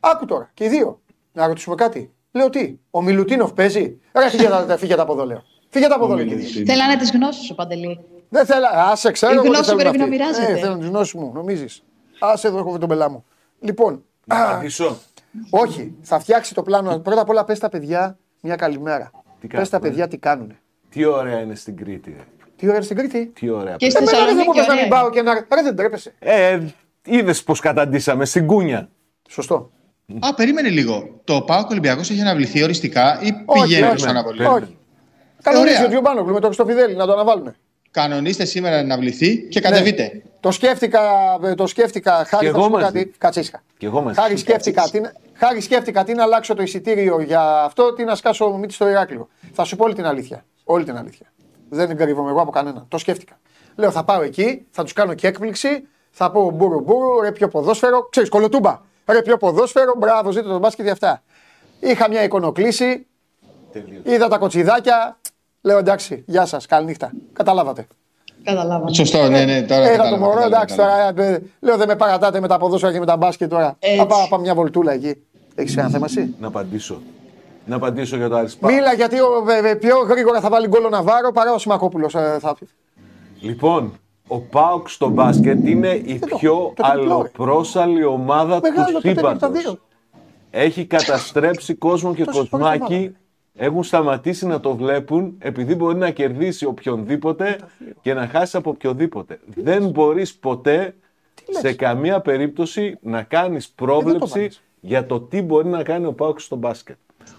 άκου τώρα, και οι δύο. Να ρωτήσουμε κάτι. Λέω τι, ο Μιλουτίνοφ παίζει; Ρε φύγετε, φύγετε από εδώ λέω. Φύγετε από εδώ λέω και οι δύο. Θέλανε τις γνώσεις σου, Παντελή. Δεν θέλω, άσε ξέρω. Η εγώ τι γνώση θέλουν πρέπει να αυτοί. μοιράζεται. Ε, θέλω τις γνώσεις μου, νομίζεις. Άσε εδώ έχω τον πελά μου. Λοιπόν, Να α, απαντήσω. Όχι, θα φτιάξει το πλάνο. Πρώτα απ' όλα πες τα παιδιά μια καλημέρα. Τι Πες τα κάνουν, παιδιά τι κάνουν. Τι ωραία είναι στην Κρήτη. ρε. Τι ώρα είναι στην Κρήτη; Τι ωραία. Και παιδιά. στη Εμένα δεν μου Θεσσαλονίκη πες να μην ωραία. πάω και να. Ρε δεν τρέπεσαι. Ε, είδες πώ καταντήσαμε στην κούνια. Σωστό. Α, περίμενε λίγο. Το Πάο Ολυμπιακός έχει αναβληθεί οριστικά ή Όχι, πηγαίνει όχι. προ αναβολή. Όχι. Κανονίζει Ωραία. ο Τζιομπάνογλου με το Χριστοφιδέλη να το αναβάλουν. Κανονίστε σήμερα να αναβληθεί και κατεβείτε. Το σκέφτηκα, ε, το σκέφτηκα. Χάρη, Κι θα εγώ σου πω μαζί. κάτι. Κατσίσκα. Κι εγώ μαζί. Χάρη σκέφτηκα, τι, να- χάρη σκέφτηκα τι να αλλάξω το εισιτήριο για αυτό, τι να σκάσω μύτη στο Ηράκλειο. Θα σου πω όλη την αλήθεια. Όλη την αλήθεια. Δεν κρύβομαι εγώ από κανένα. Το σκέφτηκα. Λέω θα πάω εκεί, θα τους κάνω και έκπληξη, θα πω μπουρου μπουρου, ρε πιο ποδόσφαιρο, ξέρεις κολοτούμπα. Ρε πιο ποδόσφαιρο, μπράβο, ζείτε το μπάσκετ για αυτά. Είχα μια εικονοκλήση, Τελείως. είδα τα κοτσιδάκια. Λέω εντάξει, γεια σας, καληνύχτα. Καταλάβατε. Καταλάβαμε. Σωστό, ναι, ναι. Τώρα Είδα το κατάλαβα, μωρό, κατάλαβα, εντάξει κατάλαβα. τώρα. ε, Λέω δεν με παρατάτε με τα ποδόσφαιρα και με τα μπάσκετ τώρα. Έτσι. Θα πάω να πάω μια βολτούλα εκεί. Έχεις ένα θέμα εσύ; Να απαντήσω. Να απαντήσω για το Αρισπά. Μίλα γιατί ο, ε, ε, πιο γρήγορα θα βάλει γκολ ο Ναβάρο παρά ο Σιμακόπουλος. θα... Λοιπόν, ο Πάουκ στο μπάσκετ είναι η το- πιο το τριπλό, ρε. αλλοπρόσαλη ομάδα Μεγάλο του το τέτοιο, τα σύμπαντος. δύο. Έχει καταστρέψει κόσμο και Τόσες φορές το κοσμάκι. Έχουν σταματήσει να το βλέπουν επειδή μπορεί να κερδίσει οποιονδήποτε και να χάσει από οποιοδήποτε. Δεν μπορείς ποτέ σε καμία περίπτωση να κάνεις πρόβλεψη βάλεις. για το τι μπορεί να κάνει ο Πάουκ στο μπάσκετ.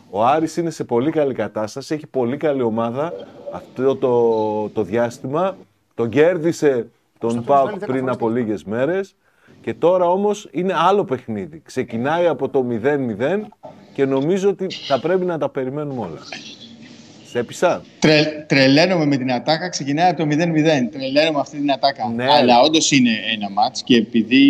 Ο Άρης είναι σε πολύ καλή κατάσταση, έχει πολύ καλή ομάδα αυτό το, το διάστημα. Τον κέρδισε τον Πάουκ βάλει δέκα πριν φορές από λίγες μέρες και τώρα όμως είναι άλλο παιχνίδι. Ξεκινάει από το 0-0 και νομίζω ότι θα πρέπει να τα περιμένουμε όλα. Σε έπεισα; Τρε, τρελαίνομαι με την ατάκα, ξεκινάει από το 0-0. Τρελαίνομαι αυτή την ατάκα. Ναι. Αλλά όντως είναι ένα μάτς και επειδή.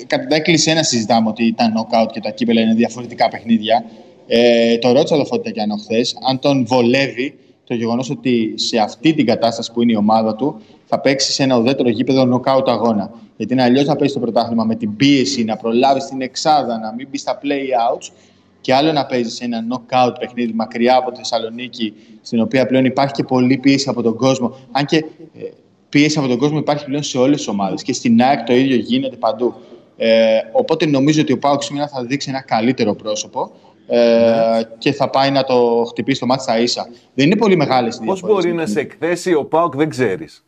ε, Κατά την έκκληση ένα συζητάμε ότι τα knockout και τα κύπελα είναι διαφορετικά παιχνίδια. Ε, το ρώτησα το Φώτη Τακιάνο χθες, αν τον βολεύει το γεγονός ότι σε αυτή την κατάσταση που είναι η ομάδα του θα παίξει σε ένα ουδέτερο γήπεδο knockout αγώνα. Γιατί είναι αλλιώς να παίζει το πρωτάθλημα με την πίεση, να προλάβεις την εξάδα, να μην μπεις στα play-outs και άλλο να παίζεις σε ένα knockout παιχνίδι μακριά από τη Θεσσαλονίκη, στην οποία πλέον υπάρχει και πολλή πίεση από τον κόσμο. Αν και ε, πίεση από τον κόσμο υπάρχει πλέον σε όλες τις ομάδες. Και στην ΑΕΚ το ίδιο γίνεται παντού. Ε, οπότε νομίζω ότι ο Πάουκ σήμερα θα δείξει ένα καλύτερο πρόσωπο ε, και θα πάει να το χτυπήσει το μάτι στα ίσα. Δεν είναι πολύ μεγάλες οι Πώς μπορεί να σε εκθέσει ο Πάουκ δεν ξέρεις.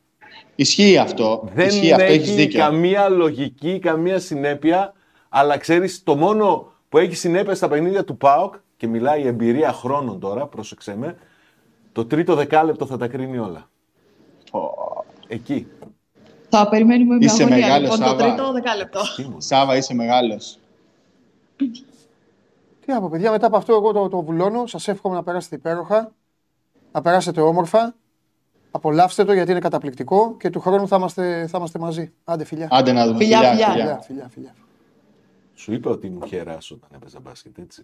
Ισχύει αυτό. Δεν Ισχύει αυτό, έχεις έχεις δίκιο. καμία λογική, καμία συνέπεια, αλλά ξέρεις το μόνο που έχει συνέπεια στα παιχνίδια του ΠΑΟΚ και μιλάει η εμπειρία χρόνων τώρα, πρόσεξε με, το τρίτο δεκάλεπτο θα τα κρίνει όλα. Εκεί. Θα περιμένουμε με Είσαι αγωνία. μεγάλος, Λοιπόν, το Σάβα. τρίτο δεκάλεπτο. Σάβα, είσαι μεγάλος. Τι από παιδιά, μετά από αυτό εγώ το, το βουλώνω. Σας εύχομαι να περάσετε υπέροχα, να περάσετε όμορφα. Απολαύστε το γιατί είναι καταπληκτικό και του χρόνου θα είμαστε, θα είμαστε μαζί. Άντε φιλιά. Άντε να δούμε. Φιλιά, φιλιά. Φιλιά, φιλιά, φιλιά. Σου είπα ότι μου χαιράς όταν έπαιζα μπάσκετ, έτσι.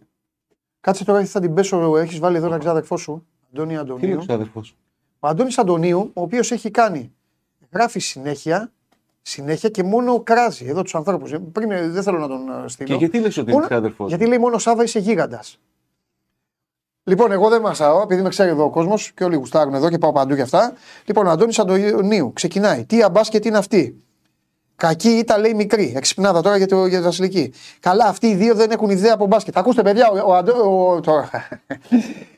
Κάτσε τώρα, θα την πέσω. Έχεις βάλει εδώ ένα ξάδερφό σου, Αντώνη Τι είναι Αντωνίου. ο ξάδερφός. Ο Αντώνης Αντωνίου, ο οποίος έχει κάνει, γράφει συνέχεια, συνέχεια και μόνο κράζει εδώ τους ανθρώπους. Πριν ε, δεν θέλω να τον ε, στείλω. Και γιατί λες ότι είναι Μόνο- ξάδερφός Γιατί λέει μόνο Σάβα είσαι γίγαντας. Λοιπόν, εγώ δεν μασάω, επειδή με ξέρει εδώ ο κόσμος και όλοι γουστάρουν εδώ και πάω παντού και αυτά. Λοιπόν, ο Αντώνης Αντωνίου ξεκινάει. Τι αμπάσκετ είναι αυτή; Κακή ήταν λέει μικρή. Εξυπνάδα τώρα για, το, για τη Βασιλική. Καλά, αυτοί οι δύο δεν έχουν ιδέα από μπάσκετ. Ακούστε, παιδιά, ο, ο, Αντώ- ο- τώρα.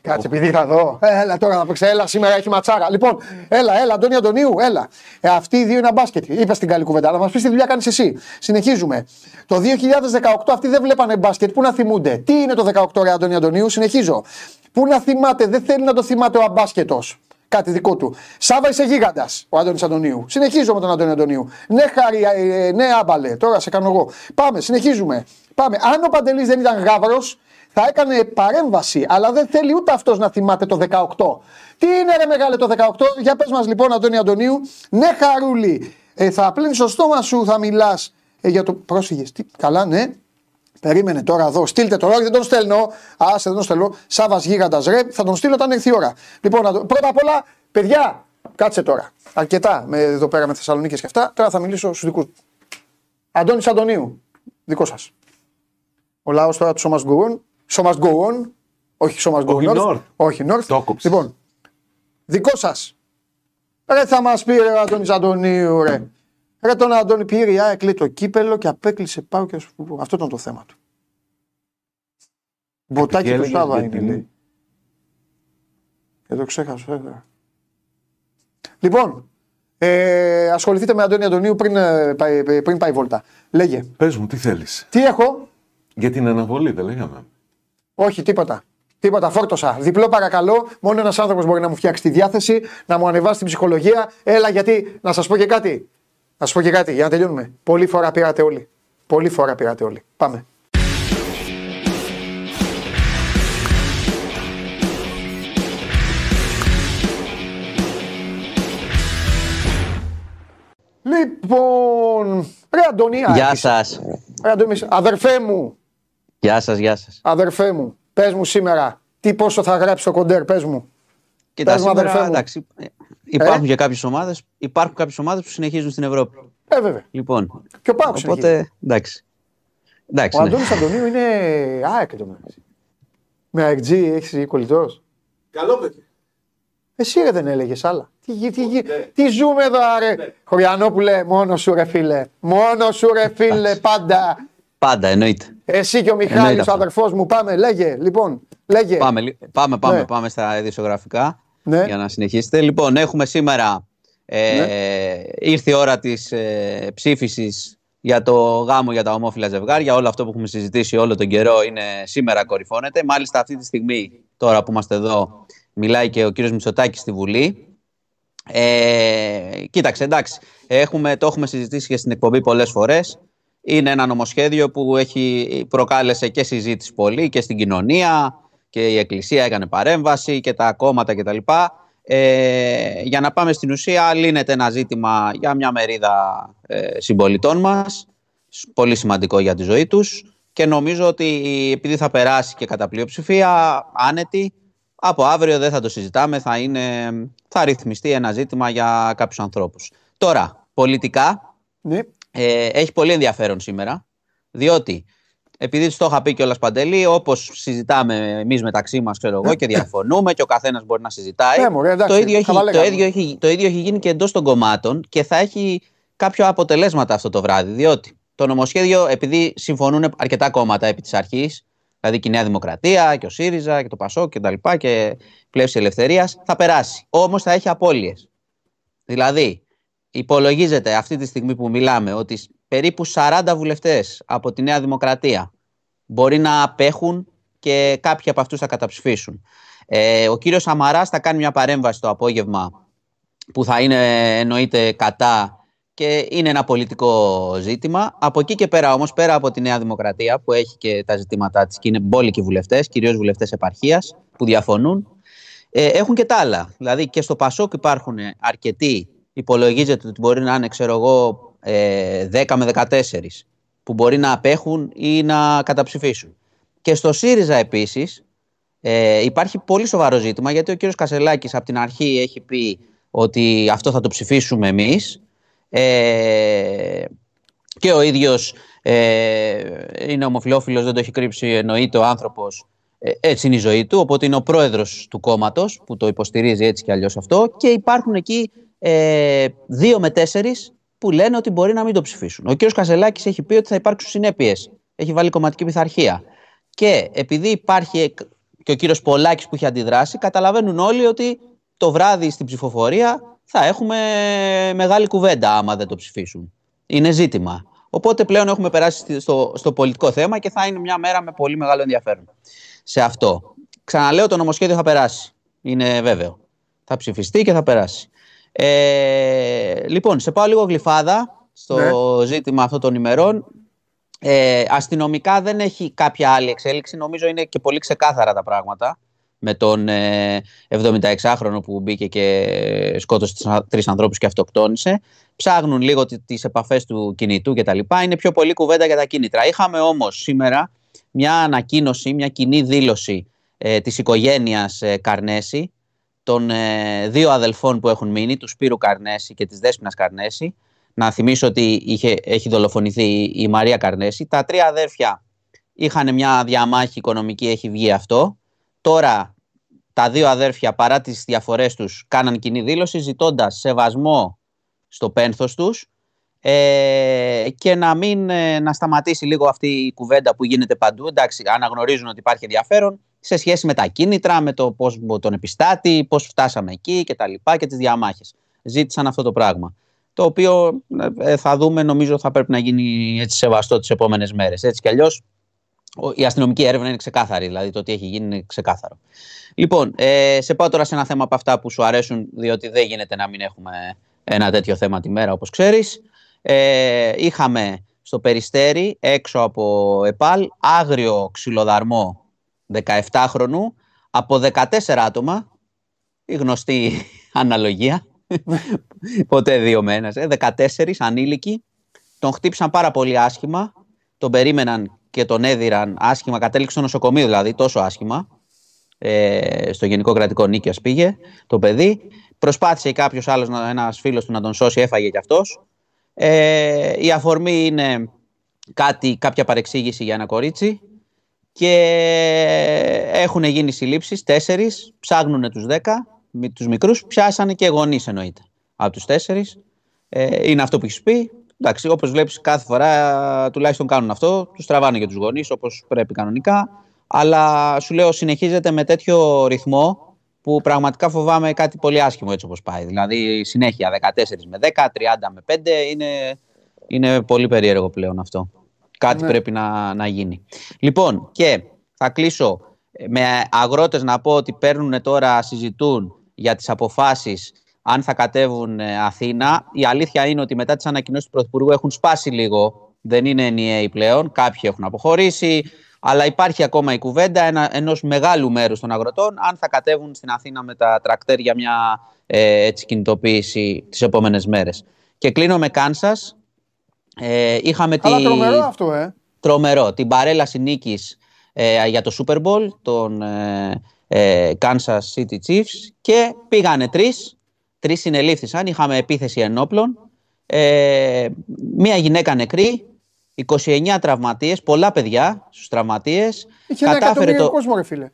Κάτσε, επειδή θα δω. Έλα τώρα να παίξει. Έλα, σήμερα έχει ματσάρα. Λοιπόν, έλα, έλα, Αντώνη Αντωνίου, έλα. Ε, αυτοί οι δύο είναι μπάσκετ. Είπες στην καλή κουβέντα, αλλά μας πεις τι δουλειά κάνεις εσύ. Συνεχίζουμε. Το 2018 αυτοί δεν βλέπανε μπάσκετ. Πού να θυμούνται; Τι είναι το 18 ρε Αντώνη Αντωνίου, συνεχίζω. Πού να θυμάται, δεν θέλει να το θυμάται ο αμπάσκετος. Κάτι δικό του. Σάβα είσαι γίγαντας, ο Αντώνη Αντωνίου. Συνεχίζω με τον Αντώνη Αντωνίου. Ναι, χάρη, ε, ναι, άμπαλε. Τώρα σε κάνω εγώ. Πάμε, συνεχίζουμε. Πάμε. Αν ο Παντελής δεν ήταν γάβρος, θα έκανε παρέμβαση, αλλά δεν θέλει ούτε αυτός να θυμάται το 18. Τι είναι, ρε μεγάλε το 18, για πες μας λοιπόν, Αντώνη Αντωνίου. Ναι, χαρούλη, ε, θα πλύνεις το στόμα σου, θα μιλάς ε, για το. Πρόσφυγες. Καλά, ναι. Περίμενε τώρα εδώ. Στείλτε το όχι, δεν τον στέλνω. Άσε, δεν τον στέλνω. Σάβα γίγαντας ρε. Θα τον στείλω όταν έρθει η ώρα. Λοιπόν, να το- πρώτα απ' όλα, παιδιά, κάτσε τώρα. Αρκετά με, εδώ πέρα με Θεσσαλονίκη και αυτά. Τώρα θα μιλήσω στους δικούς. Αντώνης Αντωνίου. Δικό σας. Ο λαός τώρα του So Must Go On. So Must Go On. Όχι So Must Go Όχι North. North. Όχι North. Το έκοψες. Λοιπόν, δικό σας. Ρε θα μας πει ρε ο Αντώνης Αντωνίου, ρε. Ρε τον Αντώνη πήρε η ΑΕΚ λέει το κύπελο και απέκλεισε πάω και σου πω. Αυτό ήταν το θέμα του. Μποτάκι του έλεγες Σάβα γιατί είναι, είναι. λέει. Και το ξέχασα, βέβαια. Λοιπόν, ε, ασχοληθείτε με Αντώνη Αντωνίου πριν, ε, πάει, πριν πάει βόλτα. Λέγε, Πες μου, τι θέλεις. τι έχω, Για την αναβολή, δεν λέγαμε. όχι τίποτα. Τίποτα, φόρτωσα. Διπλό παρακαλώ. Μόνο ένας άνθρωπος μπορεί να μου φτιάξει τη διάθεση, να μου ανεβάσει την ψυχολογία. Έλα, γιατί να σας πω και κάτι. Να σα πω και κάτι για να τελειώνουμε. Πολύ φορά πήρατε όλοι. Πολύ φορά πήρατε όλοι. Πάμε. Λοιπόν, ρε Αντωνία. Γεια άρχισε. σας. Ρε Αντώνη, αδερφέ μου. Γεια σας, γεια σας. Αδερφέ μου, πες μου σήμερα, τι πόσο θα γράψει το κοντέρ, πες μου. Κοίτα, Πες μου, αδερφέ σήμερα, μου. εντάξει, υπάρχουν και κάποιες ομάδες υπάρχουν κάποιες ομάδες που συνεχίζουν στην Ευρώπη. Ε, βέβαια. Λοιπόν, Και ο Πάουκ συνεχίζει. οπότε εντάξει. εντάξει Ο ναι. Αντώνης Αντωνίου είναι ΑΕΚ το μεταξύ. Με ΑΕΚ έχεις κολλητός; Καλό παιδί. Εσύ ρε δεν έλεγες άλλα. Τι, τι, τι, Ναι. τι ζούμε εδώ, ρε. Χωριανόπουλε, μόνο σου ρε φίλε. Μόνο σου ρε φίλε, πάντα. Πάντα εννοείται. Εσύ και ο Μιχάλης, Εννοείται ο αυτό. αδερφός μου, πάμε, λέγε. Λοιπόν, λέγε. Πάμε, λι- πάμε, πάμε, Ναι. πάμε στα ειδησιογραφικά Ναι. για να συνεχίσετε. Λοιπόν, έχουμε σήμερα, ε, Ναι. ήρθε η ώρα της ε, ψήφισης για το γάμο για τα ομόφυλα ζευγάρια. Όλο αυτό που έχουμε συζητήσει όλο τον καιρό είναι σήμερα κορυφώνεται. Μάλιστα αυτή τη στιγμή, τώρα που είμαστε εδώ, μιλάει και ο κύριος Μητσοτάκης στη Βουλή. Ε, κοίταξε, εντάξει, έχουμε, το έχουμε συζητήσει και στην εκπομπή πολλές φορές. Είναι ένα νομοσχέδιο που έχει, προκάλεσε και συζήτηση πολύ και στην κοινωνία και η Εκκλησία έκανε παρέμβαση και τα κόμματα κτλ. Ε, για να πάμε στην ουσία, λύνεται ένα ζήτημα για μια μερίδα ε, συμπολιτών μας, σ- πολύ σημαντικό για τη ζωή τους και νομίζω ότι επειδή θα περάσει και κατά πλειοψηφία άνετη, από αύριο δεν θα το συζητάμε, θα, είναι, θα ρυθμιστεί ένα ζήτημα για κάποιους ανθρώπους. Τώρα, πολιτικά, Ναι. Ε, έχει πολύ ενδιαφέρον σήμερα, διότι επειδή τους το είχα πει κιόλας Παντελή, όπως συζητάμε εμείς μεταξύ μας, ξέρω εγώ, και διαφωνούμε και ο καθένας μπορεί να συζητάει. Ναι, μωρέ, εντάξει, το, ίδιο έχει, χαβαλέ το, κάνουμε. ίδιο έχει, το ίδιο έχει γίνει και εντός των κομμάτων και θα έχει κάποια αποτελέσματα αυτό το βράδυ. Διότι το νομοσχέδιο, επειδή συμφωνούν αρκετά κόμματα επί της αρχής, δηλαδή και η Νέα Δημοκρατία και ο ΣΥΡΙΖΑ και το ΠΑΣΟΚ και τα λοιπά και η Πλεύση Ελευθερίας, θα περάσει. Όμως θα έχει απώλειες. Δηλαδή, υπολογίζεται αυτή τη στιγμή που μιλάμε ότι περίπου 40 βουλευτές από τη Νέα Δημοκρατία μπορεί να απέχουν και κάποιοι από αυτούς θα καταψηφίσουν. Ε, ο κύριος Σαμαράς θα κάνει μια παρέμβαση το απόγευμα που θα είναι εννοείται κατά και είναι ένα πολιτικό ζήτημα. Από εκεί και πέρα όμως, πέρα από τη Νέα Δημοκρατία που έχει και τα ζητήματά της και είναι μπόλικοι βουλευτές, κυρίως βουλευτές επαρχίας που διαφωνούν, ε, έχουν και τα άλλα. Δηλαδή και στο Πασόκ υπάρχουν αρκετοί, υπολογίζεται ότι μπορεί να είναι, ξέρω εγώ, ε, 10 με 14 που μπορεί να απέχουν ή να καταψηφίσουν. Και στο ΣΥΡΙΖΑ επίσης ε, υπάρχει πολύ σοβαρό ζήτημα γιατί ο κύριος Κασελάκης από την αρχή έχει πει ότι αυτό θα το ψηφίσουμε εμείς ε, και ο ίδιος ε, είναι ομοφιλόφιλος, δεν το έχει κρύψει, εννοείται ο άνθρωπος ε, έτσι είναι η ζωή του, οπότε είναι ο πρόεδρος του κόμματος που το υποστηρίζει έτσι και αλλιώς αυτό και υπάρχουν εκεί ε, δύο με τέσσερις που λένε ότι μπορεί να μην το ψηφίσουν. Ο κύριος Κασελάκης έχει πει ότι θα υπάρξουν συνέπειες, έχει βάλει κομματική πειθαρχία και επειδή υπάρχει και ο κύριος Πολάκης που έχει αντιδράσει, καταλαβαίνουν όλοι ότι το βράδυ στην ψηφοφορία θα έχουμε μεγάλη κουβέντα άμα δεν το ψηφίσουν. Είναι ζήτημα. Οπότε πλέον έχουμε περάσει στο, στο πολιτικό θέμα και θα είναι μια μέρα με πολύ μεγάλο ενδιαφέρον σε αυτό. Ξαναλέω, το νομοσχέδιο θα περάσει. Είναι βέβαιο. Θα ψηφιστεί και θα περάσει. Ε, λοιπόν, σε πάω λίγο γλυφάδα στο ζήτημα αυτών των ημερών. Ε, αστυνομικά δεν έχει κάποια άλλη εξέλιξη. Νομίζω είναι και πολύ ξεκάθαρα τα πράγματα. Με τον ε, 76χρονο που μπήκε και σκότωσε τρεις ανθρώπους και αυτοκτόνησε. Ψάχνουν λίγο τις επαφές του κινητού κτλ. Είναι πιο πολύ κουβέντα για τα κίνητρα. Είχαμε όμως σήμερα μια ανακοίνωση, μια κοινή δήλωση ε, της οικογένειας ε, Καρνέση, των ε, δύο αδελφών που έχουν μείνει, τους Σπύρου Καρνέση και της Δέσποινας Καρνέση. Να θυμίσω ότι είχε, έχει δολοφονηθεί η Μαρία Καρνέση. Τα τρία αδέρφια είχαν μια διαμάχη οικονομική, έχει βγει αυτό. Τώρα τα δύο αδέρφια παρά τις διαφορές τους κάναν κοινή δήλωση ζητώντας σεβασμό στο πένθος τους ε, και να μην ε, να σταματήσει λίγο αυτή η κουβέντα που γίνεται παντού. Εντάξει, αναγνωρίζουν ότι υπάρχει ενδιαφέρον σε σχέση με τα κίνητρα, με το πώς τον επιστάτη, πώς φτάσαμε εκεί και τα λοιπά και τις διαμάχες. Ζήτησαν αυτό το πράγμα. Το οποίο ε, θα δούμε, νομίζω θα πρέπει να γίνει έτσι σεβαστό τις επόμενες μέρες. Έτσι κι αλλιώς η αστυνομική έρευνα είναι ξεκάθαρη, δηλαδή το τι έχει γίνει είναι ξεκάθαρο. Λοιπόν, ε, σε πάω τώρα σε ένα θέμα από αυτά που σου αρέσουν, διότι δεν γίνεται να μην έχουμε ένα τέτοιο θέμα τη μέρα, όπως ξέρεις. Ε, είχαμε στο Περιστέρι, έξω από ΕΠΑΛ, άγριο ξυλοδαρμό 17χρονου, από 14 άτομα, η γνωστή αναλογία, ποτέ δύο με ένας, ε, 14 ανήλικοι, τον χτύπησαν πάρα πολύ άσχημα, τον περίμεναν και τον έδιραν άσχημα, κατέληξε στο νοσοκομείο δηλαδή, τόσο άσχημα. Ε, στο Γενικό Κρατικό Νίκαια πήγε το παιδί. Προσπάθησε κάποιος άλλος, ένας φίλος του να τον σώσει, έφαγε κι αυτός. Ε, η αφορμή είναι κάτι, κάποια παρεξήγηση για ένα κορίτσι και έχουν γίνει συλλήψεις, τέσσερις, ψάχνουν τους δέκα, τους μικρούς, πιάσανε και γονείς εννοείται από τους τέσσερις. Ε, είναι αυτό που έχεις πει. Εντάξει, όπως βλέπεις κάθε φορά τουλάχιστον κάνουν αυτό, τους τραβάνε και τους γονείς όπως πρέπει κανονικά, αλλά σου λέω συνεχίζεται με τέτοιο ρυθμό που πραγματικά φοβάμαι κάτι πολύ άσχημο έτσι όπως πάει. Δηλαδή συνέχεια 14 με 10, 30 με 5 είναι, είναι πολύ περίεργο πλέον αυτό. Κάτι Ναι. πρέπει να, να γίνει. Λοιπόν, και θα κλείσω με αγρότες να πω ότι παίρνουν τώρα, συζητούν για τις αποφάσεις αν θα κατέβουν ε, Αθήνα. Η αλήθεια είναι ότι μετά τις ανακοινώσεις του Πρωθυπουργού έχουν σπάσει λίγο. Δεν είναι ενιαίοι πλέον. Κάποιοι έχουν αποχωρήσει. Αλλά υπάρχει ακόμα η κουβέντα ένα, ενός μεγάλου μέρους των αγροτών αν θα κατέβουν στην Αθήνα με τα τρακτέρ για μια ε, έτσι, κινητοποίηση τις επόμενες μέρες. Και κλείνω με Κάνσας. Ε, είχαμε Αλλά τη... τρομερό αυτό, ε. Τρομερό. Την παρέλαση νίκης ε, για το Super Bowl των ε, ε, Kansas City Chiefs και πήγανε τρεις. Τρεις συνελήφθησαν. Είχαμε επίθεση ενόπλων. Ε, μία γυναίκα νεκρή. 29 τραυματίες, πολλά παιδιά στους τραυματίες. Είχε ένα εκατομμύριο κόσμο, ρε φίλε.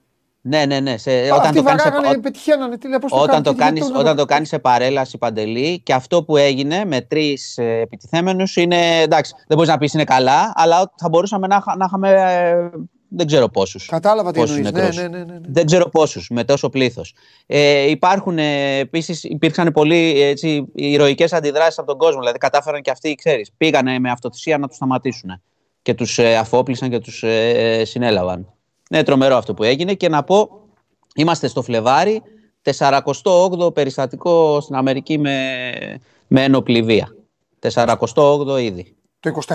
Ναι, ναι, ναι. Σε, Όταν όταν Αυτοί το κάνεις, σε- βαράγανε, ό- πετυχαίνανε. Τι λέει, πώς το όταν, κάνει, το τι κάνεις, γίνεται, όταν το κάνεις σε παρέλαση παντελή και αυτό που έγινε με τρεις ε, επιτιθέμενους είναι, εντάξει, δεν μπορείς να πεις είναι καλά, αλλά θα μπορούσαμε να, είχα- να είχαμε, ε, δεν ξέρω πόσους. Κατάλαβα τι πόσους εννοείς. Ναι, νεκρούς. ναι, ναι, ναι, ναι. Δεν ξέρω πόσους, με τόσο πλήθος. Ε, υπάρχουν, ε, επίσης, υπήρξαν πολύ έτσι, ηρωικές αντιδράσεις από τον κόσμο, δηλαδή κατάφεραν και αυτοί, ξέρεις, πήγανε με αυτοθυσία να τους σταματήσουν και τους ε, αφόπλησαν και τους ε, ε, συνέλαβαν. Είναι τρομερό αυτό που έγινε και να πω, είμαστε στο Φλεβάρι, 48ο περιστατικό στην Αμερική με, με ένοπλη βία. 48ο ήδη. Το 24.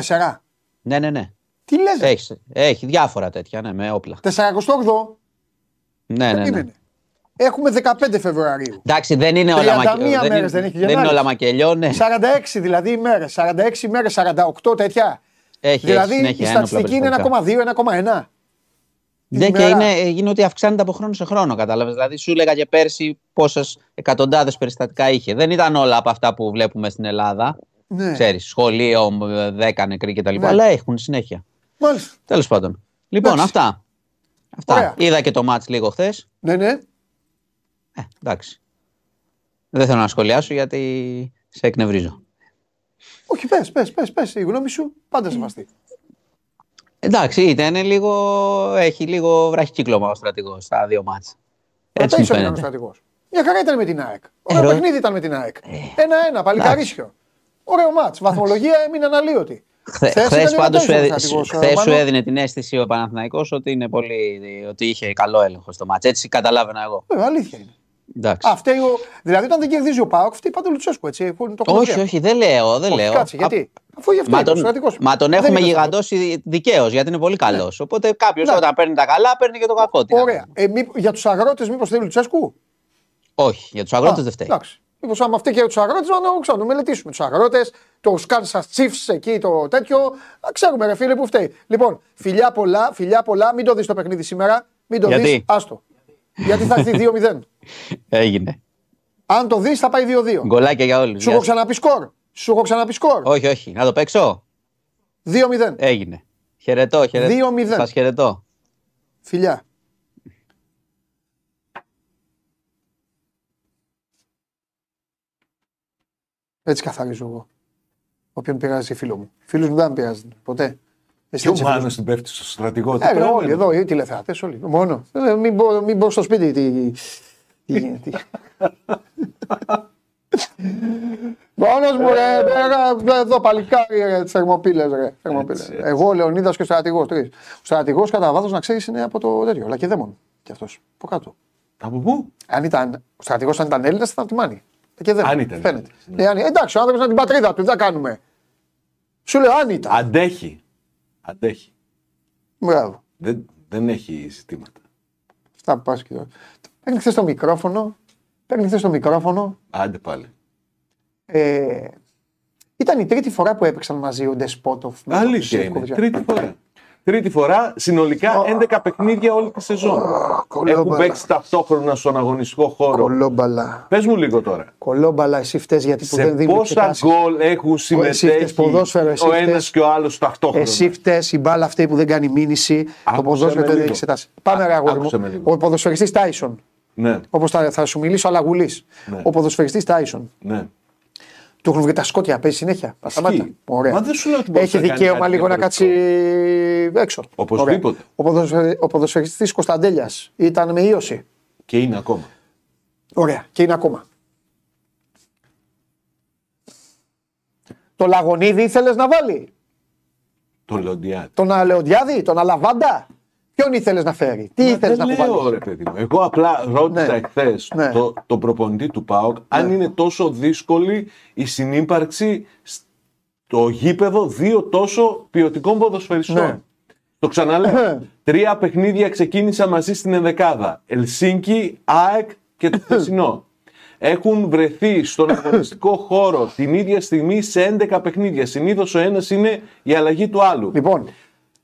Ναι, ναι, ναι. Τι λες, ρε. Έχεις, έχει διάφορα τέτοια, ναι, με όπλα. 48. Ναι, ναι, ναι. Περίμενε. Έχουμε 15 Φεβρουαρίου. Εντάξει, δεν είναι όλα 31 μακελιό. Δεν, μέρες δεν είναι, έχει δεν είναι Γενάρης. όλα μακελιό, ναι. 46 δηλαδή ημέρε. 46 ημέρε, 48 τέτοια. Έχει, δηλαδή έχει η συνέχεια ένοπλα στατιστική είναι περιστατικά. 1,2, 1,1. Ναι, Τη και μέρα. είναι, είναι ότι αυξάνεται από χρόνο σε χρόνο, κατάλαβες. Δηλαδή, σου έλεγα και πέρσι πόσες εκατοντάδες περιστατικά είχε. Δεν ήταν όλα από αυτά που βλέπουμε στην Ελλάδα. Ναι. Ξέρεις, σχολείο, 10 νεκροί κτλ. Ναι. Αλλά έχουν συνέχεια. Μάλιστα. Τέλος πάντων. Λοιπόν, Εντάξει. αυτά. αυτά. Ωραία. Είδα και το μάτς λίγο χθες. Ναι, ναι. Ε, εντάξει. Δεν θέλω να σχολιάσω γιατί σε εκνευρίζω. Όχι, πες, πες, πες, πες, η γνώμη σου πάντα σεβαστή. Εντάξει, ήταν λίγο, έχει λίγο βραχικύκλωμα ο στρατηγός στα δύο μάτς. Έτσι μου Ρωτάει ο φαίνεται. στρατηγός. Μια χαρά ήταν με την ΑΕΚ. Ωραίο Ε, ρο- παιχνίδι ήταν με την ΑΕΚ. Ένα-ένα, παλικαρίσιο. Ωραίο μάτς. Βαθμολογία έμεινε αναλύωτη. Χθε Χθες ήταν πάντως σου, ρωτάει ο έδι- στρατηγός, χθες σου Ρωμανός. έδινε την αίσθηση ο Παναθηναϊκός ότι, είναι πολύ, ότι είχε καλό έλεγχο στο μάτς. Έτσι καταλάβαινα εγώ. Βέβαια, αλήθεια είναι. Εντάξει. Α, φταίει ο... Δηλαδή, όταν δεν κερδίζει ο Πάοκ, φταίει πάντα ο Λουτσέσκου. Έτσι, που είναι το όχι, χωριό. όχι, δεν λέω. Δεν Όχι, λέω. κάτσε, γιατί; Αφού γι' αυτό Μα είναι ο τον, στρατηγός. μα τον Δεν έχουμε είναι γιγαντώσει δικαίως γιατί είναι πολύ καλός. Οπότε κάποιος Ναι. όταν παίρνει τα καλά παίρνει και το κακό. Τι να Ωραία. κάνουμε. Ε, μήπως- για τους αγρότες, μήπως θέλει Λουτσέσκου; Όχι, για τους αγρότες δεν φταίει. Εντάξει. Μήπως άμα φταίει και για τους αγρότες, να ξέρω, να μελετήσουμε τους αγρότες, το Kansas Chiefs εκεί, το τέτοιο. Να ξέρουμε, ρε φίλε, που φταίει. Λοιπόν, φιλιά πολλά, φιλιά πολλά. Μην το δεις το παιχνίδι σήμερα. Μην το Γιατί; δεις. Άστο. Γιατί θα έρθει 2-0. Έγινε. Αν το δεις, θα πάει 2-2. Γκολάκια για όλους. Σου έχω ξαναπεί σκορ. Σου έχω ξαναπεί σκορ. Όχι, όχι. Να το παίξω. 2-0. Έγινε. Χαιρετώ, χαιρετώ. 2-0. Σα χαιρετώ. Φιλιά. Έτσι καθαρίζω εγώ. Όποιον πειράζει φίλο μου. Φίλους μου δεν με πειράζει ποτέ. Εσύ Και ο έτσι Μάνο φίλος. την πέφτει στο στρατηγό. Τι Ε, πράγμα όλοι είναι. εδώ, οι τηλεθεατές όλοι. Μόνο. Ε, Μην μπω, μην μπω στο σπίτι. Τι, τι γίνεται. Μόνος μου ρε, πέρα, εδώ παλικάρι ρε, τις θερμοπύλες ρε. θερμοπύλες. Έτσι, έτσι. Εγώ, ο Λεωνίδας και ο στρατηγός, τρεις. Ο στρατηγός κατά βάθος να ξέρεις είναι από το τέτοιο, Λακεδαίμον κι αυτός, από κάτω. Από πού; Αν ήταν, ο στρατηγός αν ήταν Έλληνας θα ήταν από τη Μάνη. Λακεδαίμον, Αν ήταν Φαίνεται. Έλληνας, Ε, αν- εντάξει, ο άνθρωπος είναι την πατρίδα του, τι θα κάνουμε. Σου λέω αν ήταν. Αντέχει. Αντέχει. Μπράβο. Δεν, δεν έχει ζητήματα. Αυτά που πας και τώρα. Παίρνει χθες το μικρόφωνο. Παίρνει χθες το μικρόφωνο. Άντε πάλι. Ε, ήταν η τρίτη φορά που έπαιξαν μαζί ο Ντεσπότοφ. με τον Αλήθεια είναι. Σιφκοβιτζά. Τρίτη φορά. Τρίτη φορά, συνολικά 11 παιχνίδια όλη τη σεζόν. Έχουν κολόμπαλα. παίξει ταυτόχρονα στον αγωνιστικό χώρο. Κολόμπαλα. Πες μου λίγο τώρα. Κολόμπαλα, εσύ φταίς γιατί που Σε δεν δίνουν πόσα εξετάσεις. γκολ έχουν φταίς συμμετέχει ποδόσφαιρο, εσύ ο ένας φταίς. και ο άλλος ταυτόχρονα; Εσύ φταίς η μπάλα αυτή που δεν κάνει μήνυση. το Άκουσε ποδόσφαιρο με δεν λίγο. έχει εξετάσει. Πάμε, Α- ρε αγόρι άκουσε με μου. λίγο. Ο ποδοσφαιριστής Τάισον. Ναι, Όπως θα, θα σου μιλήσω, αλλά γουλής. Ναι. Ο ποδοσφαιριστής Τάισον. ναι. Του έχουν βρει τα σκότια, παίζει συνέχεια. Τα σταμάτα. Ωραία. Μα δεν σου λέω ότι μπορείς Έχει να κάνει δικαίωμα κάτι λίγο να κάτσει διαφορετικό. έξω. Οπωσδήποτε. Ωραία. Ο, ποδοσφαι... ο ποδοσφαιριστής Κωνσταντέλιας ήταν με ίωση. Και είναι ακόμα. Ωραία. Και είναι ακόμα. Το Λαγονίδη ήθελες να βάλει; Το Λεοντιάδη. Τον Αλεοντιάδη, τον Αλαβάντα; Ποιον ήθελες να φέρει; Τι ήθελες να Δεν κουβαλήσεις; λέω ρε παιδί μου. Εγώ απλά ρώτησα Ναι. εχθές Ναι. το, τον προπονητή του ΠΑΟΚ αν είναι τόσο δύσκολη η συνύπαρξη στο γήπεδο δύο τόσο ποιοτικών ποδοσφαιριστών. Ναι. Το ξαναλέω. Τρία παιχνίδια ξεκίνησα μαζί στην ενδεκάδα. Ελσίνκι, ΑΕΚ και το χθεσινό. Έχουν βρεθεί στον αγωνιστικό χώρο την ίδια στιγμή σε 11 παιχνίδια. Συνήθως ο ένας είναι η αλλαγή του άλλου. Λοιπόν, παίρνω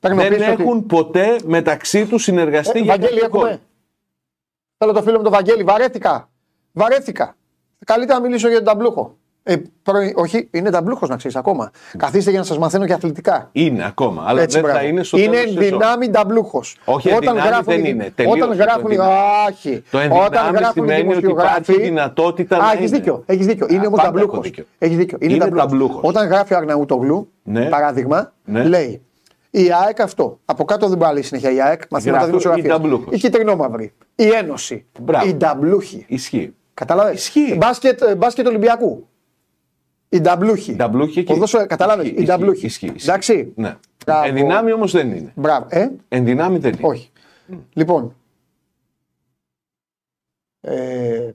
Δεν πίσω ότι- έχουν ποτέ μεταξύ τους συνεργαστεί Ε, για Βαγγέλη, κάποιο γκολ. έχουμε. Θέλω το φίλο μου τον Βαγγέλη. Βαρέθηκα. Βαρέθηκα. Καλύτερα να μιλήσω για τον ταμπλούχο. Ε, πρωι- όχι, είναι ταμπλούχος να ξέρεις ακόμα. Καθίστε για να σας μαθαίνω και αθλητικά. Είναι ακόμα, αλλά Έτσι, δεν θα μπράβο. είναι στο Είναι τέλος της σεζόν. δυνάμει ταμπλούχος. Όχι, ενδυνάμει δεν είναι. Τελείωσε Όταν το γράφουν. οι- ενδυνάμει. Όχι. Το Όταν ενδυνάμει γράφουν οι σημαίνει ότι δημοσιογράφοι. υπάρχει δυνατότητα Α, να έχεις είναι. δίκιο. Έχεις δίκιο. Είναι Α, όμως πάντα ταμπλούχος. έχω δίκιο. Έχεις δίκιο. Είναι, Είναι ταμπλούχος. ταμπλούχος. Όταν γράφει ο Αρναούτογλου, Ναι. παράδειγμα, Ναι. λέει η ΑΕΚ αυτό. Από κάτω δεν πάει συνέχεια η ΑΕΚ. Μαθήματα Γράφει δημοσιογραφίας. η ταμπλούχος. Η κυτρινόμαυρη. Η Ένωση. Μπράβο. Η ταμπλούχη. Ισχύει. Κατάλαβε. Ισχύει. Μπάσκετ, ε, μπάσκετ Ολυμπιακού. Η νταμπλούχη. Η ταμπλούχη εκεί. Ποδόσφαιρο, κατάλαβε. Ισχύει, Η νταμπλούχη. ισχύει, ισχύει. Εντάξει. Ναι. Μπράβο. Ενδυνάμει όμως δεν είναι. Μπράβο. Ε, Ενδυνάμει δεν είναι. όχι. Λοιπόν. Ε,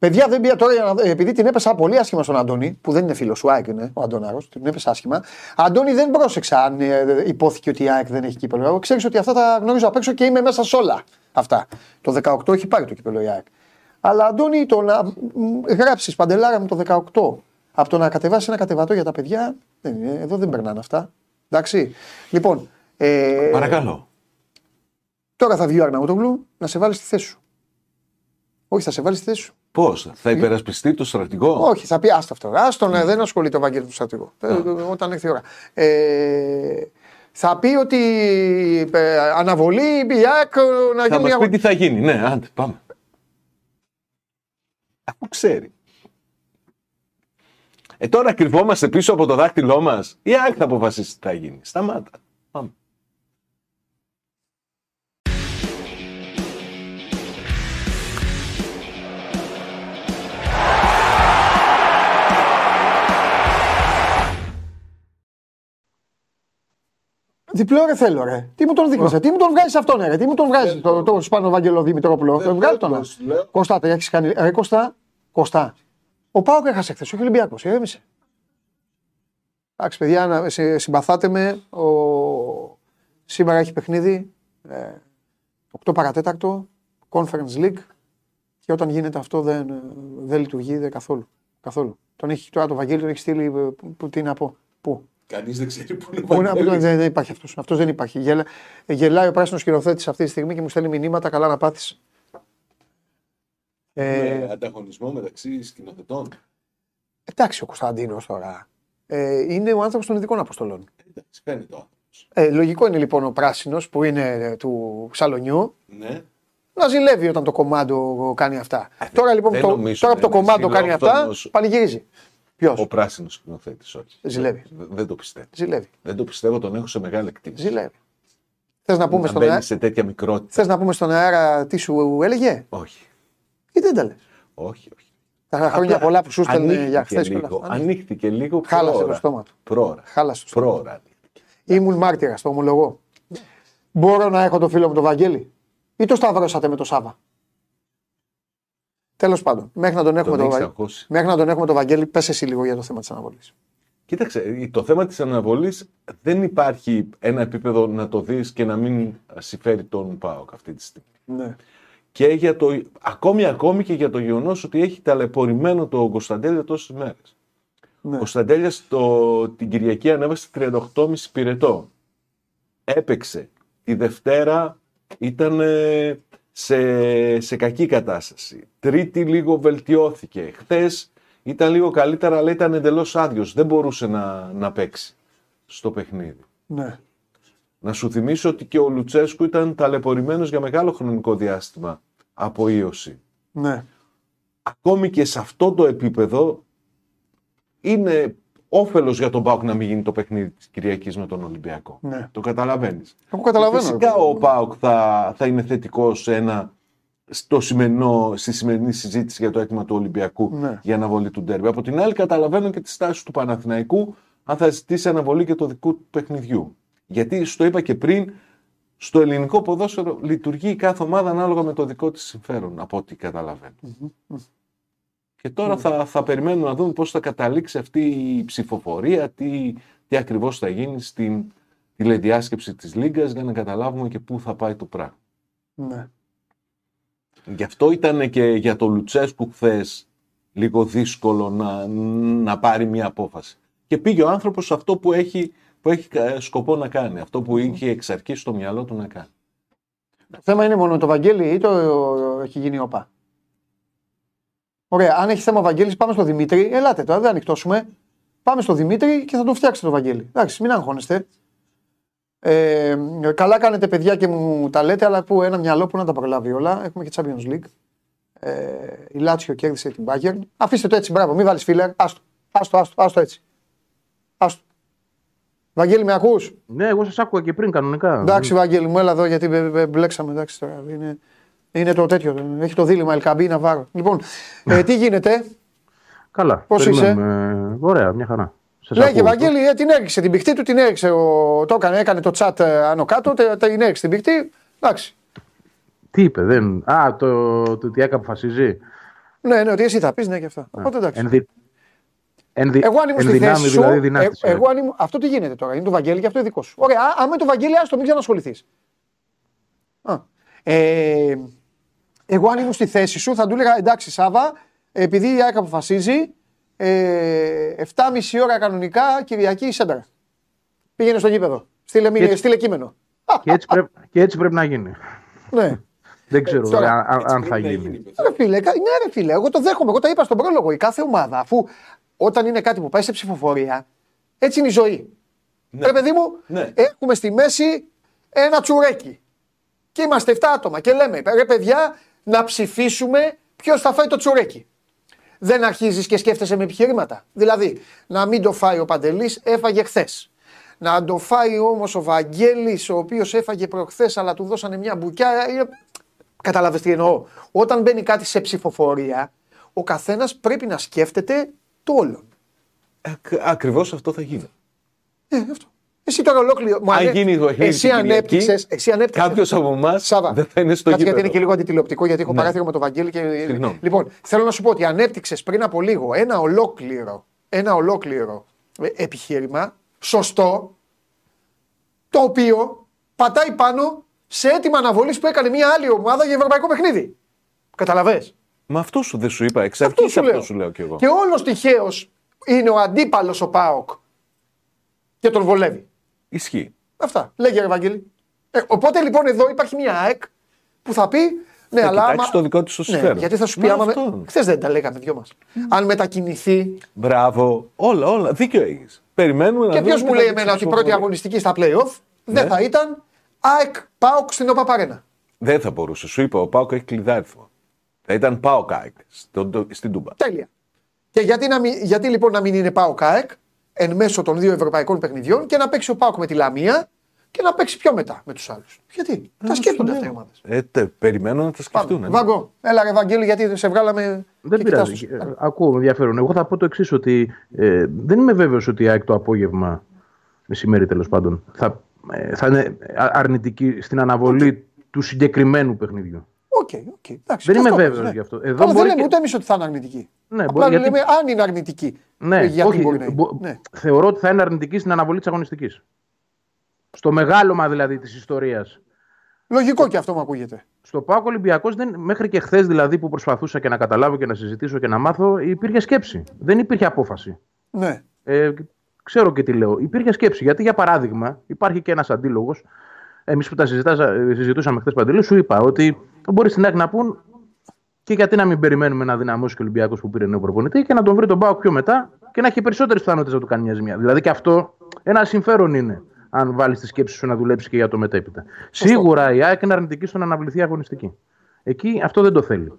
παιδιά δεν πήγα τώρα για να δω, επειδή την έπεσα πολύ άσχημα στον Αντώνη, που δεν είναι φίλος σου, ΑΕΚ είναι ο Αντώναρος, την έπεσα άσχημα. Αντώνη δεν πρόσεξα αν ε, υπόθηκε ότι η ΑΕΚ δεν έχει κύπελο. Εγώ ξέρεις ότι αυτά τα γνωρίζω απ' έξω και είμαι μέσα σε όλα αυτά. Το 18 έχει πάρει το κύπελο η ΑΕΚ. Αλλά Αντώνη, το να γράψεις παντελάρα μου το 18 από το να κατεβάσεις ένα κατεβατό για τα παιδιά, δεν είναι, εδώ δεν περνάνε αυτά. Εντάξει. Λοιπόν, ε, Παρακαλώ. Τώρα θα βγει ο Αρναούτογλου να σε βάλει στη θέση σου. Όχι, θα σε βάλει στη θέση σου. Πώς, θα υπερασπιστεί το στρατηγό; Όχι, θα πει άστα αυτό. Άστον, ε, δεν ασχολείται ο Βαγγέλης του στρατηγό. Ε, Όταν έρθει η ώρα. Ε, θα πει ότι ε, αναβολή η ΑΕΚ ε, να Θα γίνει μας αγώνα. πει τι θα γίνει. Ναι, άντε, πάμε. Αφού ξέρει. Ε, τώρα κρυβόμαστε πίσω από το δάχτυλό μας. Η ΑΕΚ θα αποφασίσει τι θα γίνει. Σταμάτα. Διπλό ρε θέλω ρε. Τι μου τον δείχνεις, ρε. τι μου τον βγάζεις αυτόν ρε. Τι μου τον βγάζεις το, το Σπάνο Βαγγελό Δημητρόπουλο. Τον βγάλει τον. Κωστά, τα έχεις κάνει. Ρε Κωστά, Κωστά. Ο Πάοκ έχασε χθες, όχι ο Ολυμπιακός, ηρέμησε. Εντάξει παιδιά, να, συ- συμπαθάτε με. Ο... Σήμερα έχει παιχνίδι. Ε, 8 παρατέταρτο, Conference League. Και όταν γίνεται αυτό δεν, ε, δεν λειτουργεί δεν καθόλου. καθόλου. Τον έχει, τώρα το Βαγγέλη τον έχει στείλει. ε, που- που- Τι να πω. Πού. Κανείς δεν ξέρει πού είναι Πού να- πού- δεν, δεν υπάρχει αυτός. Αυτός δεν υπάρχει. Γελα, γελάει ο πράσινος σκηνοθέτης αυτή τη στιγμή και μου στέλνει μηνύματα. Καλά να πάθεις. Ε, ανταγωνισμό μεταξύ σκηνοθετών. εντάξει, ο Κωνσταντίνος τώρα. Ε, είναι ο άνθρωπος των ειδικών αποστολών. Εντάξει, φαίνεται ο Ε, λογικό είναι λοιπόν ο πράσινος που είναι ε, του Σαλονιού Ναι. να ζηλεύει όταν το κομμάντο κάνει αυτά. τώρα λοιπόν δεν το, νομίζω τώρα που το να είναι κομμάντο κάνει αυτά, φιλόφθονος. πανηγυρίζει. Ποιος; Ο πράσινος σκηνοθέτης, όχι. Ζηλεύει. Δεν, δεν το πιστεύω. Ζηλεύει. Δεν το πιστεύω, τον έχω σε μεγάλη εκτίμηση. Ζηλεύει. Θες να, πούμε Να στον μπαίνει αέρα, σε τέτοια μικρότητα. θες να πούμε στον αέρα τι σου έλεγε; Όχι. ή δεν τα λες; Όχι, όχι. Τα χρόνια Απλά πολλά που σου στέλνε ανοίχτηκε για χθες και όλα λίγο, αυτά. Ανοίχτηκε λίγο Χάλασε πρόωρα. το στόμα του. Πρόωρα. Χάλασε το στόμα. Πρόωρα. Ήμουν μάρτυρας, το ομολογώ. Μπορώ να έχω το φίλο μου τον Βαγγέλη; Ή το σταυρώσατε με το Σάβα; Τέλος πάντων, μέχρι να τον έχουμε Τον το, έχεις Βα- ακούσει. μέχρι να τον έχουμε το Βαγγέλη, πες εσύ λίγο για το θέμα της αναβολής. Κοίταξε, το θέμα της αναβολής δεν υπάρχει ένα επίπεδο να το δεις και να μην συμφέρει τον ΠΑΟΚ αυτή τη στιγμή. Ναι. Και για το, ακόμη, ακόμη και για το γεγονός ότι έχει ταλαιπωρημένο το Κωνσταντέλια τόσες μέρες. Ναι. Ο Κωνσταντέλια την Κυριακή ανέβασε 38,5 πυρετό. έπαιξε. Τη Δευτέρα ήταν ε, σε, σε κακή κατάσταση. Τρίτη λίγο βελτιώθηκε. Χθες ήταν λίγο καλύτερα, αλλά ήταν εντελώς άδειος. Δεν μπορούσε να, να παίξει στο παιχνίδι. Ναι. Να σου θυμίσω ότι και ο Λουτσέσκου ήταν ταλαιπωρημένος για μεγάλο χρονικό διάστημα από ίωση. Ναι. Ακόμη και σε αυτό το επίπεδο είναι όφελος για τον Πάουκ να μην γίνει το παιχνίδι της Κυριακής με τον Ολυμπιακό. Ναι. Το καταλαβαίνεις. Εγώ καταλαβαίνω. Φυσικά ρε παιδί ο μου. Πάουκ θα, θα είναι θετικός σε ένα, στο σημερινό, στη σημερινή συζήτηση για το αίτημα του Ολυμπιακού Ναι. για αναβολή του ντέρμπι. Από την άλλη, καταλαβαίνω και τη στάση του Παναθηναϊκού αν θα ζητήσει αναβολή και το δικού του παιχνιδιού. Γιατί, στο είπα και πριν, στο ελληνικό ποδόσφαιρο λειτουργεί η κάθε ομάδα ανάλογα με το δικό της συμφέρον, από ό,τι καταλαβαίνω. Και τώρα θα, θα περιμένουμε να δούμε πώς θα καταλήξει αυτή η ψηφοφορία, τι, τι ακριβώς θα γίνει στην τηλεδιάσκεψη της Λίγκας για να καταλάβουμε και πού θα πάει το πράγμα. Ναι. Γι' αυτό ήταν και για το Λουτσέσκου χθες λίγο δύσκολο να, να πάρει μια απόφαση. Και πήγε ο άνθρωπος σε αυτό που έχει, που έχει ε, σκοπό να κάνει, αυτό που είχε εξ αρχής στο μυαλό του να κάνει. Το θέμα είναι μόνο το Βαγγέλη ή το έχει γίνει όπα; Ωραία, αν έχεις θέμα ο Βαγγέλης πάμε στο Δημήτρη. Ελάτε τώρα, δεν ανοιχτώσουμε. Πάμε στο Δημήτρη και θα τον φτιάξετε το Βαγγέλη. Εντάξει, μην αγχώνεστε. Ε, καλά κάνετε παιδιά και μου τα λέτε, αλλά που ένα μυαλό που να τα προλάβει όλα. Έχουμε και Champions League. Ε, η Λάτσιο κέρδισε την Bayern. Αφήστε το έτσι, μπράβο, μην βάλεις φίλερ. Άστο, άστο, άστο, άστο έτσι. Άστο. Βαγγέλη, με ακούς; Ναι, εγώ σας άκουγα και πριν κανονικά. Εντάξει, Βαγγέλη μου, έλα εδώ γιατί μπε- μπε- μπλέξαμε. Εντάξει, τώρα. Είναι, είναι το τέτοιο. Έχει το δίλημα Ελκαμπή να βάρω. Λοιπόν, ε, τι γίνεται; Καλά. Πώς περιμένουμε. Ωραία, μια χαρά. Σας Λέγε, ακούω. Βαγγέλη, ε, την έριξε. Την πηχτή του την έριξε. Ο, το έκανε, έκανε το chat ε, άνω κάτω. τε- την έριξε την πηχτή. Εντάξει. Τι είπε, δεν. Α, το, το ότι αποφασίζει. Ναι, ναι, ότι εσύ θα πεις ναι και αυτά. Οπότε εντάξει. Ενδυ... Ενδυ... Εγώ αν ήμουν στη ενδυνάμει θέση σου. δηλαδή ε, δυνάστησε. εγώ αν ήμουν, αυτό τι γίνεται τώρα. Είναι το Βαγγέλη και αυτό είναι δικό σου. Ωραία, α- άμα είναι το Βαγγέλη, άστο μην ξανασχοληθείς. Ε, εγώ αν ήμουν στη θέση σου θα του έλεγα εντάξει Σάβα, επειδή η ΑΕΚ αποφασίζει, ε, 7,5 ώρα κανονικά Κυριακή η Σέντρα. Πήγαινε στο γήπεδο. Στείλε, μήνυ- έτσι- στείλε κείμενο. Και, έτσι πρέπει, και έτσι πρέπει να γίνει. ναι. Δεν ξέρω τώρα, βέβαια, αν, αν θα γίνει. Ρε φίλε, κα- ναι, ρε φίλε, εγώ το δέχομαι. Εγώ τα είπα στον πρόλογο. Η κάθε ομάδα, αφού όταν είναι κάτι που πάει σε ψηφοφορία, έτσι είναι η ζωή. Ναι. Ρε παιδί μου, Ναι. έχουμε στη μέση ένα τσουρέκι. Και είμαστε 7 άτομα και λέμε, ρε παιδιά, να ψηφίσουμε ποιος θα φάει το τσουρέκι. Δεν αρχίζεις και σκέφτεσαι με επιχειρήματα. Δηλαδή, να μην το φάει ο Παντελής, έφαγε χθες. Να το φάει όμως ο Βαγγέλης, ο οποίος έφαγε προχθές, αλλά του δώσανε μια μπουκιά. Είναι... Κατάλαβε τι εννοώ. Όταν μπαίνει κάτι σε ψηφοφορία, ο καθένας πρέπει να σκέφτεται το όλον. Ακριβώς αυτό θα γίνει. Ε, αυτό. Εσύ τώρα ολόκληρο. μου Αν ανε- γίνει το παιχνίδι Εσύ την Κυριακή, ανέπτυξε. Εσύ ανέπτυξες. Κάποιος από εμάς Σάβα. δεν θα είναι στο Κάτσε, γιατί γήπεδο. είναι και λίγο αντιτηλεοπτικό, γιατί έχω Ναι. παράθυρο με τον Βαγγέλη. Και... Συγγνώμη. Λοιπόν, θέλω να σου πω ότι ανέπτυξες πριν από λίγο ένα ολόκληρο, ένα ολόκληρο ε, επιχείρημα, σωστό, το οποίο πατάει πάνω σε έτοιμα αναβολής που έκανε μια άλλη ομάδα για ευρωπαϊκό παιχνίδι. Καταλαβες; Μα αυτό σου δεν σου είπα. Εξ Αυτό αρχής σου αυτό λέω. σου λέω κι εγώ. Και όλος τυχαίως είναι ο αντίπαλος ο Πάοκ και τον βολεύει. Ισχύει. Αυτά. Λέγε, ρε Βαγγέλη. Ε, οπότε λοιπόν εδώ υπάρχει μια ΑΕΚ που θα πει. Ναι, Θα αλλά. κοιτάξει άμα- το δικό της το Ναι, συμφέρον. γιατί θα σου πει Μα άμα. Με... αυτό. Χθε δεν τα λέγαμε δυο μας. Αν μετακινηθεί. Μπράβο. Όλα, όλα. Δίκιο έχεις. Περιμένουμε να Και δούμε ποιος μου τι λέει θα εμένα δείξει ότι η η πρώτη ψηφοφορία. αγωνιστική στα playoff δεν Ναι. θα ήταν ΑΕΚ Πάοκ στην ΟΠΑΠΑΡΕΝΑ. Δεν θα μπορούσε. Σου είπα, ο Πάοκ έχει κλειδάριθμο. Θα ήταν Πάοκ ΑΕΚ στον- στην Τούμπα. Τέλεια. Και γιατί, να μην, γιατί λοιπόν να μην είναι Πάοκ ΑΕΚ; Εν μέσω των δύο ευρωπαϊκών παιχνιδιών και να παίξει ο Πάοκ με τη Λαμία και να παίξει πιο μετά με τους άλλους. Γιατί; τα σκέφτονται αυτέ οι ομάδες. Ε, τε, περιμένω να τα σκεφτούν. ε. Βάγκο, έλα ρε Βαγγέλη, γιατί σε βγάλαμε. Δεν και πειράζει. κοιτάς τους. Ε, Ακούω ενδιαφέρον. Εγώ θα πω το εξής, ότι ε, δεν είμαι βέβαιος ότι η ΑΕΚ το απόγευμα, μεσημέρι τέλος πάντων, θα, ε, θα είναι α- αρνητική στην αναβολή του συγκεκριμένου παιχνιδιού. OK, OK. εντάξει, Δεν και είμαι αυτό βέβαιος πες, γι' αυτό. Εδώ Καλά, δεν μπορεί λέμε και- ούτε εμείς ότι θα είναι αρνητική. Ναι, Απλά μπορεί, γιατί- λέμε αν είναι αρνητική. Ναι, Ε, γιατί όχι, μπορεί να είναι. μπο- Ναι. θεωρώ ότι θα είναι αρνητική στην αναβολή της αγωνιστικής. Στο μεγάλωμα δηλαδή της ιστορίας. Λογικό και αυτό μου ακούγεται. Στο ΠΑΟΚ Ολυμπιακός, μέχρι και χθες δηλαδή που προσπαθούσα και να καταλάβω και να συζητήσω και να μάθω, υπήρχε σκέψη. Δεν υπήρχε απόφαση. Ναι. Ε, ξέρω και τι λέω. Υπήρχε σκέψη. Γιατί, για παράδειγμα, υπάρχει και ένας αντίλογος. Εμείς που τα συζητάζα- συζητούσαμε χθες παντελή, σου είπα ότι μπορεί στην ΑΕΚ να πούν και γιατί να μην περιμένουμε να δυναμώσει και ο Ολυμπιακός που πήρε νέο προπονητή και να τον βρει τον Πάοκ πιο μετά και να έχει περισσότερες πιθανότητες να του κάνει μια ζημιά. Δηλαδή και αυτό ένα συμφέρον είναι, αν βάλεις τη σκέψη σου να δουλέψεις και για το μετέπειτα. Σίγουρα η ΑΕΚ είναι αρνητική στο να αναβληθεί αγωνιστική. Εκεί αυτό δεν το θέλει.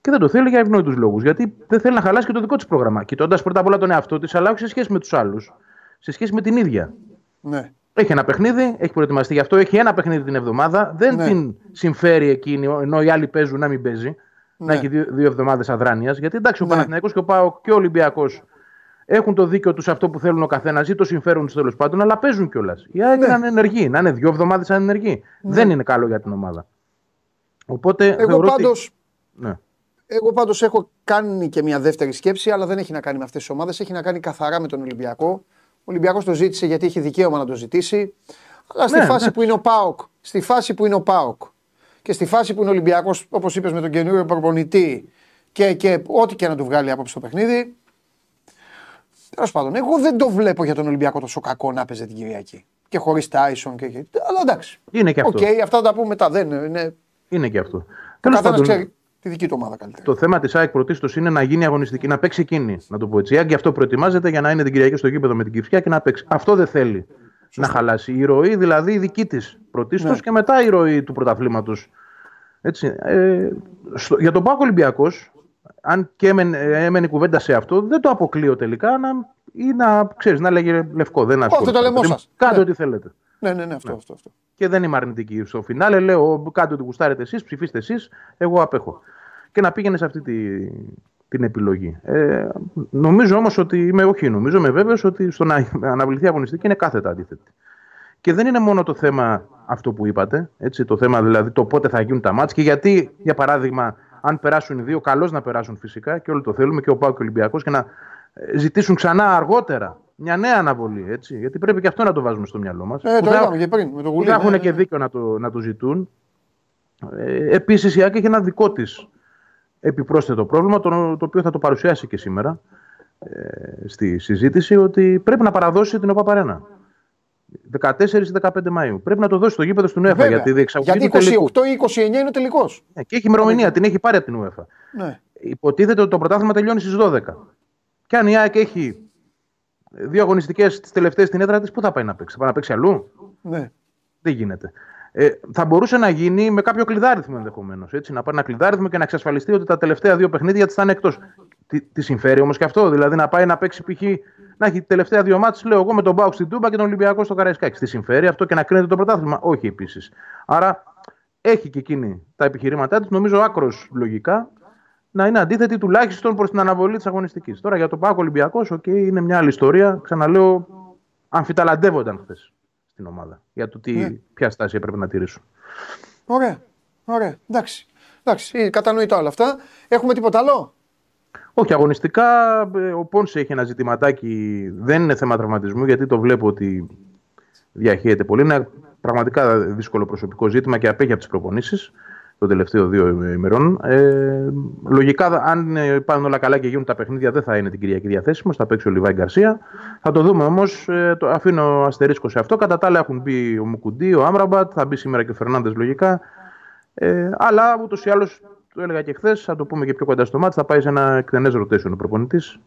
Και δεν το θέλει για ευνόητους λόγους. Γιατί δεν θέλει να χαλάσει και το δικό της πρόγραμμα. Κοιτώντας πρώτα απ' όλα τον εαυτό της, αλλά όχι σε σχέση με τους άλλους. Σε σχέση με την ίδια. Ναι. Έχει ένα παιχνίδι, έχει προετοιμαστεί γι' αυτό, έχει ένα παιχνίδι την εβδομάδα. Δεν Ναι. την συμφέρει εκείνη, ενώ οι άλλοι παίζουν να μην παίζει. Ναι. Να έχει δύο, δύο εβδομάδες αδράνειας. Γιατί εντάξει, ο Ναι. Παναθηναϊκός και ο Πάο και ο Ολυμπιακός έχουν το δίκιο τους σε αυτό που θέλουν ο καθένας ή το συμφέρον τους τέλος πάντων, αλλά παίζουν κιόλας. Η ΑΕΚ Ναι. να είναι ενεργή, να είναι δύο εβδομάδες ανενεργή. Δεν είναι καλό για την ομάδα. Οπότε Εγώ θεωρώ πάντω. ότι... Ναι. Εγώ πάντως έχω κάνει και μια δεύτερη σκέψη, αλλά δεν έχει να κάνει με αυτές τις ομάδες, έχει να κάνει καθαρά με τον Ολυμπιακό. Ο Ολυμπιακός το ζήτησε γιατί έχει δικαίωμα να το ζητήσει. Αλλά στη Ναι, φάση ναι. που είναι ο ΠΑΟΚ, στη φάση που είναι ο ΠΑΟΚ και στη φάση που είναι ο Ολυμπιακός, όπως είπες με τον καινούριο προπονητή και, και ό,τι και να του βγάλει απόψε το παιχνίδι. Τέλος πάντων, εγώ δεν το βλέπω για τον Ολυμπιακό τόσο κακό να παίζει την Κυριακή. Και χωρίς Τάισον και. και- Αλλά εντάξει. Είναι και Οκ, αυτό. αυτά θα τα πούμε μετά. Δεν είναι. Είναι και αυτό. Ο Τέλος καθένας πάντων, ξέρει τη δική του ομάδα καλύτερα. Το θέμα της ΑΕΚ πρωτίστως είναι να γίνει αγωνιστική, να παίξει εκείνη. Να το πω έτσι. Η ΑΕΚ γι' αυτό προετοιμάζεται για να είναι την Κυριακή στο γήπεδο με την Κηφισιά και να παίξει. Αυτό δεν θέλει να χαλάσει. Η ροή δηλαδή η δική της πρωτίστως Ναι. και μετά η ροή του πρωταθλήματος. Έτσι. Ε, στο, για τον Πάκο Ολυμπιακός, αν και έμενε, έμενε κουβέντα σε αυτό, δεν το αποκλείω τελικά να, ή να, ξέρεις, να λέγε λευκό. Δεν αυτό το λέμε Δηλαδή, σας. Κάντε Ναι. ό,τι θέλετε. Ναι, ναι, ναι, αυτό, αυτό, αυτό. Και δεν είμαι αρνητική στο φινάλε. Λέω, κάντε ό,τι γουστάρετε εσείς, ψηφίστε εσείς, εγώ απέχω. Και να πήγαινε σε αυτή τη, την επιλογή. Ε, νομίζω όμως ότι είμαι, όχι νομίζω, είμαι βέβαιος ότι στο να αναβληθεί η αγωνιστική είναι κάθετα αντίθετη. Και δεν είναι μόνο το θέμα αυτό που είπατε, έτσι, το θέμα δηλαδή το πότε θα γίνουν τα μάτς και γιατί, για παράδειγμα, αν περάσουν οι δύο, καλώς να περάσουν φυσικά και όλοι το θέλουμε και ο Πάο και ο Ολυμπιακός και να ε, ζητήσουν ξανά αργότερα μια νέα αναβολή. Έτσι, γιατί πρέπει και αυτό να το βάζουμε στο μιαλό μας. Ε, το είδαμε και πριν με το Που γουλί. θα ναι, έχουν ναι, και ναι. δίκιο να το, να το ζητούν. Ε, Επίσης, η ΑΕΚ έχει ένα δικό της επιπρόσθετο πρόβλημα, το, το οποίο θα το παρουσιάσει και σήμερα ε, στη συζήτηση, ότι πρέπει να παραδώσει την ΟΠΑΠΑΡΕΝΑ. 14 ή 15 Μαΐου. Πρέπει να το δώσει στο γήπεδο στην UEFA Βέβαια. για τη διεξαγωγή Γιατί του τελικού. 28 ή 29 είναι ο τελικός. Ε, και έχει ημερομηνία, την έχει πάρει από την UEFA. Ναι. Υποτίθεται ότι το πρωτάθλημα τελειώνει στις 12. Και αν η ΑΕΚ έχει δύο αγωνιστικές τις τελευταίες στην έδρα της, πού θα πάει να παίξει; Θα πάει να παίξει αλλού; ναι. Δεν γίνεται. Ε, θα μπορούσε να γίνει με κάποιο κλειδάριθμο ενδεχομένως. Να πάρει ένα κλειδάριθμο και να εξασφαλιστεί ότι τα τελευταία δύο παιχνίδια της θα είναι εκτός. Τι, τι συμφέρει όμως και αυτό. Δηλαδή να πάει να παίξει π.χ. να έχει τελευταία δύο μάτς, λέω εγώ, με τον Μπάουκ στην Τούμπα και τον Ολυμπιακό στο Καραϊσκάκη. Τι συμφέρει αυτό και να κρίνεται το πρωτάθλημα; Όχι επίσης. Άρα έχει και εκείνη τα επιχειρήματά της, νομίζω άκρος λογικά, να είναι αντίθετη τουλάχιστον προς την αναβολή της αγωνιστικής. Τώρα για τον Πάοκ Ολυμπιακός, okay, είναι μια άλλη ιστορία. Ξαναλέω, αμφιταλαντεύονταν χθες στην ομάδα για το τι, Ναι. ποια στάση έπρεπε να τηρήσουν. Ωραία. Ωραία. Εντάξει. Εντάξει. Ε, Κατανοητά όλα αυτά. Έχουμε τίποτα άλλο; Όχι, αγωνιστικά ε, ο Πόνσε έχει ένα ζητηματάκι. Δεν είναι θέμα τραυματισμού, γιατί το βλέπω ότι διαχέεται πολύ. Είναι πραγματικά δύσκολο προσωπικό ζήτημα και απέχει από τις προπονήσεις των τελευταίων δύο ημερών. Ε, λογικά, αν ε, πάνε όλα καλά και γίνουν τα παιχνίδια, δεν θα είναι την Κυριακή διαθέσιμο. Θα παίξει ο Λιβάη Γκαρσία. Θα το δούμε όμως. Ε, το αφήνω αστερίσκο σε αυτό. Κατά τα άλλα, έχουν μπει ο Μουκουντή, ο Άμραμπατ, θα μπει σήμερα και ο Φερνάνδε λογικά. Ε, αλλά ούτως ή άλλως, το έλεγα και χθες, θα το πούμε και πιο κοντά στο μάτι, θα πάει σε ένα εκτενές rotation ο προπονητής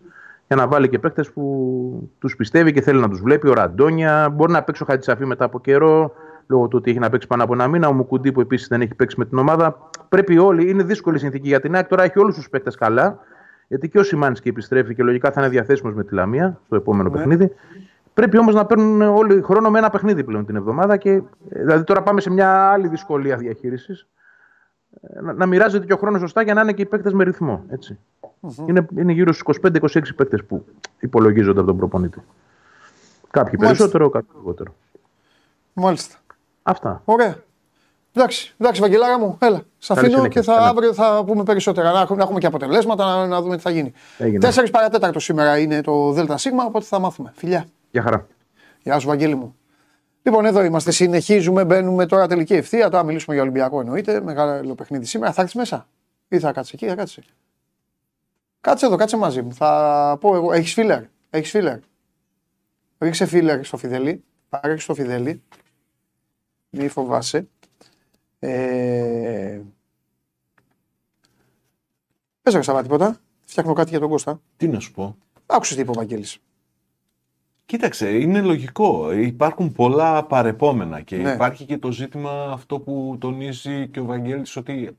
για να βάλει και παίχτε που τους πιστεύει και θέλει να τους βλέπει. Ο Ραντόνια, μπορεί να παίξει ο Χατζησαφή μετά από καιρό, λόγω του ότι έχει να παίξει πάνω από ένα μήνα. Ο Μουκουντή που επίσης δεν έχει παίξει με την ομάδα. Πρέπει όλοι, είναι δύσκολη συνθήκη για την ΑΕΚ. Τώρα έχει όλους τους παίχτε καλά, γιατί και ο Σιμάνσκι επιστρέφει και λογικά θα είναι διαθέσιμος με τη Λαμία στο επόμενο παιχνίδι. Πρέπει όμως να παίρνουν όλοι χρόνο με ένα παιχνίδι πλέον την εβδομάδα. Και, ε, δηλαδή τώρα πάμε σε μια άλλη δυσκολία διαχείρισης. Να, να μοιράζεται και ο χρόνος σωστά για να είναι και οι παίκτες με ρυθμό. Έτσι. Είναι, είναι γύρω στους 25-26 παίκτες που υπολογίζονται από τον προπονητή. Κάποιοι Μάλιστα. περισσότερο, κάποιοι λιγότερο. Μάλιστα. Αυτά. Ωραία. Εντάξει, εντάξει, Βαγγελάρα μου, έλα. Σ' Καλή αφήνω συνέχεια. και θα, Καλά. αύριο θα πούμε περισσότερα. Να, έχουμε- να έχουμε και αποτελέσματα, να, να δούμε τι θα γίνει. Έγινε. Τέσσερις παρατέταρτο σήμερα είναι το ΔΣ, οπότε θα μάθουμε. Φιλιά. Γεια χαρά. Γεια σου, Βαγγέλη μου. Λοιπόν, εδώ είμαστε. Συνεχίζουμε. Μπαίνουμε τώρα τελική ευθεία. Τώρα μιλήσουμε για Ολυμπιακό εννοείται. Μεγάλο παιχνίδι σήμερα. Θα έρθεις μέσα; Ή θα κάτσεις εκεί, θα κάτσεις. Κάτσε εδώ, κάτσε μαζί μου. Θα πω εγώ. Έχεις φίλερ. Έχεις φίλερ. Ρίξε φίλερ στο Φιδελή. Πάρε στο Φιδελή. Μη φοβάσαι. Ε... Πες ρε Σαββά τίποτα. Φτιάχνω κάτι για τον Κώστα. Τι να σου πω. Άκουσες τι είπε ο Βαγγέλης. Κοίταξε, είναι λογικό. Υπάρχουν πολλά παρεπόμενα και Ναι. υπάρχει και το ζήτημα αυτό που τονίζει και ο Βαγγέλης ότι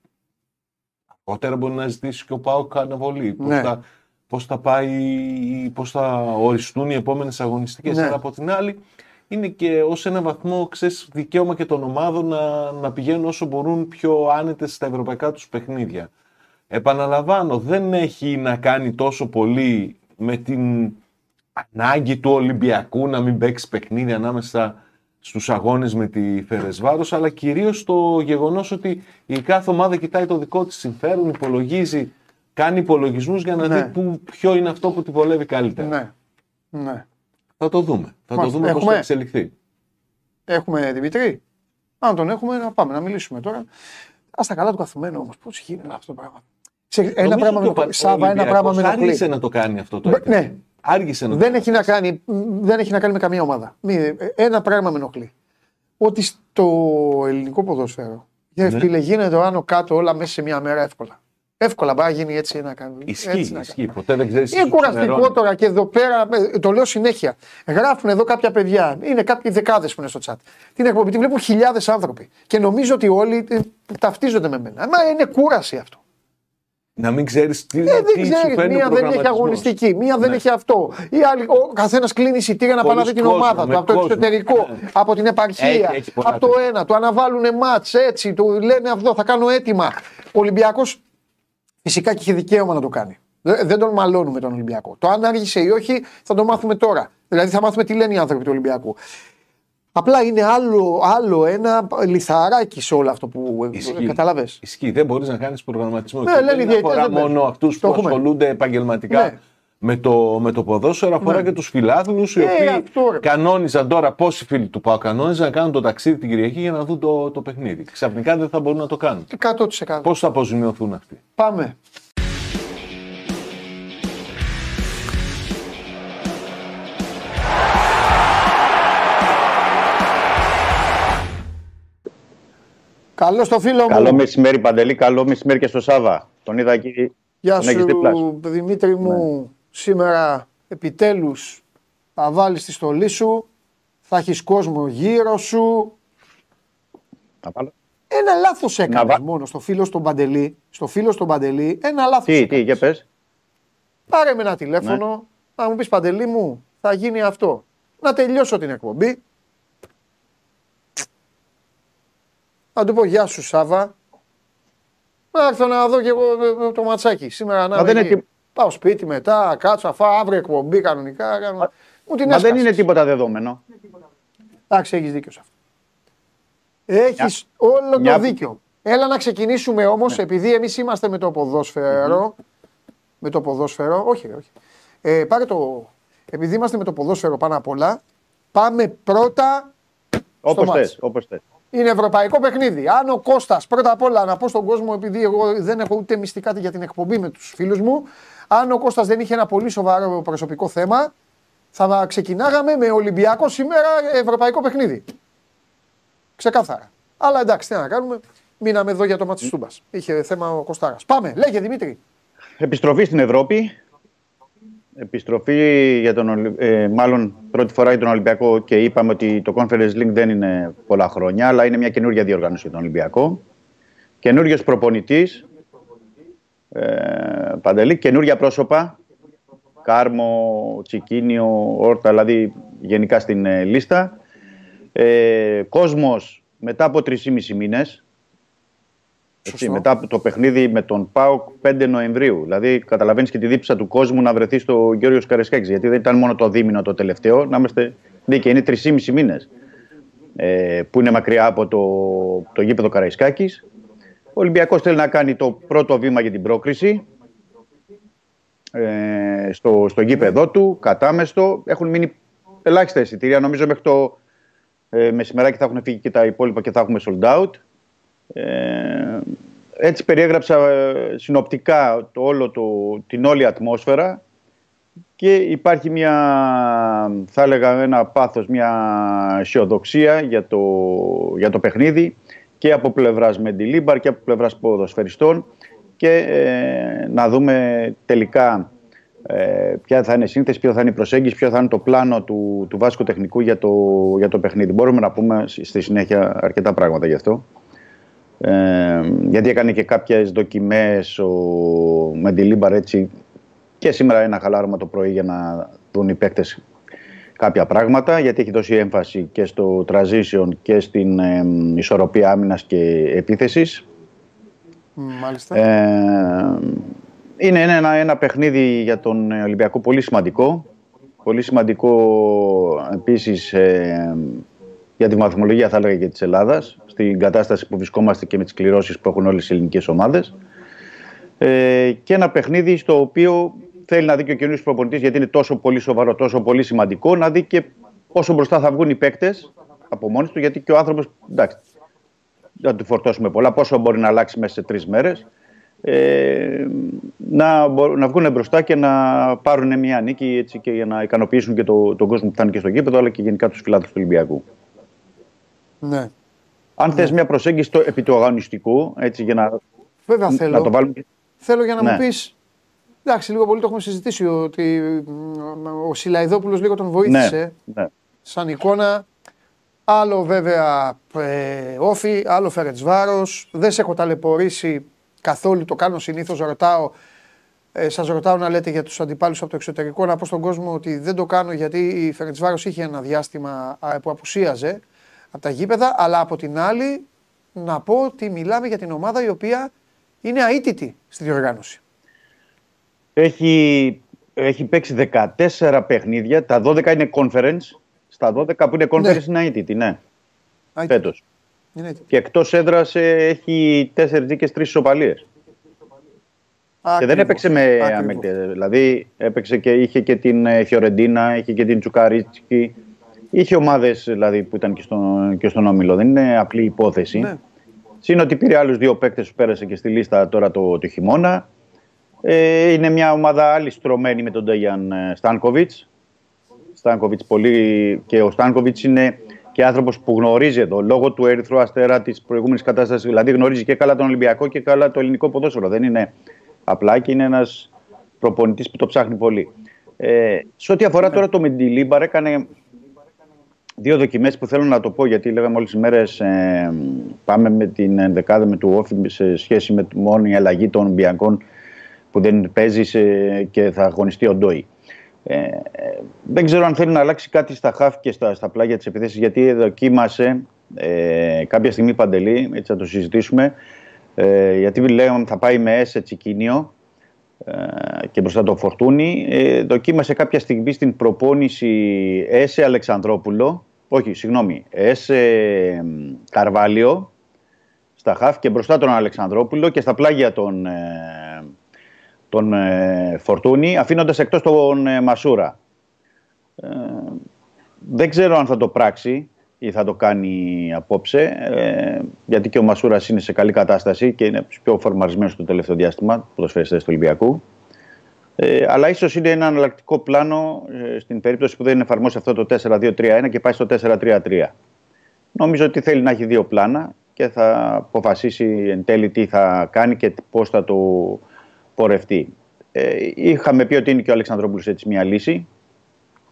αργότερα μπορεί να ζητήσει και ο ΠΑΟΚ αναβολή. Πώς, Ναι. θα, πώς θα πάει, πώς θα οριστούν οι επόμενες αγωνιστικές. Ναι. Αλλά από την άλλη είναι και ως ένα βαθμό ξέρεις, δικαίωμα και των ομάδων να, να πηγαίνουν όσο μπορούν πιο άνετες στα ευρωπαϊκά τους παιχνίδια. Επαναλαμβάνω, δεν έχει να κάνει τόσο πολύ με την ανάγκη του Ολυμπιακού να μην παίξει παιχνίδι ανάμεσα στους αγώνες με τη Φερεσβάρος, αλλά κυρίως το γεγονός ότι η κάθε ομάδα κοιτάει το δικό της συμφέρον, υπολογίζει, κάνει υπολογισμούς για να Ναι. δει που, ποιο είναι αυτό που τη βολεύει καλύτερα. Ναι. Ναι. Θα το δούμε. Θα το Μάλιστα. δούμε πώς Έχουμε- θα εξελιχθεί. Έχουμε Δημητρή. Αν τον έχουμε, να πάμε να μιλήσουμε τώρα. Α τα καλά του καθουμένου όμως. Πώς γίνεται αυτό το πράγμα. Σε, ένα Νομίζω πράγμα με ότι ο ενοχλεί. Πα- Σάβα, ο ένα πράγμα με Ολυμπιακός Άργησε ενοχλεί. να το κάνει αυτό το Μπ- έτοιμο. ναι. Άργησε να το Δεν έχει, να κάνει, δεν έχει να κάνει με καμία ομάδα. Μη- ένα πράγμα με ενοχλεί. Ότι στο ελληνικό ποδόσφαιρο για Ναι. φίλε, γίνεται άνω κάτω όλα μέσα σε μία μέρα εύκολα. Εύκολα μπορεί να γίνει έτσι να κάνει. Ισχύει, έτσι να ισχύει. Ποτέ δεν ξέρεις τι Είναι σου κουραστικό ξημερώνεις. τώρα και εδώ πέρα, ε, το λέω συνέχεια. Γράφουν εδώ κάποια παιδιά, είναι κάποιοι δεκάδες που είναι στο chat. Την εκπομπή τη βλέπουν χιλιάδες άνθρωποι. Και νομίζω ότι όλοι ε, ταυτίζονται με μένα. Μα είναι κούραση αυτό. Να μην ξέρεις τι, Ε, τι δεν σου ξέρει. φέρνει ο Μία δεν έχει προγραμματισμός. αγωνιστική, μία δεν Ναι. έχει αυτό. Η άλλη, ο καθένας κλείνει εισιτήρια να πάει να δει Χωρίς την κόσμος, ομάδα με του, από το κόσμο. εξωτερικό, Ναι. από την επαρχία, Έχει- έχει πολλά από το τέτοια. ένα. Του αναβάλουν μάτς έτσι, του λένε αυτό, θα κάνω έτοιμα. Ο Ολυμπιακός φυσικά και είχε δικαίωμα να το κάνει. Δεν δεν τον μαλώνουμε τον Ολυμπιακό. Το αν άργησε ή όχι θα το μάθουμε τώρα. Δηλαδή θα μάθουμε τι λένε οι άνθρωποι του Ολυμπιακού. Απλά είναι άλλο, άλλο ένα λιθαράκι σε όλο αυτό που Ισχύει. καταλαβες. Ισχύει. Δεν μπορείς να κάνεις προγραμματισμό. Ναι, Και λένε οι δεν διαιτητές, αφορά δεν παίζουν. μόνο αυτούς Το που έχουμε. ασχολούνται επαγγελματικά Ναι. Με, το, με το ποδόσφαιρο, αφορά Ναι. και τους φιλάθλους οι Ε, οποίοι αυτό, ρε. κανόνιζαν τώρα πόσοι φίλοι του ΠΑΟ κανόνιζαν να κάνουν το ταξίδι την Κυριακή για να δουν το, το παιχνίδι. Ξαφνικά δεν θα μπορούν να το κάνουν. 100%. Πώς θα αποζημιωθούν αυτοί; Πάμε. Καλό στο φίλο μου. Καλό μεσημέρι, Παντελή. Καλό μεσημέρι και στο Σάβα. Τον είδα εκεί. Γεια τον έχεις σου δίπλα σου. Δημήτρη μου. Σήμερα επιτέλους θα βάλεις τη στολή σου. Θα έχεις κόσμο γύρω σου. Να βάλω. Ένα λάθος έκανες βα- μόνος στο φίλο στον Παντελή. Στο φίλο στον Παντελή. Ένα λάθος Τι, τι, έκανες. για πες. Πάρε με ένα τηλέφωνο, να μου πεις Παντελή μου, θα γίνει αυτό. Να τελειώσω την εκπομπή. Να του πω γεια σου Σάβα. Να έρθω να δω και εγώ ε, το ματσάκι σήμερα. Να Μα είμαι δεν εκεί. Είναι τι- Πάω σπίτι μετά, κάτσω, αφά αύριο εκπομπή κανονικά. Κάνω... Μου την Μα δεν έσκασες. είναι τίποτα δεδομένο. Εντάξει, έχεις δίκιο σε αυτό. Έχεις όλο μια- το δίκιο. Έλα να ξεκινήσουμε όμως, Ναι. επειδή εμείς είμαστε με το ποδόσφαιρο. Με το ποδόσφαιρο, όχι, ρε, όχι. Ε, πάρε το. Επειδή είμαστε με το ποδόσφαιρο πάνω απ' όλα, πάμε πρώτα. Όπως μάτς. θες, όπως θες. Είναι ευρωπαϊκό παιχνίδι. Αν ο Κώστας, πρώτα απ' όλα να πω στον κόσμο, επειδή εγώ δεν έχω ούτε μυστικά για την εκπομπή με τους φίλους μου, αν ο Κώστας δεν είχε ένα πολύ σοβαρό προσωπικό θέμα, θα ξεκινάγαμε με Ολυμπιακό σήμερα ευρωπαϊκό παιχνίδι. Ξεκάθαρα. Αλλά εντάξει, τι να κάνουμε. Μείναμε εδώ για το μάτι της Τούμπας. Είχε θέμα ο Κωστάρας. Πάμε, λέγε Δημήτρη. Επιστροφή στην Ευρώπη. Επιστροφή για τον, Ολυ- ε, μάλλον πρώτη φορά για τον Ολυμπιακό και είπαμε ότι το Conference Link δεν είναι πολλά χρόνια, αλλά είναι μια καινούργια διοργάνωση για τον Ολυμπιακό. Καινούριο προπονητής. Ε, Παντελή, καινούργια πρόσωπα. Κάρμο, Τσικίνιο, Όρτα, δηλαδή γενικά στην ε, λίστα. Ε, κόσμος μετά από 3,5 μήνες. Έτσι, Σωστό. μετά από το παιχνίδι με τον ΠΑΟΚ 5 Νοεμβρίου. Δηλαδή, καταλαβαίνεις και τη δίψα του κόσμου να βρεθεί στο Γιώργο Καρεσκάκης. Γιατί δεν ήταν μόνο το δίμηνο το τελευταίο, να είμαστε δίκαιοι. Είναι 3,5 μήνες ε, που είναι μακριά από το, το γήπεδο Καραϊσκάκης. Ο Ολυμπιακός θέλει να κάνει το πρώτο βήμα για την πρόκριση ε, στο, στο γήπεδό του, κατάμεστο. Έχουν μείνει ελάχιστα εισιτήρια. Νομίζω μέχρι το ε, μεσημεράκι θα έχουν φύγει και τα υπόλοιπα και θα έχουμε sold out. Ε, έτσι περιέγραψα ε, συνοπτικά το όλο το, την όλη ατμόσφαιρα. και υπάρχει μια, θα έλεγα ένα πάθος, μια αισιοδοξία για το, για το παιχνίδι και από πλευράς Μεντιλίμπαρ και από πλευράς ποδοσφαιριστών και ε, να δούμε τελικά ε, ποια θα είναι η σύνθεση, ποια θα είναι η προσέγγιση, ποιο θα είναι το πλάνο του, του βάσκου τεχνικού για το, για το παιχνίδι. Μπορούμε να πούμε στη συνέχεια αρκετά πράγματα γι' αυτό. Ε, γιατί έκανε και κάποιες δοκιμές ο Μεντιλίμπαρ έτσι και σήμερα ένα χαλάρωμα το πρωί για να δουν οι παίκτες κάποια πράγματα γιατί έχει δώσει έμφαση και στο transition και στην ε, ισορροπία άμυνας και επίθεσης. Μάλιστα. Ε, είναι ένα, ένα παιχνίδι για τον Ολυμπιακό πολύ σημαντικό. Πολύ σημαντικό επίσης ε, για τη βαθμολογία θα έλεγα και της Ελλάδας στην κατάσταση που βρισκόμαστε και με τις κληρώσεις που έχουν όλες οι ελληνικές ομάδες. Ε, και ένα παιχνίδι στο οποίο θέλει να δει και ο καινούριο προπονητής, γιατί είναι τόσο πολύ σοβαρό, τόσο πολύ σημαντικό, να δει και πόσο μπροστά θα βγουν οι παίκτες από μόνοι του, γιατί και ο άνθρωπος. Εντάξει, δεν του φορτώσουμε πολλά. Πόσο μπορεί να αλλάξει μέσα σε τρεις μέρες. Ε, να, να βγουν μπροστά και να πάρουν μια νίκη έτσι, και για να ικανοποιήσουν και το, τον κόσμο που θα είναι και στο γήπεδο, αλλά και γενικά τους φιλάθλου του Ολυμπιακού. Ναι. Αν ναι. θε μια προσέγγιση το, επί του αγωνιστικού, έτσι για να, Βέβαια θέλω. να το βάλουμε. Θέλω για να Ναι. μου πεις. Εντάξει, λίγο πολύ το έχουμε συζητήσει ότι ο Σιλαϊδόπουλος λίγο τον βοήθησε Ναι, ναι. σαν εικόνα. Άλλο βέβαια ε, όφι, άλλο Φερετσβάρο. Δεν σε έχω ταλαιπωρήσει καθόλου. Το κάνω συνήθως. Ρωτάω, ε, σας ρωτάω να λέτε για τους αντιπάλους από το εξωτερικό. Να πω στον κόσμο ότι δεν το κάνω γιατί η Φερετσβάρο είχε ένα διάστημα α, που απουσίαζε από τα γήπεδα. Αλλά από την άλλη, να πω ότι μιλάμε για την ομάδα η οποία είναι αίτητη στη διοργάνωση. Έχει, έχει παίξει 14 παιχνίδια. Τα 12 είναι conference. Στα 12 που είναι conference Ναι. είναι αίτητη, ναι, Αίτητη. φέτος. Είναι αίτητη. Και εκτός έδρας ε, έχει 4 νίκες, 3 ισοπαλίες. Και δεν Ακριβώς, έπαιξε με ακριβώς. αμέκτες. Δηλαδή έπαιξε και, είχε και την ε, Φιωρεντίνα, είχε και την Τσουκαρίτσκι. Είχε ομάδες δηλαδή, που ήταν και στον, και στον όμιλο. Δεν είναι απλή υπόθεση. Ναι. Συν ότι πήρε άλλους δύο παίκτες που πέρασε και στη λίστα τώρα το, το χειμώνα. Ε, είναι μια ομάδα άλλη στρωμένη με τον Ντέγιαν Στάνκοβιτς. Στάνκοβιτς πολύ. Και ο Στάνκοβιτς είναι και άνθρωπος που γνωρίζει εδώ λόγω του Ερυθρού Αστέρα της προηγούμενης κατάστασης. Δηλαδή γνωρίζει και καλά τον Ολυμπιακό και καλά το ελληνικό ποδόσφαιρο. Δεν είναι απλά και είναι ένας προπονητής που το ψάχνει πολύ. Ε, σε ό,τι αφορά τώρα το Μεντιλίμπαρ, έκανε δύο δοκιμές που θέλω να το πω γιατί λέγαμε όλες τις μέρες ε, πάμε με την ενδεκάδα με του Όφη σε σχέση με τη μόνη αλλαγή των Ολυμπιακών που δεν παίζει σε- και θα αγωνιστεί ο Ντόι. Ε, ε, δεν ξέρω αν θέλει να αλλάξει κάτι στα χάφ και στα, στα πλάγια της επιθέσης γιατί δοκίμασε ε, κάποια στιγμή Παντελή, έτσι θα το συζητήσουμε ε, γιατί λέγαμε θα πάει με ΕΣΕ Τσικίνιο ε, και μπροστά το Φορτούνι. Ε, δοκίμασε κάποια στιγμή στην προπόνηση Έσε Αλεξανδρόπουλο, όχι, συγγνώμη, Έσε μ, Καρβάλιο στα χαφ και μπροστά τον Αλεξανδρόπουλο και στα πλάγια τον, ε, τον ε, Φορτούνι, αφήνοντας εκτός τον ε, Μασούρα. Ε, δεν ξέρω αν θα το πράξει ή θα το κάνει απόψε, ε, γιατί και ο Μασούρας είναι σε καλή κατάσταση και είναι πιο φορμαρισμένος το τελευταίο διάστημα, ποδοσφαιριστές του Ολυμπιακού. Ε, αλλά ίσως είναι ένα αναλλακτικό πλάνο ε, στην περίπτωση που δεν εφαρμόσει αυτό το 4-2-3-1 και πάει στο 4-3-3. Νομίζω ότι θέλει να έχει δύο πλάνα και θα αποφασίσει εν τέλει τι θα κάνει και πώς θα το πορευτεί. Ε, είχαμε πει ότι είναι και ο Αλεξανδρόπουλος έτσι μια λύση.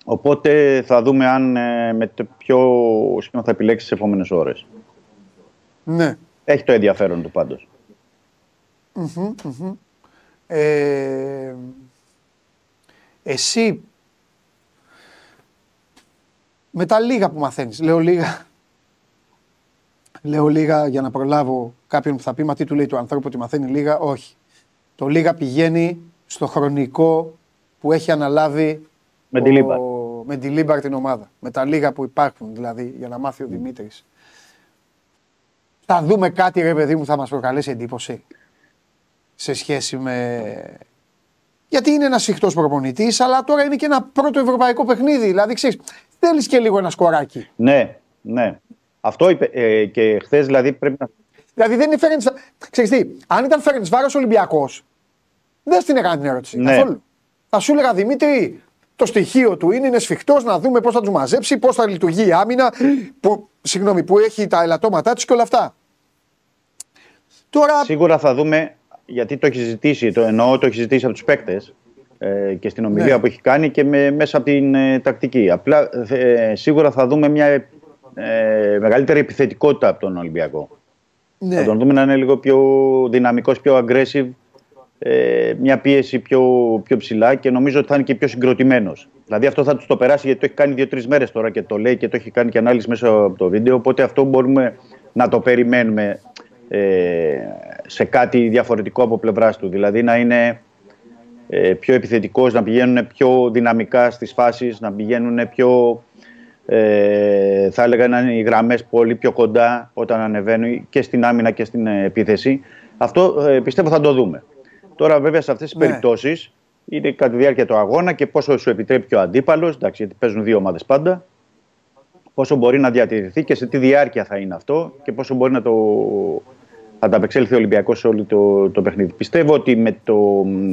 Οπότε θα δούμε αν ε, με το ποιο σχήμα θα επιλέξει τις επόμενες ώρες. Ναι. Έχει το ενδιαφέρον του πάντως. Μμμ, μμμ. Ε, εσύ με τα λίγα που μαθαίνεις, λέω λίγα, λέω λίγα για να προλάβω κάποιον που θα πει μα τι του λέει του ανθρώπου ότι μαθαίνει λίγα, όχι. Το λίγα πηγαίνει στο χρονικό που έχει αναλάβει Με τη Λίμπαρ. ο- με τη Λίμπαρ την ομάδα. Με τα λίγα που υπάρχουν δηλαδή για να μάθει ο Δημήτρης. Θα δούμε κάτι ρε παιδί μου θα μας προκαλέσει εντύπωση σε σχέση με... Γιατί είναι ένας συχτός προπονητής, αλλά τώρα είναι και ένα πρώτο ευρωπαϊκό παιχνίδι. Δηλαδή, ξέρεις, θέλεις και λίγο ένα σκοράκι. Ναι, ναι. Αυτό είπε ε, και χθες δηλαδή πρέπει να. Δηλαδή δεν είναι Φέρεντς... Ξέρεις τι, αν ήταν Φέρεντς Βάρος Ολυμπιακός, δεν στην έκανα την ερώτηση Ναι. καθόλου. Θα σου έλεγα Δημήτρη, το στοιχείο του είναι, είναι σφιχτός να δούμε πώς θα τους μαζέψει, πώς θα λειτουργεί η άμυνα, που, συγγνώμη, που έχει τα ελαττώματά τη και όλα αυτά. Τώρα, Σίγουρα θα δούμε, γιατί το έχει ζητήσει, το εννοώ, το έχει ζητήσει από τους παίκτες ε, και στην ομιλία Ναι. που έχει κάνει και με, μέσα από την ε, τακτική. Απλά ε, σίγουρα θα δούμε μια ε, μεγαλύτερη επιθετικότητα από τον Ολυμπιακό. Ναι, Θα τον δούμε να είναι λίγο πιο δυναμικός, πιο aggressive, ε, μια πίεση πιο, πιο ψηλά και νομίζω ότι θα είναι και πιο συγκροτημένος. Δηλαδή αυτό θα τους το περάσει γιατί το έχει κάνει δύο-τρεις μέρες τώρα και το λέει και το έχει κάνει και ανάλυση μέσα από το βίντεο. Οπότε αυτό μπορούμε να το περιμένουμε ε, σε κάτι διαφορετικό από πλευράς του. Δηλαδή να είναι ε, πιο επιθετικός, να πηγαίνουν πιο δυναμικά στις φάσεις, να πηγαίνουν πιο, ε, θα έλεγα να είναι οι γραμμές πολύ πιο κοντά όταν ανεβαίνουν και στην άμυνα και στην ε, επίθεση. Αυτό ε, πιστεύω θα το δούμε. Τώρα βέβαια σε αυτές τις Ναι. περιπτώσεις είναι κατά τη διάρκεια του αγώνα και πόσο σου επιτρέπει και ο αντίπαλος, εντάξει, γιατί παίζουν δύο ομάδες πάντα, πόσο μπορεί να διατηρηθεί και σε τι διάρκεια θα είναι αυτό και πόσο μπορεί να το ανταπεξέλθει ο Ολυμπιακός σε όλο το, το παιχνίδι. Πιστεύω ότι με, το,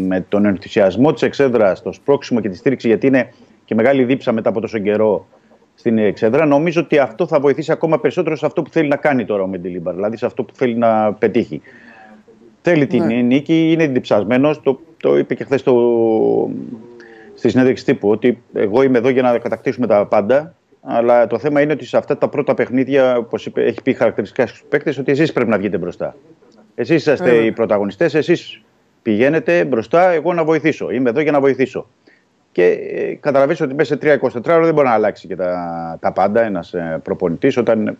με τον ενθουσιασμό της εξέδρας, το σπρώξιμο και τη στήριξη, γιατί είναι και μεγάλη δίψα μετά από τόσο καιρό στην εξέδρα, νομίζω ότι αυτό θα βοηθήσει ακόμα περισσότερο σε αυτό που θέλει να κάνει τώρα ο Μεντιλίμπαρ, δηλαδή σε αυτό που θέλει να πετύχει. Θέλει την Ναι. νίκη, είναι διψασμένος. Το, το είπε και χθες στη συνέντευξη τύπου ότι εγώ είμαι εδώ για να κατακτήσουμε τα πάντα. Αλλά το θέμα είναι ότι σε αυτά τα πρώτα παιχνίδια, όπως έχει πει χαρακτηριστικά στους παίκτες, ότι εσείς πρέπει να βγείτε μπροστά. Εσείς είσαστε Βέβαια. οι πρωταγωνιστές, εσείς πηγαίνετε μπροστά, εγώ να βοηθήσω. Είμαι εδώ για να βοηθήσω. Και ε, καταλαβαίνεις ότι μέσα σε 3-24 ώρα δεν μπορεί να αλλάξει και τα, τα πάντα ένας ε, προπονητής όταν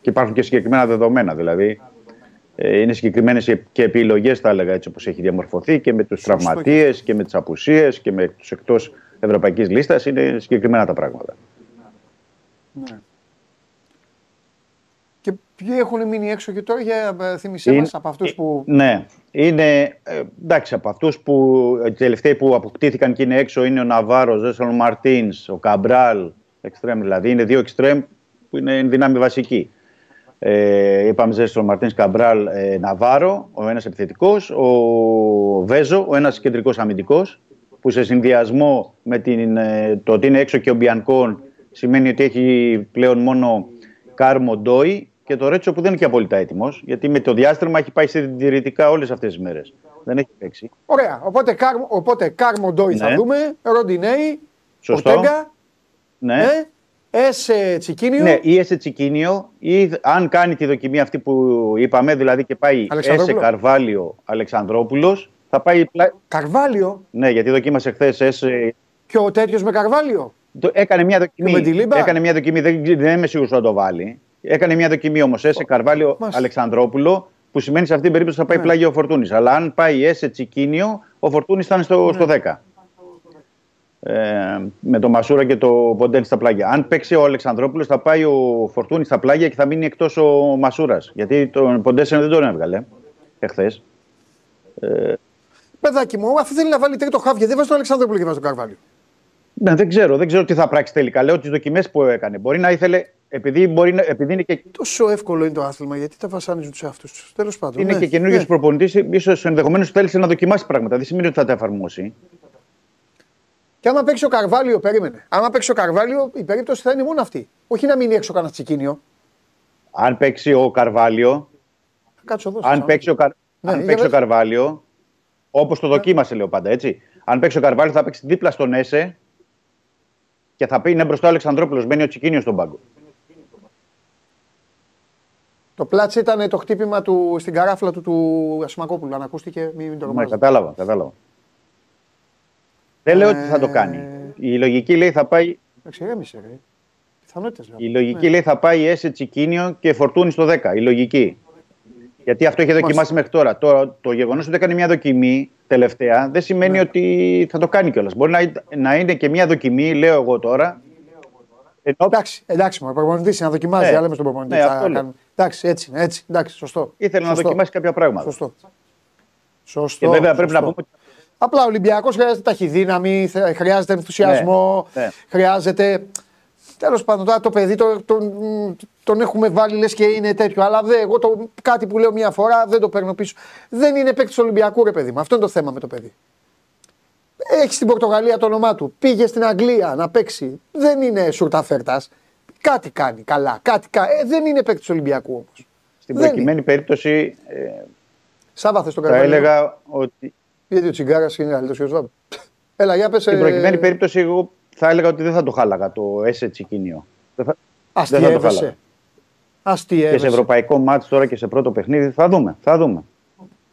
και υπάρχουν και συγκεκριμένα δεδομένα. Δηλαδή, ε, είναι συγκεκριμένες και επιλογές, θα έλεγα έτσι όπως έχει διαμορφωθεί και με τους τραυματίες και με τις απουσίες και με τους εκτός ευρωπαϊκής λίστας. Είναι συγκεκριμένα τα πράγματα. ναι. Και ποιοι έχουν μείνει έξω και τώρα για ε, θύμισέ Είναι- μας από αυτούς που... Ναι, είναι ε, εντάξει από αυτούς που οι τελευταίοι που αποκτήθηκαν και είναι έξω είναι ο Ναβάρος, ο Ζέσον Μαρτίνς, ο Καμπράλ, εξτρέμ δηλαδή. Είναι δύο εξτρέμ που είναι εν δυνάμει βασική. Ε, είπαμε Ζέσον Μαρτίνς, Καμπράλ, ε, Ναβάρο, ο ένας επιθετικός, ο Βέζο, ο ένας κεντρικός αμυντικός, που σε συνδυασμό με την, ε, το ότι είναι έξω και ο Μπιανκόν σημαίνει ότι έχει πλέον μόνο Κάρμο Ντόι και το Ρέτσο που δεν είναι και απόλυτα έτοιμος, γιατί με το διάστρεμα έχει πάει συντηρητικά όλες αυτές τις μέρες. Δεν έχει παίξει. Ωραία, οπότε, Κάρμο- οπότε Κάρμο Ντόι θα Ναι. δούμε, Ροντινέη, Σωστό. Ορτέγκα, Ναι. ε, Έσε Τσικίνιο, Ναι, ή Έσε Τσικίνιο, ή αν κάνει τη δοκιμή αυτή που είπαμε, δηλαδή και πάει Έσε Αλεξανδρόπουλο. Καρβάλιο Αλεξανδρόπουλος, θα πάει. πλά- Καρβάλιο; Ναι, γιατί δοκίμασε χθες Έσε. και ο τέτοιος με Καρβάλιο; το- Έκανε μια δοκιμή. Και Μεντιλίμπαρ; Έκανε μια δοκιμή, δεν, δεν είμαι σίγουρος να το βάλει. Έκανε μια δοκιμή όμως Έσε Καρβάλιο Μάλιστα. Αλεξανδρόπουλο, που σημαίνει σε αυτή την περίπτωση θα πάει Ναι. πλάγιο ο Φορτούνης. Αλλά αν πάει Έσε Τσικίνιο, ο Φορτούνης θα είναι στο, στο 10. Ε, με το Μασούρα και το Ποντένσε στα πλάγια. Αν παίξει ο Αλεξανδρόπουλος, θα πάει ο Φορτούνης στα πλάγια και θα μείνει εκτός ο Μασούρας. Γιατί τον Ποντένσε δεν τον έβγαλε εχθές. Παιδάκι μου, αφού θέλει να βάλει τρίτο χάβια, δεν βάζει τον Αλεξάνδροπουλο και βάζει τον Καρβάλιο; Ναι, δεν ξέρω, δεν ξέρω τι θα πράξει τελικά. Λέω τις δοκιμές που έκανε. Μπορεί να ήθελε, επειδή, μπορεί να, επειδή είναι και, Τόσο εύκολο είναι το άθλημα, γιατί τα βασάνιζουν τους εαυτούς τους. Τέλος πάντων. είναι ναι, και καινούριο ναι. προπονητής, ίσως ενδεχομένως θέλησε να δοκιμάσεις πράγματα. Δεν σημαίνει ότι θα τα εφαρμόσει. Και άμα παίξει ο Καρβάλιο, περίμενε. Άμα παίξει ο Καρβάλιο, η περίπτωση θα είναι μόνο αυτή. Όχι να μείνει έξω κανένας τσικίνιο. Αν παίξει ο Καρβάλιο, Θα κάτσω εδώ. αν σαν- παίξει ο, Καρ... Ναι, αν για παίξει ο πες. Καρβάλιο, όπως το δοκίμασε, λέω πάντα έτσι. Αν παίξει ο Καρβάλιο, θα παίξει δίπλα στον Έσε και θα πει είναι μπροστά ο Αλεξανδρόπουλος. Μένει ο Τσικίνιος στον πάγκο. Το πλάτσι ήταν το χτύπημα του στην καράφλα του του Ασημακόπουλου. Αν ακούστηκε, μην, μην το Ναι, ρομάζετε. κατάλαβα, κατάλαβα. Δεν λέω ότι θα το Ε, κάνει. Η λογική λέει θα πάει, Εντάξει, ηρέμησε, ρε. Πιθανότητες λέω. η λογική Ναι. λέει θα πάει Έσε Τσικίνιο και Φορτούνη στο 10. Η λογική. Γιατί αυτό είχε δοκιμάσει Μάλιστα. μέχρι τώρα. Το, το γεγονός ότι έκανε μια δοκιμή τελευταία δεν σημαίνει Ναι. ότι θα το κάνει κιόλας. Μπορεί να, να είναι και μια δοκιμή, λέω εγώ τώρα. Ενώ Εντάξει, εντάξει, μου, ο προπονητής να δοκιμάζει, Ναι. άλλα με στον προπονητή. Ναι, θα αυτό λέω. κάνουμε. Εντάξει, έτσι είναι, έτσι. Εντάξει, σωστό. ήθελε να Σωστό. δοκιμάσει κάποια πράγματα. Σωστό. Σωστό. Και βέβαια πρέπει να σωστό. πούμε Απλά ο Ολυμπιακός χρειάζεται ταχυδύναμη, θε- χρειάζεται ενθουσιασμό, Ναι, ναι. χρειάζεται. Τέλος πάντων, τώρα το παιδί το, τον, τον έχουμε βάλει λες και είναι τέτοιο. Αλλά δε, εγώ το, κάτι που λέω μια φορά δεν το παίρνω πίσω. Δεν είναι παίκτης του Ολυμπιακού, ρε παιδί μου. Αυτό είναι το θέμα με το παιδί. Έχει στην Πορτογαλία το όνομά του. Πήγε στην Αγγλία να παίξει. Δεν είναι σουρταφέρτας. Κάτι κάνει καλά. Κάτι κα... ε, δεν είναι παίκτης Ολυμπιακού όμως. Στην Δεν προκειμένη περίπτωση ε, Σάβα θες τον θα Καρβαλιό. έλεγα ότι. Γιατί ο Τσιγκάρας είναι καλύτερος και ο Σβάμπ. Έλα, για πες. Στην προκειμένη περίπτωση, εγώ θα έλεγα ότι δεν θα το χάλαγα το ΕΣΕ Τσικίνιο. Δεν θα- δεν θα το χάλαγα. Αστιεύεσαι. Και σε Αστιεύεσαι. ευρωπαϊκό μάτς τώρα και σε πρώτο παιχνίδι θα δούμε. Θα δούμε.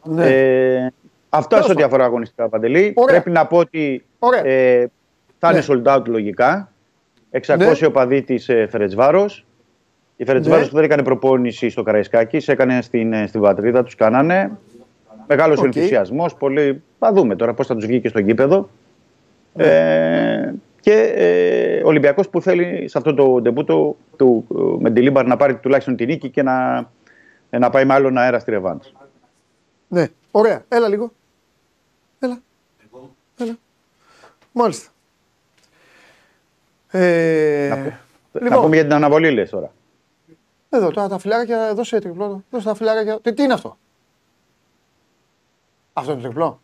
Ναι. Ε, αυτά Τέλος σε ό,τι αφορά αγωνιστικά παντελή. Ωραία. Πρέπει να πω ότι Ωραία. ε, θα είναι Ναι. sold out λογικά. 600 Ναι. οπαδοί της ε, Φερετσβάρος. Η Φερετσβάρος Ναι. που δεν έκανε προπόνηση στο Καραϊσκάκης, σε έκανε στην, ε, στην πατρίδα, τους κάνανε. Μεγάλος Οκ. ενθουσιασμός, πολύ... θα δούμε τώρα πώς θα τους βγει και στο γήπεδο. Ναι. Ε, και ε, ο Ολυμπιακός που θέλει σε αυτό το ντεμπούτο του ε, Μεντιλίμπαρ να πάρει τουλάχιστον την νίκη και να, ε, να πάει με άλλον αέρα στη ρεβάνς. Ναι, ωραία. Έλα λίγο. Έλα. Έλα. Μάλιστα. Ε, Να λοιπόν, πούμε για την αναβολή λες τώρα. εδώ τώρα τα φιλάρια, δώσε τριπλό. Δώσε τα φιλάρια. Τι, τι είναι αυτό; Αυτό είναι τριπλό.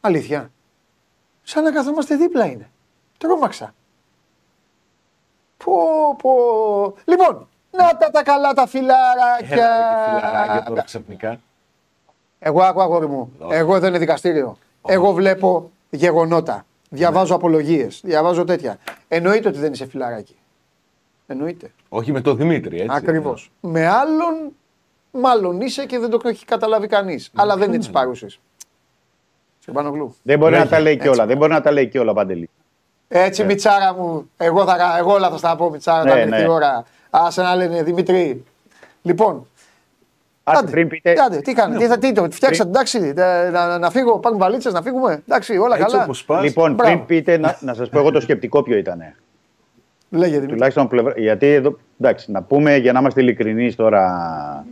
Αλήθεια. Σαν να καθόμαστε δίπλα είναι. Τρόμαξα. Πω, πω. Λοιπόν, να τα τα καλά τα φιλάρακια. Έλα, ρε, και φιλαράκια τώρα ξαφνικά. Εγώ άκου αγόρι μου. Εγώ δεν είναι δικαστήριο. Εγώ βλέπω γεγονότα. Διαβάζω απολογίες. Διαβάζω τέτοια. Εννοείται ότι δεν είσαι φιλαράκι. Εννοείται. Όχι με τον Δημήτρη, έτσι. Ακριβώς. Με άλλον, μάλλον είσαι και δεν το έχει καταλάβει κανείς. Αλλά δεν είναι της παρούσης. Σιμπανογλου. Δεν μπορεί να Λέγε, τα λέει έτσι. κιόλα. Δεν μπορεί να τα λέει κιόλα, Παντελή. Έτσι, μιτσάρα μου. Εγώ, θα, εγώ όλα θα στα πω, μιτσάρα, Ναι, θα έρθει ναι. η ώρα. Άσε να λένε Δημητρή. Λοιπόν, Άσε άντε, πριν πείτε. άντε, τι κάνει, τι, θα, τι το, φτιάξατε, εντάξει, να, να, να φύγω, πάρουμε βαλίτσες, να φύγουμε. Εντάξει, όλα Έτσι καλά. όπως πας. Λοιπόν, Μπράβο. πριν πείτε, να, να σας πω εγώ το σκεπτικό ποιο ήταν. Λέγε Δημήτρη. Τουλάχιστον από πλευρά. Γιατί εδώ, εντάξει, να πούμε για να είμαστε ειλικρινείς τώρα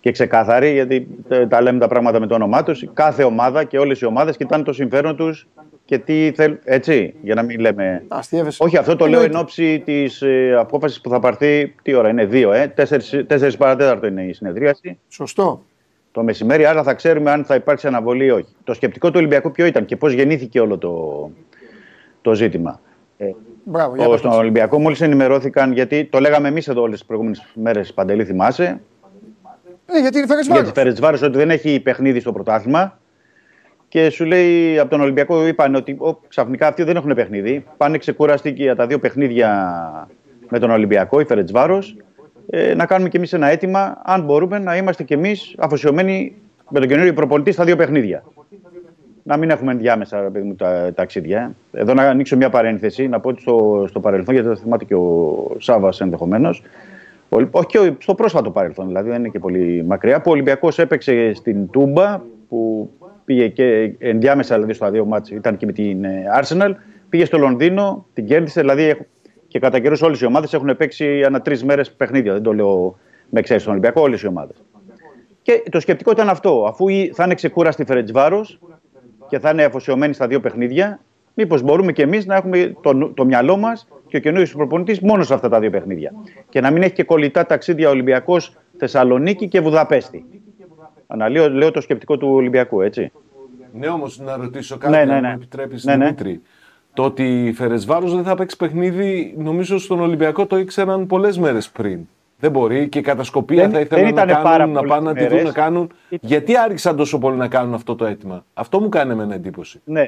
και ξεκάθαροι, γιατί ε, τα λέμε τα πράγματα με το όνομά τους. Κάθε ομάδα και όλες οι ομάδες κοιτάνε το συμφέρον τους και τι θέλουν. Έτσι, για να μην λέμε. Αστείευεσαι. Όχι, αυτό το λέω Εννοείται. εν ώψη της ε, απόφασης που θα πάρθει. Τι ώρα είναι, δύο, ε, τέσσερις, τέσσερις παρατέταρτο είναι η συνεδρίαση Σωστό. το μεσημέρι, άρα θα ξέρουμε αν θα υπάρξει αναβολή ή όχι. Το σκεπτικό του Ολυμπιακού ποιο ήταν και πώς γεννήθηκε όλο το, το ζήτημα. Ε, Μπράβο, για ο, πες στον μας. Ολυμπιακό μόλις ενημερώθηκαν, γιατί το λέγαμε εμείς εδώ όλες τις προηγούμενες μέρες, Παντελή, θυμάσαι, Ναι, γιατί είναι φέρες για τη βάρος. Φερετσβάρο ότι δεν έχει παιχνίδι στο πρωτάθλημα. Και σου λέει από τον Ολυμπιακό, είπαν ότι ο, ξαφνικά αυτοί δεν έχουν παιχνίδι. Πάνε ξεκουραστεί και για τα δύο παιχνίδια με τον Ολυμπιακό, η Φερετσβάρο, ε, να κάνουμε κι εμείς ένα αίτημα, αν μπορούμε να είμαστε κι εμείς αφοσιωμένοι με τον καινούριο προπονητή στα δύο παιχνίδια. Να μην έχουμε ενδιάμεσα ρε παιδί μου, τα ταξίδια. Εδώ να ανοίξω μια παρένθεση, να πω ότι στο, στο παρελθόν, γιατί θα θυμάται και ο Σάβα ενδεχομένως, όχι και ο- στο πρόσφατο παρελθόν, δηλαδή δεν είναι και πολύ μακριά, που ο Ολυμπιακός έπαιξε στην Τούμπα, που πήγε και ενδιάμεσα δηλαδή στα δύο μάτς, ήταν και με την ε, Arsenal, πήγε στο Λονδίνο, την κέρδισε, δηλαδή έχ- και κατά καιρούς όλες οι ομάδες έχουν παίξει ανά τρεις μέρες παιχνίδια. Δεν το λέω με εξαίρεση τον Ολυμπιακό, όλες οι ομάδες. Και το σκεπτικό ήταν αυτό, αφού η- θα είναι ξεκούραστη η Φερετσβάρος και θα είναι αφοσιωμένοι στα δύο παιχνίδια, μήπως μπορούμε και εμείς να έχουμε το, το μυαλό μας και ο καινούριο προπονητής μόνος σε αυτά τα δύο παιχνίδια. Και να μην έχει και κολλητά ταξίδια Ολυμπιακός Θεσσαλονίκη και Βουδαπέστη. Αναλύω λέω το σκεπτικό του Ολυμπιακού, έτσι. Ναι, όμως να ρωτήσω κάτι, Ναι, ναι, αν ναι. μου επιτρέπεις, Ναι, ναι. Δημήτρη. Το ότι η Φερεσβάρος δεν θα παίξει παιχνίδι, νομίζω στον Ολυμπιακό το ήξεραν πολλές μέρες πριν. Δεν μπορεί και κατά σκοπία Δεν- θα ήθελαν δεν να, ήτανε πάρα κάνουν, να πολλές πάνε να τη δουν μέρες. να κάνουν. Γιατί άρχισαν τόσο πολύ να κάνουν αυτό το αίτημα; Αυτό μου κάνει εμένα εντύπωση. Ναι.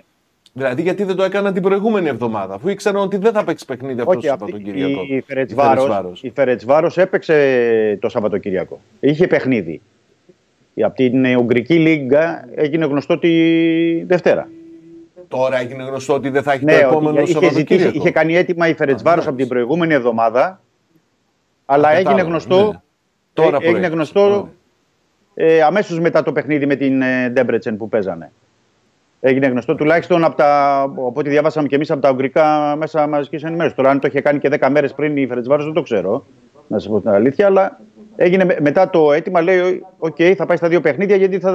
Δηλαδή, γιατί δεν το έκαναν την προηγούμενη εβδομάδα, αφού ήξεραν ότι δεν θα παίξει παιχνίδι αυτό το Όχι, αυτή, Σαββατοκύριακο. η, η Φερετσβάρος, η Φερετσβάρος έπαιξε το Σαββατοκυριακό. Είχε παιχνίδι. Από την ε, Ουγγρική Λίγκα έγινε γνωστό τη Δευτέρα. Τώρα έγινε γνωστό ότι δεν θα έχει Ναι, το ότι επόμενο είχε, ζητήσει, Σαββατοκύριακο. είχε κάνει έτοιμα η Φερετσβάρος εντάξει. από την προηγούμενη εβδομάδα, αλλά Α, έγινε κατάλαβα, γνωστό, ναι. Τώρα ε, έγινε προέκυψε, γνωστό ε, αμέσως μετά το παιχνίδι με την ε, Ντέμπρετσεν που παίζανε. Έγινε γνωστό τουλάχιστον από, τα, από ό,τι διαβάσαμε και εμείς από τα ουγγρικά μέσα μαζικής ενημέρωσης. Τώρα, αν το είχε κάνει και 10 μέρες πριν η Φερεντσβάρος, δεν το ξέρω. Να σας πω την αλήθεια. Αλλά έγινε με- μετά το αίτημα, λέει: Οκ, θα πάει στα δύο παιχνίδια γιατί θα,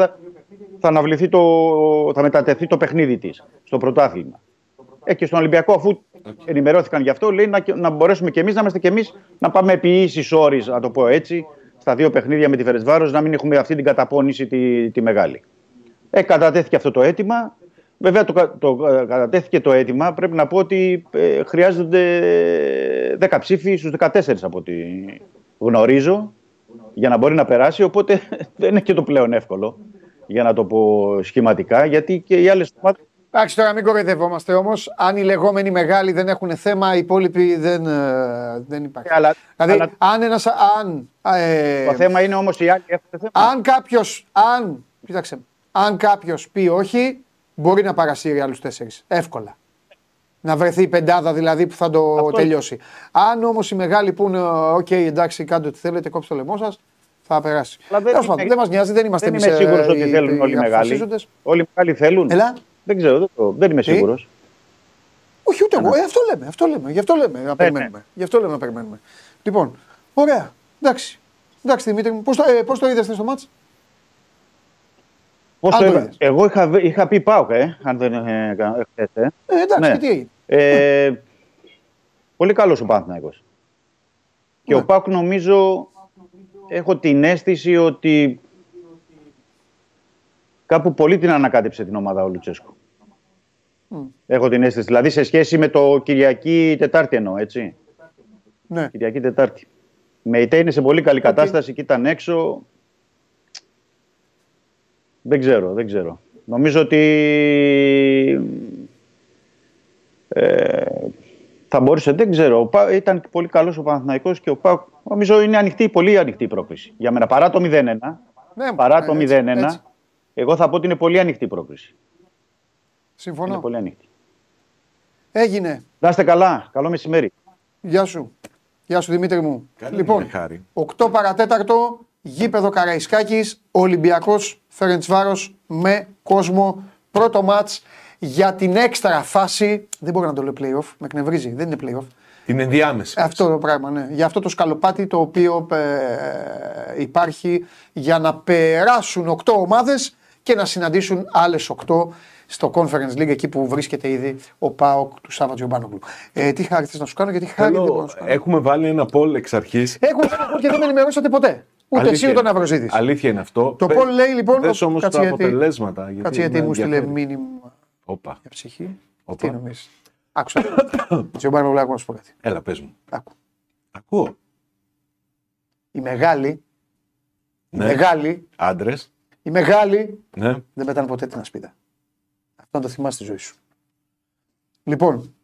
θα, αναβληθεί το, θα μετατεθεί το παιχνίδι της στο πρωτάθλημα. Ε, και στον Ολυμπιακό, αφού ενημερώθηκαν γι' αυτό, λέει να, να μπορέσουμε κι εμείς να είμαστε κι εμείς να πάμε επί ίσης όρης, να το πω έτσι, στα δύο παιχνίδια με τη Φερεσβάρος, να μην έχουμε αυτή την καταπώνηση τη, τη μεγάλη. Ε, κατατέθηκε αυτό το αίτημα. Βέβαια το, κα- το, ε, κατατέθηκε το αίτημα. Πρέπει να πω ότι ε, χρειάζονται 10 ψήφοι στους 14 από ό,τι γνωρίζω για να μπορεί να περάσει. Οπότε δεν είναι και το πλέον εύκολο για να το πω σχηματικά γιατί και οι άλλες ομάδες Εντάξει, τώρα μην κοροϊδευόμαστε όμως. Αν οι λεγόμενοι μεγάλοι δεν έχουν θέμα, οι υπόλοιποι δεν, ε, δεν υπάρχει. Ε, αλλά- δηλαδή, αλλά- αν ένα. Αν, ε, Το θέμα είναι όμως οι άλλοι έχουν θέμα. αν κάποιο. Αν, κοίταξε, αν κάποιος πει όχι, μπορεί να παρασύρει άλλους τέσσερις. Εύκολα. Να βρεθεί η πεντάδα δηλαδή που θα το Αυτό- τελειώσει. Αν όμως οι μεγάλοι πούνε, οκ, εντάξει, κάντε ό,τι θέλετε, κόψτε το λαιμό σας, θα περάσει. Αλλά δεν Τέλος είμαι- πάντων, δεν μας νοιάζει, δεν είμαστε Δεν εμείς. είμαι σίγουρος ότι θέλουν όλοι οι μεγάλοι. Όλοι οι μεγάλοι θέλουν. Έλα. Δεν ξέρω, δεν, το- δεν είμαι Τι; σίγουρος. Όχι, ούτε εγώ. Ε, αυτό λέμε. Αυτό λέμε. Γι' αυτό λέμε Ναι, να περιμένουμε. Γι' αυτό λέμε να περιμένουμε. Λοιπόν, ωραία. Εντάξει. Εντάξει, Δημήτρη μου. Πώς το, ε, πώς το είδες στο μάτς; Πώς Αν το το είδα. είδες. Εγώ είχα, είχα πει πάω, ε, αν δεν ε, κα- χθες, ε. Ε, εντάξει, Ναι. και τι έγινε. Ε, πολύ καλός ο Παναθηναϊκός. Και Ναι. ο Πάκ νομίζω, έχω την αίσθηση ότι κάπου πολύ την ανακάτεψε την ομάδα ο Λουτσέσκο. Έχω την αίσθηση. Δηλαδή σε σχέση με το Κυριακή Τετάρτη εννοώ, έτσι. Ναι. Κυριακή Τετάρτη. Με η είναι σε πολύ καλή κατάσταση και ήταν έξω. Δεν ξέρω, δεν ξέρω. Νομίζω ότι ε, θα μπορούσε, δεν ξέρω. Ο Πα- Ήταν πολύ καλός ο Παναθηναϊκός και ο Πάουκ νομίζω είναι ανοιχτή, πολύ ανοιχτή η πρόκληση. Για μένα, παρά το 0-1, Ναι, παρά ε, το 0-1, έτσι, έτσι. εγώ θα πω ότι είναι πολύ ανοιχτή η πρόκληση. Συμφωνώ. Είναι πολύ ανοιχτή. Έγινε. Να είστε καλά. Καλό μεσημέρι. Γεια σου. Γεια σου Δημήτρη μου. Καλή λοιπόν, είναι, χάρη. 8 παρατέταρτο, γήπεδο Καραϊσκάκης, Ολυμπιακός Φερεντσβάρος με κόσμο. Πρώτο μάτς για την έξτρα φάση. Δεν μπορώ να το λέω playoff, με εκνευρίζει. Δεν είναι playoff. Την ενδιάμεση. Αυτό το πράγμα, ναι. Για αυτό το σκαλοπάτι το οποίο ε, υπάρχει για να περάσουν 8 ομάδες και να συναντήσουν άλλες 8 στο Conference League εκεί που βρίσκεται ήδη ο ΠΑΟΚ του Σάββα Τζιομπάνογλου. Ε, τι χάρη θες να σου κάνω, γιατί χάρη δεν μπορώ Θέλω, να σου κάνω. έχουμε βάλει ένα poll εξ αρχής. Έχω ένα poll και δεν με ενημερώσατε ποτέ. Ούτε εσύ ούτε ο Ναυροζήτης. Αλήθεια είναι αυτό. Το poll λέει λοιπόν. Πες όμως τα κάτσε γιατί- αποτελέσματα. γιατί Κάτσε γιατί με μου στείλε ενδιαφέρει. μήνυμα Όπα. για ψυχή. Όπα. Τι νομίζεις; Άκουσα. Τζιομπάνογλου, άκου να σου πω κάτι. Έλα, πες μου. Άκου. Ακούω. Οι μεγάλοι, οι Ναι. μεγάλοι, Άντρες. οι μεγάλοι Ναι. δεν πετάνε ποτέ την ασπίδα. Αυτό να το θυμάσαι στη ζωή σου. Λοιπόν,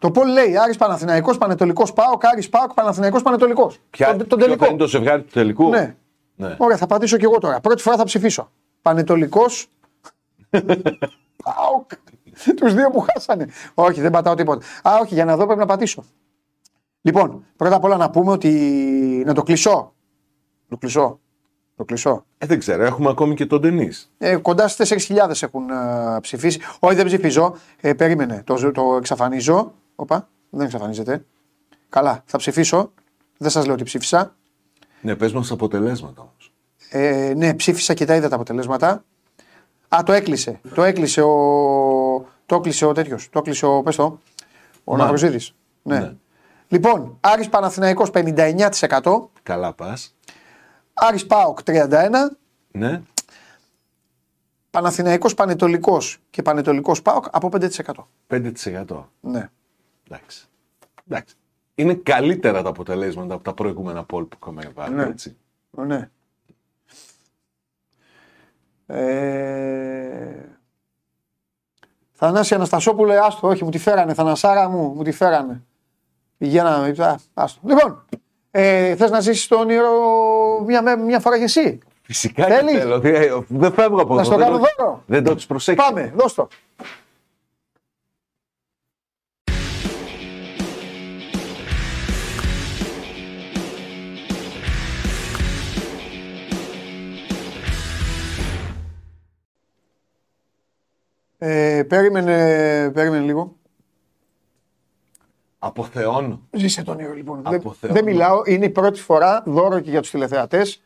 το Πολ λέει Άρης Παναθηναϊκός, Πανετολικός ΠΑΟΚ, Άρης ΠΑΟΚ, Παναθηναϊκός, Πανετολικός. Ποια, τον, τον ποιο τελικό. θα είναι το ζευγάρι του τελικού; Ναι. ναι. Ωραία, θα πατήσω κι εγώ τώρα. Πρώτη φορά θα ψηφίσω. Πανετολικός, ΠΑΟΚ. Τους δύο που χάσανε. Όχι, δεν πατάω τίποτα. Α, όχι, για να δω πρέπει να πατήσω. Λοιπόν, πρώτα απ' όλα να πούμε ότι. Να το κλεισώ. Το κλεισώ. Το κλεισώ. Ε, δεν ξέρω, έχουμε ακόμη και τον Ντενή. Ε, κοντά στις 4.000 έχουν ε, ψηφίσει. Όχι, δεν ψηφίζω. Ε, περίμενε. Το, το εξαφανίζω. Οπα, δεν εξαφανίζεται. Καλά, θα ψηφίσω. Δεν σας λέω ότι ψήφισα. Ναι, πες μας αποτελέσματα όμως. Ε, ναι, ψήφισα και τα είδα τα αποτελέσματα. Α, το έκλεισε. Το έκλεισε ο. Το έκλεισε ο τέτοιος. Το έκλεισε ο. Πες το. Ο Μαν. Ναυροζίδης. Ναι. Ναι. Λοιπόν, Άρης Παναθηναϊκός 59%. Καλά πας. Άρης ΠΑΟΚ 31%. Ναι. Παναθηναϊκός Πανετολικός και Πανετολικός ΠΑΟΚ από 5%. 5%. Ναι. Εντάξει. Εντάξει. Είναι καλύτερα τα αποτελέσματα από τα προηγούμενα πόλ που είχαμε βάλει. Ναι. Έτσι. Ναι. Ε... Θανάση Αναστασόπουλε, άστο, όχι, μου τη φέρανε. Θανασάρα μου, μου τη φέρανε. Πηγαίναμε, α, άστο. Λοιπόν, ε, θες να ζήσεις το όνειρο μια, με- μια φορά και εσύ; Φυσικά Θέλεις; και θέλω. Ε, Δεν φεύγω από Να εδώ. στο δεν κάνω το- δώρο. Δεν το έχεις προσέξει. Πάμε, δώσ' το. Ε, περίμενε, περίμενε λίγο. Αποθεώνω. Ζήσε τον όνειρο λοιπόν. Δεν, Αποθεώνω. δεν μιλάω, είναι η πρώτη φορά δώρο και για τους τηλεθεατές.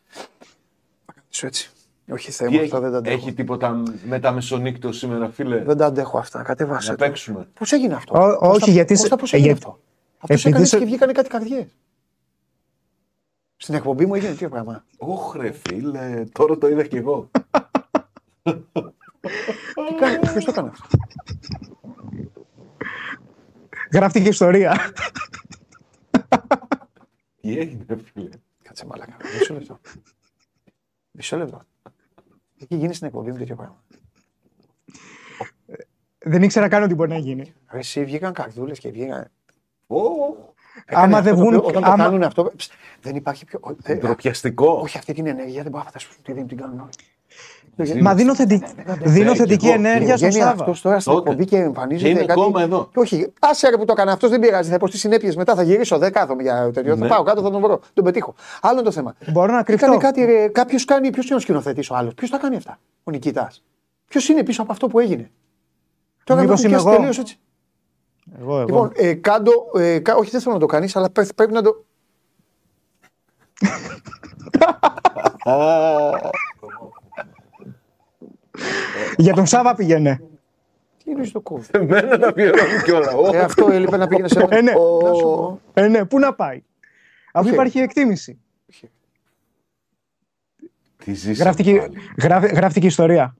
Σου έτσι. Όχι Θεέ Τι μου, έχει, αυτά δεν τα αντέχω. έχει τίποτα με τα μεσονύκτο σήμερα, φίλε; Δεν τα αντέχω αυτά. Κατέβασε. Να το. παίξουμε. Πώς έγινε αυτό; Ό- Κώστα- όχι, γιατί σε- Κώστα, πώς ε, έγινε για- αυτό; Αυτός επειδή έκανες σε- και βγήκανε κάτι καρδιές. Στην εκπομπή μου έγινε τι πράγμα. Ωχ, ρε φίλε, τώρα το είδα κι εγώ. Τι κάνει, ποιος το έκανε αυτό; Γράφτηκε ιστορία. Τι έγινε, φίλε; Κάτσε μαλάκα. Μισό λεπτό. Μισό λεπτό. Έχει γίνει στην εκπομπή μου τέτοιο πράγμα. δεν ήξερα καν ότι μπορεί να γίνει. Ρε, Εσύ βγήκαν καρδούλες και βγήκαν. Ω, Έκανε Άμα αυτό δεν το οποίο βγουν- Όταν το άμα- κάνουν αυτό. ψ, Δεν υπάρχει πιο. ε, ε, Ντροπιαστικό. Όχι αυτή την ενέργεια δεν μπορώ να φανταστώ τι δεν την κάνουν όλοι. Μα δίνω, θετι... δίνω Ναι, θετική και εγώ. ενέργεια στον Βγαίνει Σάβα. αυτός τώρα στην Τότε. εκπομπή και εμφανίζεται. Και είναι κάτι... ακόμα εδώ. Και όχι, άσε ρε που το έκανε αυτός, δεν πειράζει. Θα πω στι συνέπειες μετά. Θα γυρίσω, δεν κάθομαι για τέτοιο. Θα Ναι. πάω κάτω, θα τον βρω. Τον πετύχω. Άλλο είναι το θέμα. Μπορώ να κρυφτώ. Έκανε κάτι, ρε, κάποιος κάνει. Ποιος είναι ο σκηνοθέτης ο άλλος. Ποιος τα κάνει αυτά. Ο Νικητάς; Ποιος είναι πίσω από αυτό που έγινε; Τώρα Μήπως με είμαι πιάσεις εγώ; τελείως έτσι. Εγώ, εγώ. Λοιπόν, ε, κάντο, ε, κα- όχι δεν θέλω να το κάνεις, αλλά πρέ- πρέπει να το. Για τον Σάβα πήγαινε. Τι είναι το κόβει. Εμένα να πληρώνει κιόλα. Ω, Ε, αυτό έλειπε να πήγαινε σε Ε, ναι. Ω, να σου πω. Ε, ναι, πού να πάει; Αφού Όχι. υπάρχει εκτίμηση. Τι ζήσαμε Γράφτηκε, πάλι. γράφ, γράφτηκε ιστορία.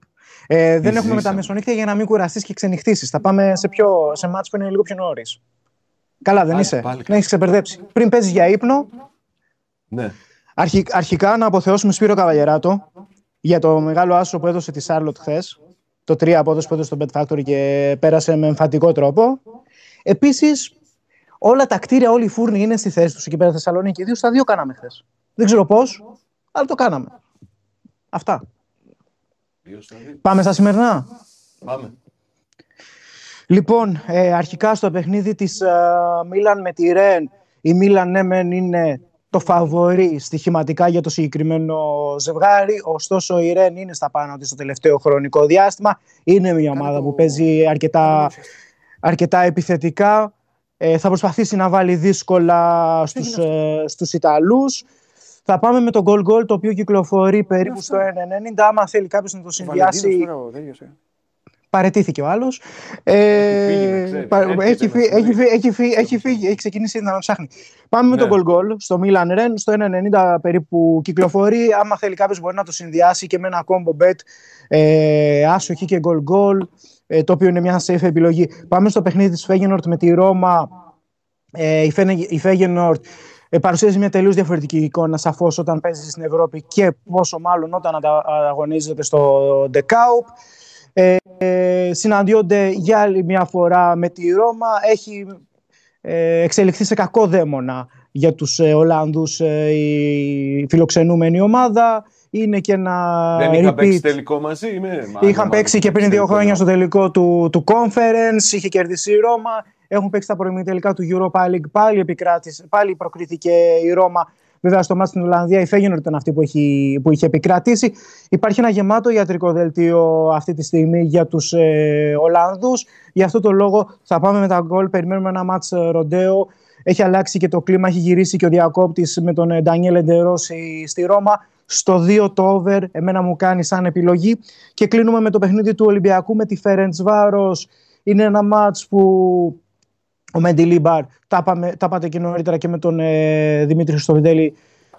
Ε, δεν έχουμε ζήσαμε. μεταμεσονύχτια για να μην κουραστείς και ξενυχτήσεις. Θα πάμε σε, πιο, σε μάτς που είναι λίγο πιο νωρίς. Καλά, δεν Πάλι, είσαι. πάλι. Να έχεις ξεπερδέψει. Πριν παίζεις για ύπνο, Ναι. αρχι, αρχικά να αποθεώσουμε Σπύρο Καβαγεράτο για το μεγάλο άσο που έδωσε τη Σάρλοτ χθες. Το 3 απόδοση που έδωσε στο Bet Factory και πέρασε με εμφαντικό τρόπο. Επίσης, όλα τα κτίρια, όλοι οι φούρνοι είναι στη θέση τους εκεί πέρα στη Θεσσαλονίκη. Δύο στα δύο κάναμε χθες. Δεν ξέρω πώς, αλλά το κάναμε. Αυτά. Δύο στα δύο. Πάμε στα σημερινά; Πάμε. Λοιπόν, ε, αρχικά στο παιχνίδι της ε, Μίλαν με τη Ρεν, η Μίλαν ναι μεν είναι το φαβορί στοιχηματικά για το συγκεκριμένο ζευγάρι, ωστόσο η Ρεν είναι στα πάνω της στο τελευταίο χρονικό διάστημα. Είναι μια ομάδα που παίζει αρκετά, αρκετά επιθετικά. Ε, θα προσπαθήσει να βάλει δύσκολα στους, ε, στους Ιταλούς. Θα πάμε με το goal goal το οποίο κυκλοφορεί περίπου στο 1.90. Άμα θέλει κάποιος να το συνδυάσει παρετήθηκε ο άλλος. Έχει φύγει, να ξέρεις. έχει, Έρχεται φύγει, να έχει, σου φύγει, έχει, φύγει, έχει φύγει, έχει ξεκινήσει να ψάχνει. Πάμε με Ναι. το goal goal στο Milan Ren, στο 1.90 περίπου κυκλοφορεί. Άμα θέλει κάποιος μπορεί να το συνδυάσει και με ένα combo bet, ε, άσοχη και goal goal, ε, το οποίο είναι μια safe επιλογή. Πάμε στο παιχνίδι της Feyenoord με τη Ρώμα. Ε, η, Φένε- η Feyenoord ε, παρουσιάζει μια τελείως διαφορετική εικόνα σαφώς όταν παίζει στην Ευρώπη και πόσο μάλλον όταν αντα- αγωνίζεται στο The Cup. Ε, ε, συναντιόνται για άλλη μια φορά με τη Ρώμα. Έχει ε, εξελιχθεί σε κακό δαίμονα για τους ε, Ολλανδούς ε, η φιλοξενούμενη ομάδα. Είναι και ένα Δεν είχα repeat. παίξει τελικό μαζί. Είμαι, Είχαν παίξει και πριν δύο χρόνια στο τελικό του, του Conference, είχε κερδίσει η Ρώμα. Έχουν παίξει τα προημιτελικά του Europa League, πάλι, επικράτησε, πάλι προκρίθηκε η Ρώμα. Βέβαια, στο μάτι στην Ολλανδία η Φέγενορ ήταν αυτή που, έχει, που είχε επικρατήσει. Υπάρχει ένα γεμάτο ιατρικό δελτίο αυτή τη στιγμή για τους ε, Ολλανδούς. Γι' αυτό το λόγο θα πάμε με τα γκολ. Περιμένουμε ένα ματς ε, ροντέο. Έχει αλλάξει και το κλίμα, έχει γυρίσει και ο διακόπτης με τον ε, Ντανιέλε Ντε Ρόσι στη Ρώμα. Στο 2 το over, εμένα μου κάνει σαν επιλογή. Και κλείνουμε με το παιχνίδι του Ολυμπιακού με τη Φερεντσβάρος. Είναι ένα ματς που ο Μεντιλίμπαρ, τα, είπαμε- τα είπατε και νωρίτερα και με τον ε, Δημήτρη Χριστοβιδέλη,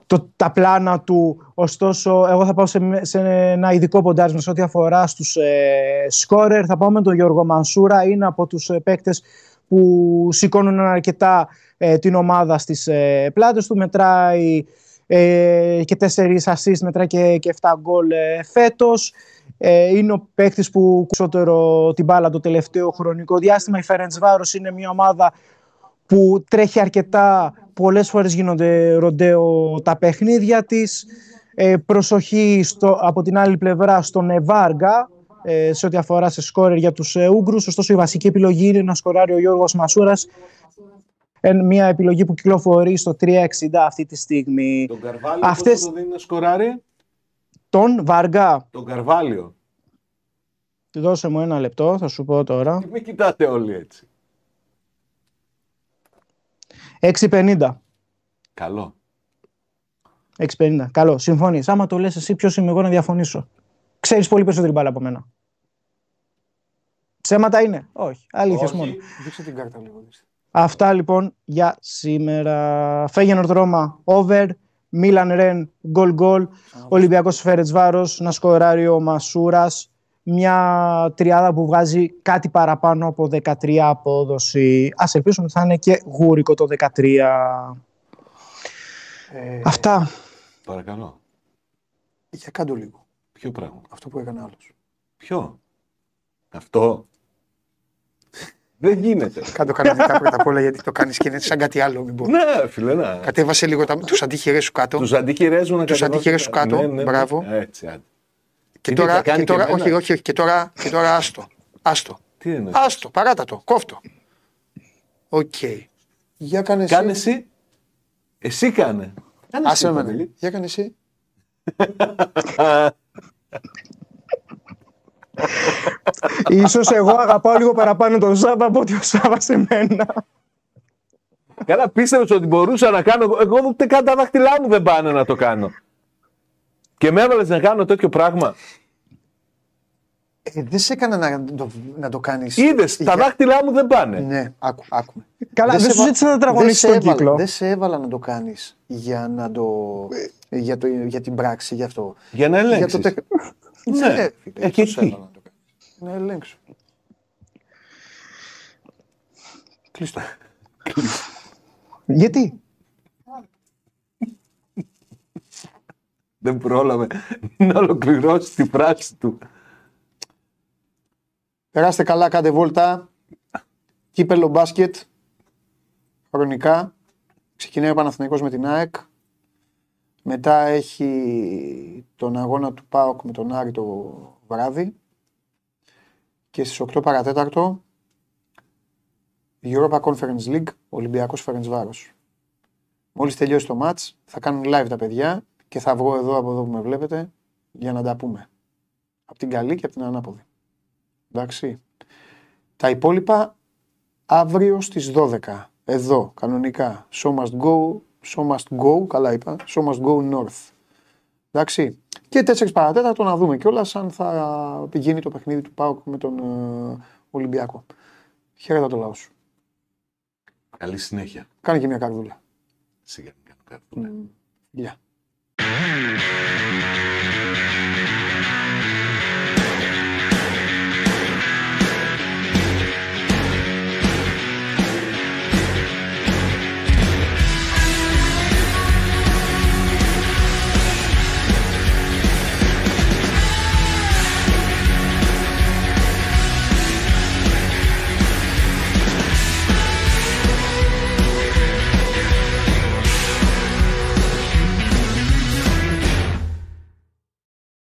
το, τα πλάνα του. Ωστόσο, εγώ θα πάω σε, σε ένα ειδικό ποντάρισμα σε ό,τι αφορά στους ε, σκόρερ. Θα πάω με τον Γιώργο Μανσούρα. Είναι από τους ε, παίκτες που σηκώνουν αρκετά ε, την ομάδα στις ε, πλάτες του. Μετράει ε, και τέσσερις assist, μετράει και, και 7 γκολ ε, φέτος. Ε, είναι ο παίκτης που περισσότερο την μπάλα το τελευταίο χρονικό διάστημα. Η Φέρεντς Βάρος είναι μια ομάδα που τρέχει αρκετά, πολλές φορές γίνονται ροντέο τα παιχνίδια της. Ε, προσοχή στο, από την άλλη πλευρά στον Εβάργα, ε, σε ό,τι αφορά σε σκόρερ για τους ε, Ούγγρους. Ωστόσο η βασική επιλογή είναι να σκοράρει ο Γιώργος Μασούρας, ε, μια επιλογή που κυκλοφορεί στο 360 αυτή τη στιγμή. Τον Καρβάλιο Αυτές- πώς θα το δίνει να σκοράρει; Τον Βάργα, Τον Καρβάλιο. δώσε μου ένα λεπτό, θα σου πω τώρα. Μην κοιτάτε όλοι έτσι. 6.50. Καλό. 6.50. Καλό. Συμφωνείς. Άμα το λες εσύ, ποιο είμαι εγώ να διαφωνήσω. Ξέρεις πολύ περισσότερη μπάλα από μένα. Ψέματα είναι. Όχι. Αλήθεια Όχι. μόνο. Δείξε την κάρτα λίγο. Αυτά λοιπόν για σήμερα. Φέγενορτ Ρώμα, over. Μίλαν Ρεν, γκολ γκολ. Ολυμπιακός Φέρετς Βάρος, να σκοράρει ο Μασούρας. μια τριάδα που βγάζει κάτι παραπάνω από 13 απόδοση. Ας ελπίσουμε ότι θα είναι και γούρικο το 13. Ε, Αυτά. Παρακαλώ. Για κάντο λίγο. Ποιο πράγμα; Αυτό που έκανε άλλος. Ποιο; Αυτό. Δεν γίνεται. Κάντο κανονικά πρώτα απ' όλα γιατί το κάνεις και είναι σαν κάτι άλλο. Μην πω. ναι, φίλε, ναι. Κατέβασε λίγο τους αντίχειρέ σου κάτω. Τους αντίχειρέ μου να Τους κατεβάσω- αντίχειρες σου κάτω. Ναι, ναι, ναι. Μπράβο. Έτσι, άντε. Και Τι θα τώρα, κάνει και τώρα και εμένα; όχι, όχι, όχι, και τώρα, και τώρα άστο. Άστο. Τι εννοείς; Άστο, παράτα το. Κόφτο. Οκ. Για κάνε εσύ. Κάνε εσύ. Εσύ κάνε. Κάνε Άσε εσύ, με. Παντελή. Για κάνε εσύ. Ίσως εγώ αγαπάω λίγο παραπάνω τον Σάβα από ότι ο Σάβα σε μένα. Καλά, πίστευες ότι μπορούσα να κάνω. Εγώ ούτε καν τα δάχτυλά μου δεν πάνε να το κάνω. Και με έβαλες να κάνω τέτοιο πράγμα. Ε, δεν σε έκανα να το, να το κάνεις. Είδες, τα δάχτυλά μου δεν πάνε. Ναι, άκου, άκου. Καλά, δεν σε σου έβα- ζήτησα να δεν τραγωνίσεις σε τον έβαλα- κύκλο. Δεν σε έβαλα να το κάνεις για, να το, για, το, για την πράξη, για αυτό. Για να Για ελέγξεις. το τεκ... Ναι. φίλε, Ε, και πώς σε τι; έβαλα να το κάνεις. Να ελέγξω. Κλείστο. Γιατί; Δεν πρόλαβε να ολοκληρώσει τη φράση του. Περάστε καλά, κάντε βόλτα. Κύπελο μπάσκετ. Χρονικά. Ξεκινάει ο Παναθηναϊκός με την ΑΕΚ. Μετά έχει τον αγώνα του ΠΑΟΚ με τον Άρη το βράδυ. Και στις 8 παρατέταρτο Europa Conference League, Ολυμπιακός Φερενσβάρος. Μόλις τελειώσει το match θα κάνουν live τα παιδιά και θα βγω εδώ από εδώ που με βλέπετε για να τα πούμε. Από την καλή και από την ανάποδη. Εντάξει. Τα υπόλοιπα αύριο στις 12. Εδώ, κανονικά. Show must go, show must go, καλά είπα, show must go north. Εντάξει. Και 4 παρατέταρτο να δούμε κιόλας αν θα πηγαίνει το παιχνίδι του ΠΑΟΚ με τον ε, Ολυμπιακό. Χαίρετα το λαό σου. Καλή συνέχεια. Κάνε και μια καρδούλα. Σιγά μην κάνω κάτι. Γεια.